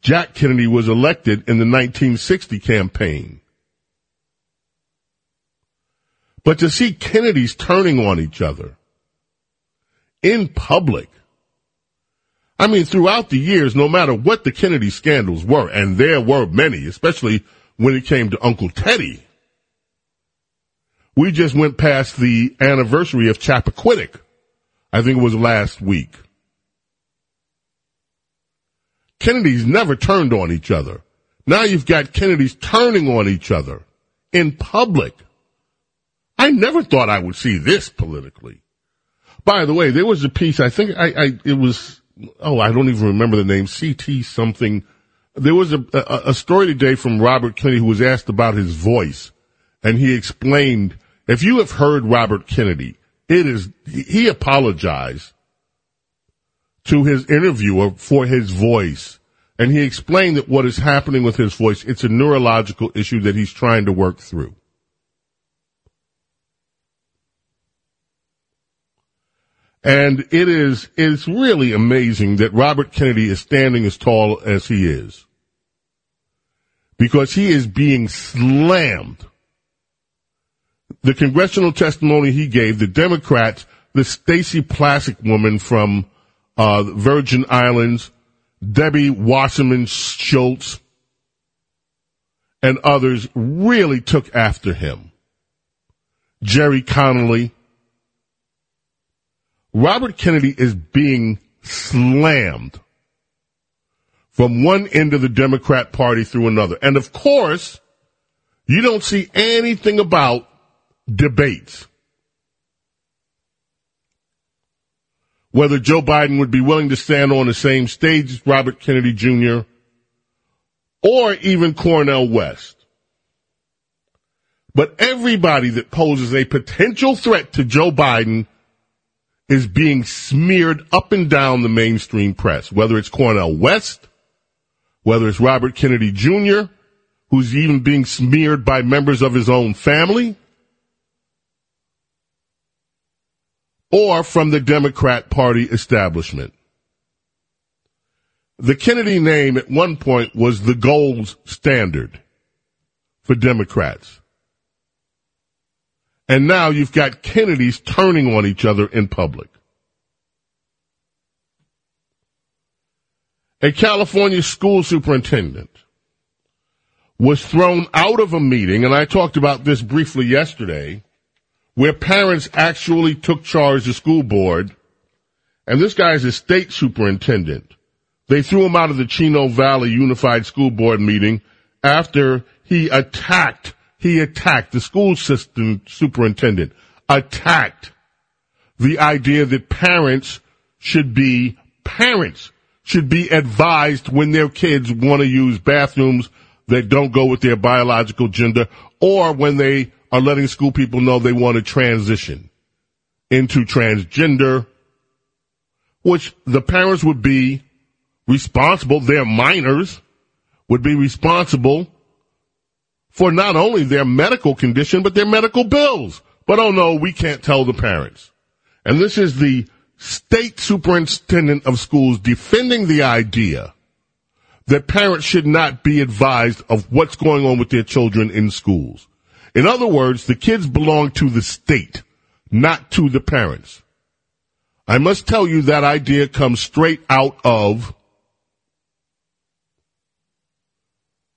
Jack Kennedy was elected in the 1960 campaign. But to see Kennedys turning on each other, in public. I mean, throughout the years, no matter what the Kennedy scandals were, and there were many, especially when it came to Uncle Teddy, we just went past the anniversary of Chappaquiddick. I think it was last week. Kennedys never turned on each other. Now you've got Kennedys turning on each other in public. I never thought I would see this politically. By the way, there was a piece, I think I, I it was, oh, I don't even remember the name, CT something. There was a, a, a story today from Robert Kennedy who was asked about his voice and he explained, if you have heard Robert Kennedy, it is, he apologized to his interviewer for his voice. And he explained that what is happening with his voice, it's a neurological issue that he's trying to work through. And it is, it's really amazing that Robert Kennedy is standing as tall as he is. Because he is being slammed. The congressional testimony he gave, the Democrats, the Stacey Plaskett woman from, uh, Virgin Islands, Debbie Wasserman Schultz, and others really took after him. Gerry Connolly, Robert Kennedy is being slammed from one end of the Democrat Party through another. And of course, you don't see anything about debates. Whether Joe Biden would be willing to stand on the same stage as Robert Kennedy Jr. or even Cornel West. But everybody that poses a potential threat to Joe Biden is being smeared up and down the mainstream press, whether it's Cornel West, whether it's Robert Kennedy Jr., who's even being smeared by members of his own family, or from the Democrat Party establishment. The Kennedy name at one point was the gold standard for Democrats. And now you've got Kennedys turning on each other in public. A California school superintendent was thrown out of a meeting, and I talked about this briefly yesterday, where parents actually took charge of school board, and this guy is a state superintendent. They threw him out of the Chino Valley Unified School Board meeting after he attacked he attacked the school system superintendent, attacked the idea that parents should be parents should be advised when their kids want to use bathrooms that don't go with their biological gender or when they are letting school people know they want to transition into transgender, which the parents would be responsible, their minors would be responsible for not only their medical condition, but their medical bills. But oh no, we can't tell the parents. And this is the state superintendent of schools defending the idea that parents should not be advised of what's going on with their children in schools. In other words, the kids belong to the state, not to the parents. I must tell you that idea comes straight out of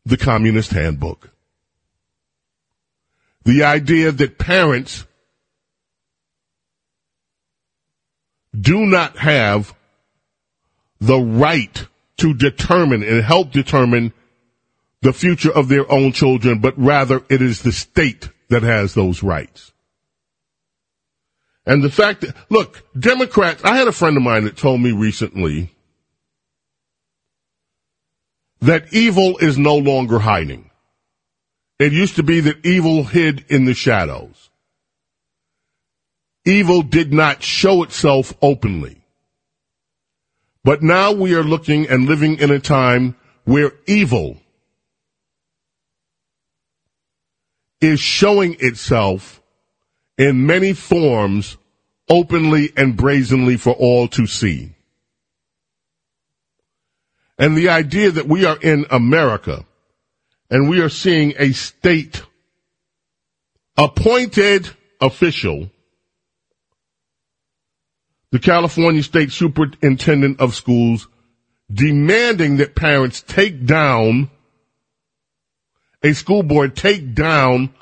the Communist Handbook. The idea that parents do not have the right to determine and help determine the future of their own children, but rather it is the state that has those rights. And the fact that, look, Democrats, I had a friend of mine that told me recently that evil is no longer hiding. It used to be that evil hid in the shadows. Evil did not show itself openly. But now we are looking and living in a time where evil is showing itself in many forms openly and brazenly for all to see. And the idea that we are in America and we are seeing a state appointed official, the California State Superintendent of Schools, demanding that parents take down a school board, take down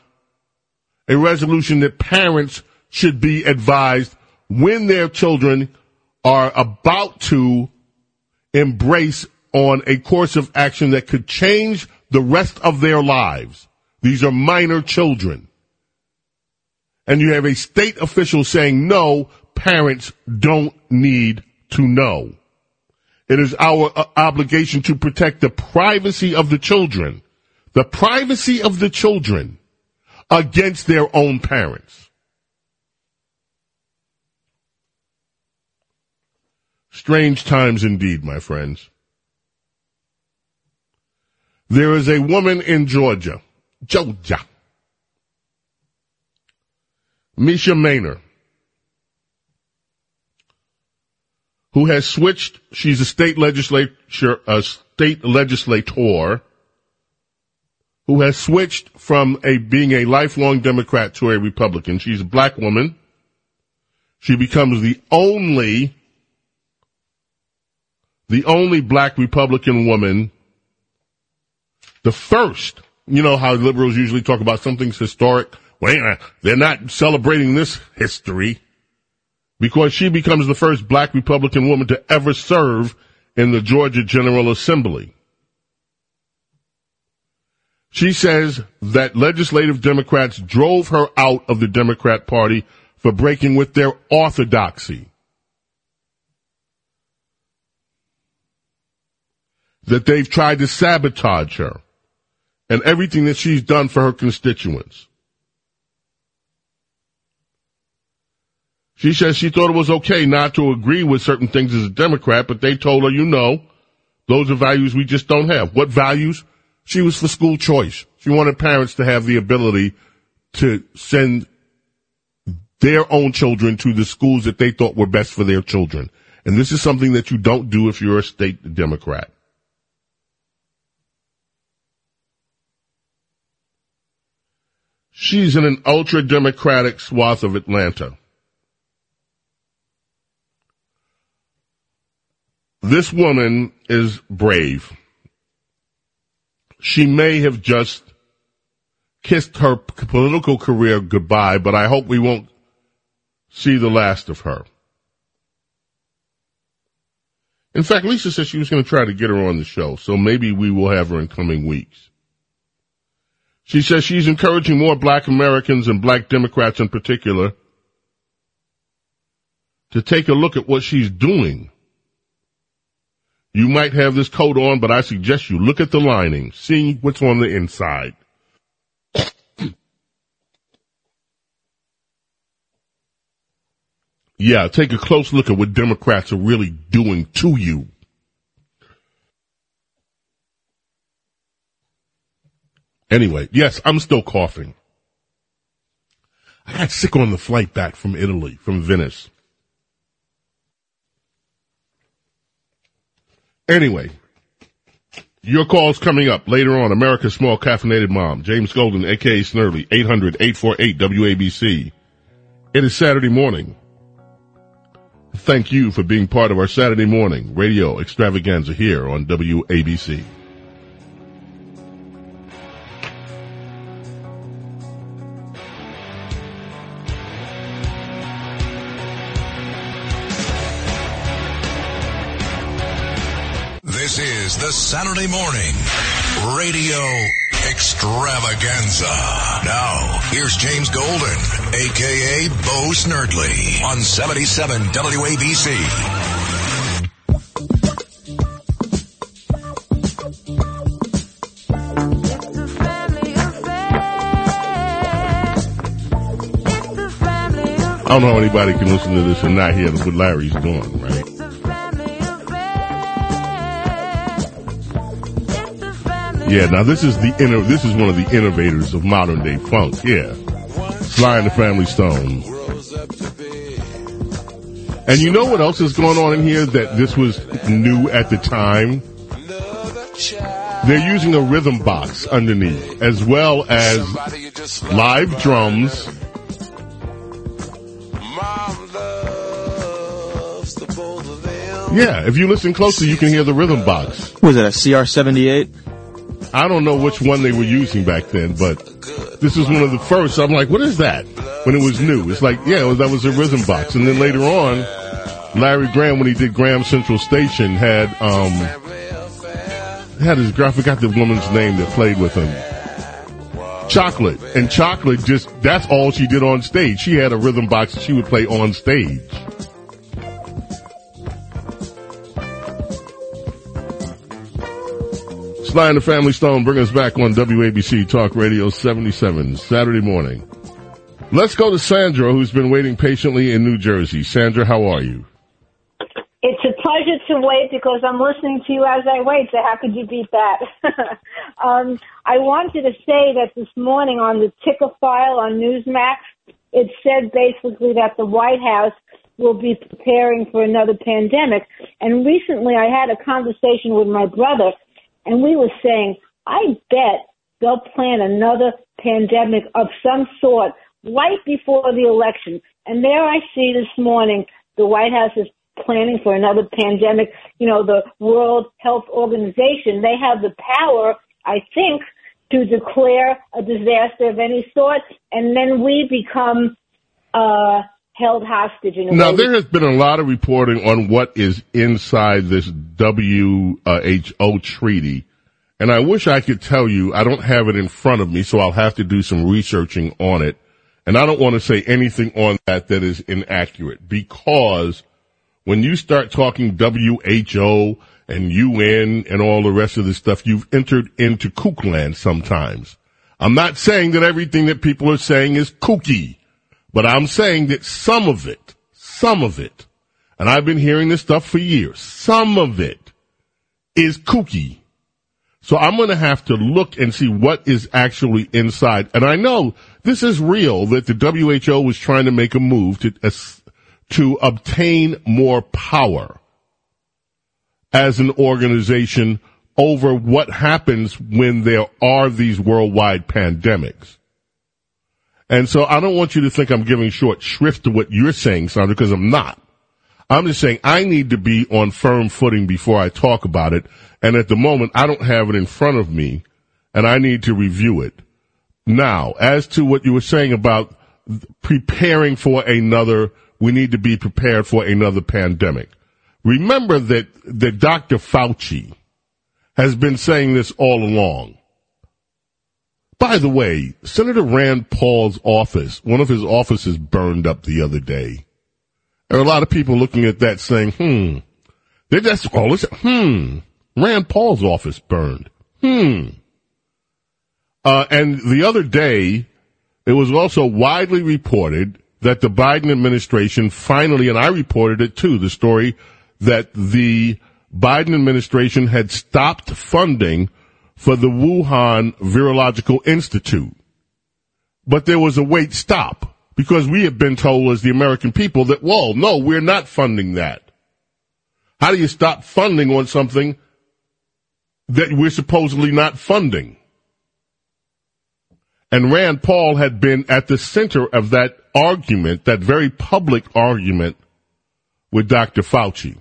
a resolution that parents should be advised when their children are about to embrace on a course of action that could change the rest of their lives. These are minor children. And you have a state official saying, no, parents don't need to know. It is our uh, obligation to protect the privacy of the children, the privacy of the children against their own parents. Strange times indeed, my friends. There is a woman in Georgia, Georgia, Mesha Mainor, who has switched. She's a state legislature, a state legislator, who has switched from a being a lifelong Democrat to a Republican. She's a black woman. She becomes the only, the only black Republican woman the first, you know how liberals usually talk about something's historic. Wait, they're not celebrating this history because she becomes the first black Republican woman to ever serve in the Georgia General Assembly. She says that legislative Democrats drove her out of the Democrat Party for breaking with their orthodoxy. That they've tried to sabotage her and everything that she's done for her constituents. She says she thought it was okay not to agree with certain things as a Democrat, but they told her, you know, those are values we just don't have. What values? She was for school choice. She wanted parents to have the ability to send their own children to the schools that they thought were best for their children. And this is something that you don't do if you're a state Democrat. She's in an ultra democratic swath of Atlanta. This woman is brave. She may have just kissed her political career goodbye, but I hope we won't see the last of her. In fact, Lisa said she was going to try to get her on the show, so maybe we will have her in coming weeks. She says she's encouraging more black Americans and black Democrats in particular to take a look at what she's doing. You might have this coat on, but I suggest you look at the lining, see what's on the inside. yeah, take a close look at what Democrats are really doing to you. Anyway, yes, I'm still coughing. I got sick on the flight back from Italy, from Venice. Anyway, your call's coming up later on. America's Small Caffeinated Mom, James Golden, aka Snerdley, 800-848-WABC. It is Saturday morning. Thank you for being part of our Saturday morning radio extravaganza here on WABC. Is Saturday morning radio extravaganza. Now, here's James Golden, aka Bo Snerdley, on 77 WABC. I don't know how anybody can listen to this and not hear what Larry's doing, right? Yeah, now this is the inno- this is one of the innovators of modern day funk. Yeah, Sly and the Family Stone. And you know what else is going on in here that this was new at the time? They're using a rhythm box underneath, as well as live drums. Yeah, if you listen closely, you can hear the rhythm box. Was it a CR78? I don't know which one they were using back then, but this is one of the first. I'm like, what is that? When it was new, it's like, yeah, that was a rhythm box. And then later on, Larry Graham, when he did Graham Central Station, had um had his. I forgot the woman's name that played with him. Chocolate and Chocolate just that's all she did on stage. She had a rhythm box that she would play on stage. Sly and the Family Stone bring us back on WABC Talk Radio 77 Saturday morning. Let's go to Sandra, who's been waiting patiently in New Jersey. Sandra, how are you? It's a pleasure to wait because I'm listening to you as I wait. So how could you beat that? um, I wanted to say that this morning on the ticker file on Newsmax, it said basically that the White House will be preparing for another pandemic. And recently I had a conversation with my brother and we were saying, I bet they'll plan another pandemic of some sort right before the election. And there I see this morning the White House is planning for another pandemic. You know, the World Health Organization, they have the power, I think, to declare a disaster of any sort, and then we become uh, held hostage. In a now, way. there has been a lot of reporting on what is inside this WHO treaty. And I wish I could tell you, I don't have it in front of me, so I'll have to do some researching on it. And I don't want to say anything on that that is inaccurate because when you start talking WHO and UN and all the rest of this stuff, you've entered into kook land sometimes. I'm not saying that everything that people are saying is kooky. But I'm saying that some of it, some of it, and I've been hearing this stuff for years, some of it is kooky. So I'm going to have to look and see what is actually inside. And I know this is real that the WHO was trying to make a move to, uh, to obtain more power as an organization over what happens when there are these worldwide pandemics. And so I don't want you to think I'm giving short shrift to what you're saying, Sandra, because I'm not. I'm just saying I need to be on firm footing before I talk about it. And at the moment, I don't have it in front of me and I need to review it. Now, as to what you were saying about preparing for another, we need to be prepared for another pandemic. Remember that, that Dr. Fauci has been saying this all along. By the way, Senator Rand Paul's office, one of his offices burned up the other day. There are a lot of people looking at that saying, hmm, they just all this, hmm, Rand Paul's office burned. Hmm. Uh, and the other day, it was also widely reported that the Biden administration finally, and I reported it too, the story that the Biden administration had stopped funding for the Wuhan Virological Institute. But there was a wait stop because we have been told as the American people that, whoa, no, we're not funding that. How do you stop funding on something that we're supposedly not funding? And Rand Paul had been at the center of that argument, that very public argument with Dr. Fauci.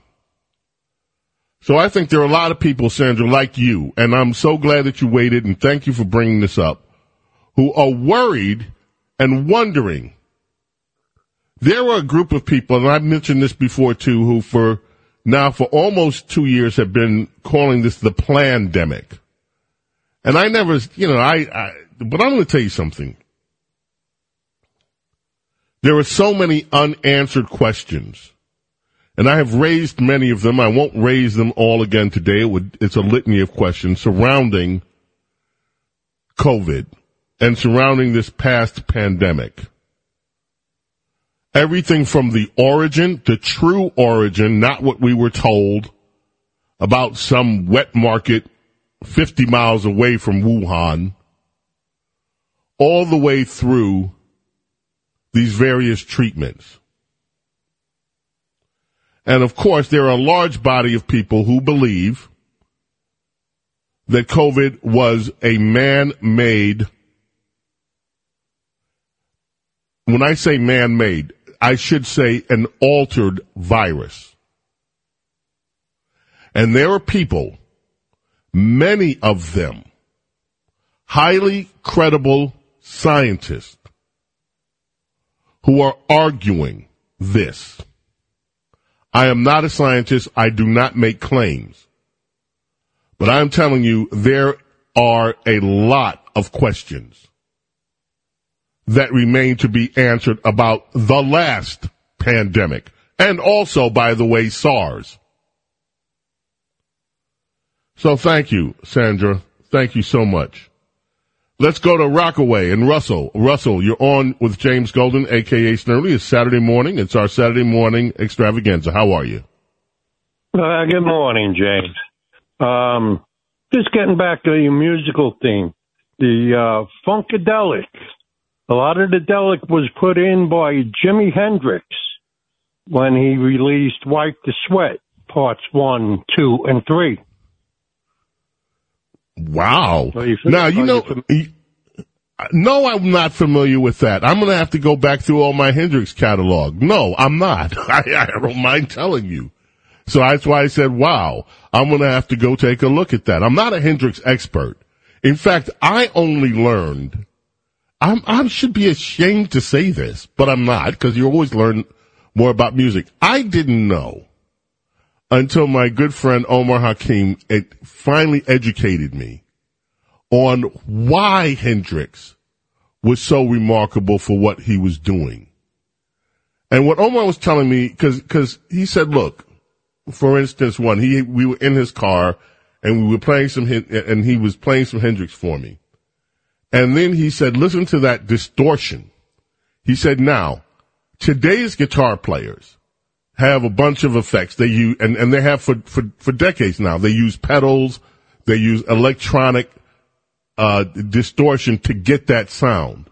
So I think there are a lot of people, Sandra, like you, and I'm so glad that you waited and thank you for bringing this up, who are worried and wondering. There are a group of people, and I've mentioned this before too, who for now for almost two years have been calling this the plandemic. And I never, you know, I, I but I'm going to tell you something. There are so many unanswered questions and I have raised many of them. I won't raise them all again today. It would, it's a litany of questions surrounding COVID and surrounding this past pandemic. Everything from the origin, the true origin, not what we were told about some wet market 50 miles away from Wuhan, all the way through these various treatments. And of course, there are a large body of people who believe that COVID was a man-made. When I say man-made, I should say an altered virus. And there are people, many of them, highly credible scientists, who are arguing this. I am not a scientist. I do not make claims. But I'm telling you, there are a lot of questions that remain to be answered about the last pandemic. And also, by the way, SARS. So thank you, Sandra. Thank you so much. Let's go to Rockaway and Russell. Russell, you're on with James Golden, aka Snerdley. It's Saturday morning. It's our Saturday morning extravaganza. How are you? Uh, good morning, James. Um, just getting back to your musical theme, the uh, Funkadelic. A lot of the delic was put in by Jimi Hendrix when he released Wipe the Sweat, parts one, two, and three. Wow. Now, you know, no, I'm not familiar with that. I'm going to have to go back through all my Hendrix catalog. No, I'm not. I, I don't mind telling you. So that's why I said, wow, I'm going to have to go take a look at that. I'm not a Hendrix expert. In fact, I only learned, I'm, I should be ashamed to say this, but I'm not because you always learn more about music. I didn't know until my good friend Omar Hakim finally educated me on why Hendrix was so remarkable for what he was doing. And what Omar was telling me, cause, cause he said, look, for instance, one, he, we were in his car and we were playing some, and he was playing some Hendrix for me. And then he said, listen to that distortion. He said, now, today's guitar players, have a bunch of effects. They use, and, and they have for, for, for decades now. They use pedals, they use electronic, uh, distortion to get that sound.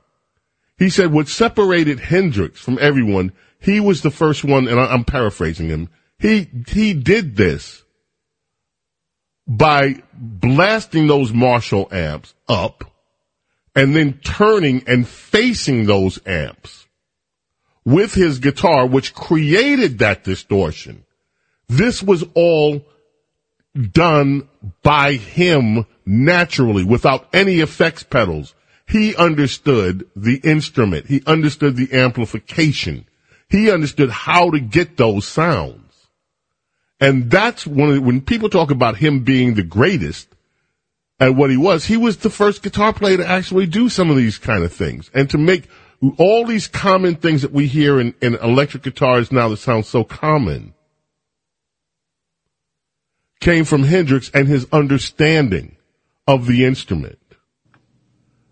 He said what separated Hendrix from everyone, he was the first one, and I'm paraphrasing him. He, he did this by blasting those Marshall amps up and then turning and facing those amps with his guitar, which created that distortion. This was all done by him naturally without any effects pedals. He understood the instrument. He understood the amplification. He understood how to get those sounds. And that's the, when people talk about him being the greatest at what he was, he was the first guitar player to actually do some of these kind of things and to make all these common things that we hear in, in electric guitars now that sound so common came from Hendrix and his understanding of the instrument.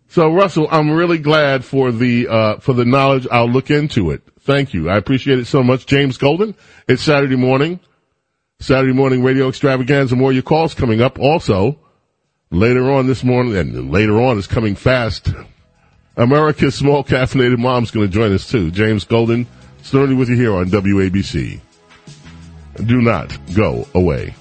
So Russell, I'm really glad for the uh, for the knowledge. I'll look into it. Thank you. I appreciate it so much. James Golden. It's Saturday morning. Saturday morning radio extravaganza. More your calls coming up. Also, later on this morning, and later on is coming fast. America's small caffeinated mom's going to join us too. James Golden, starting with you here on WABC. Do not go away.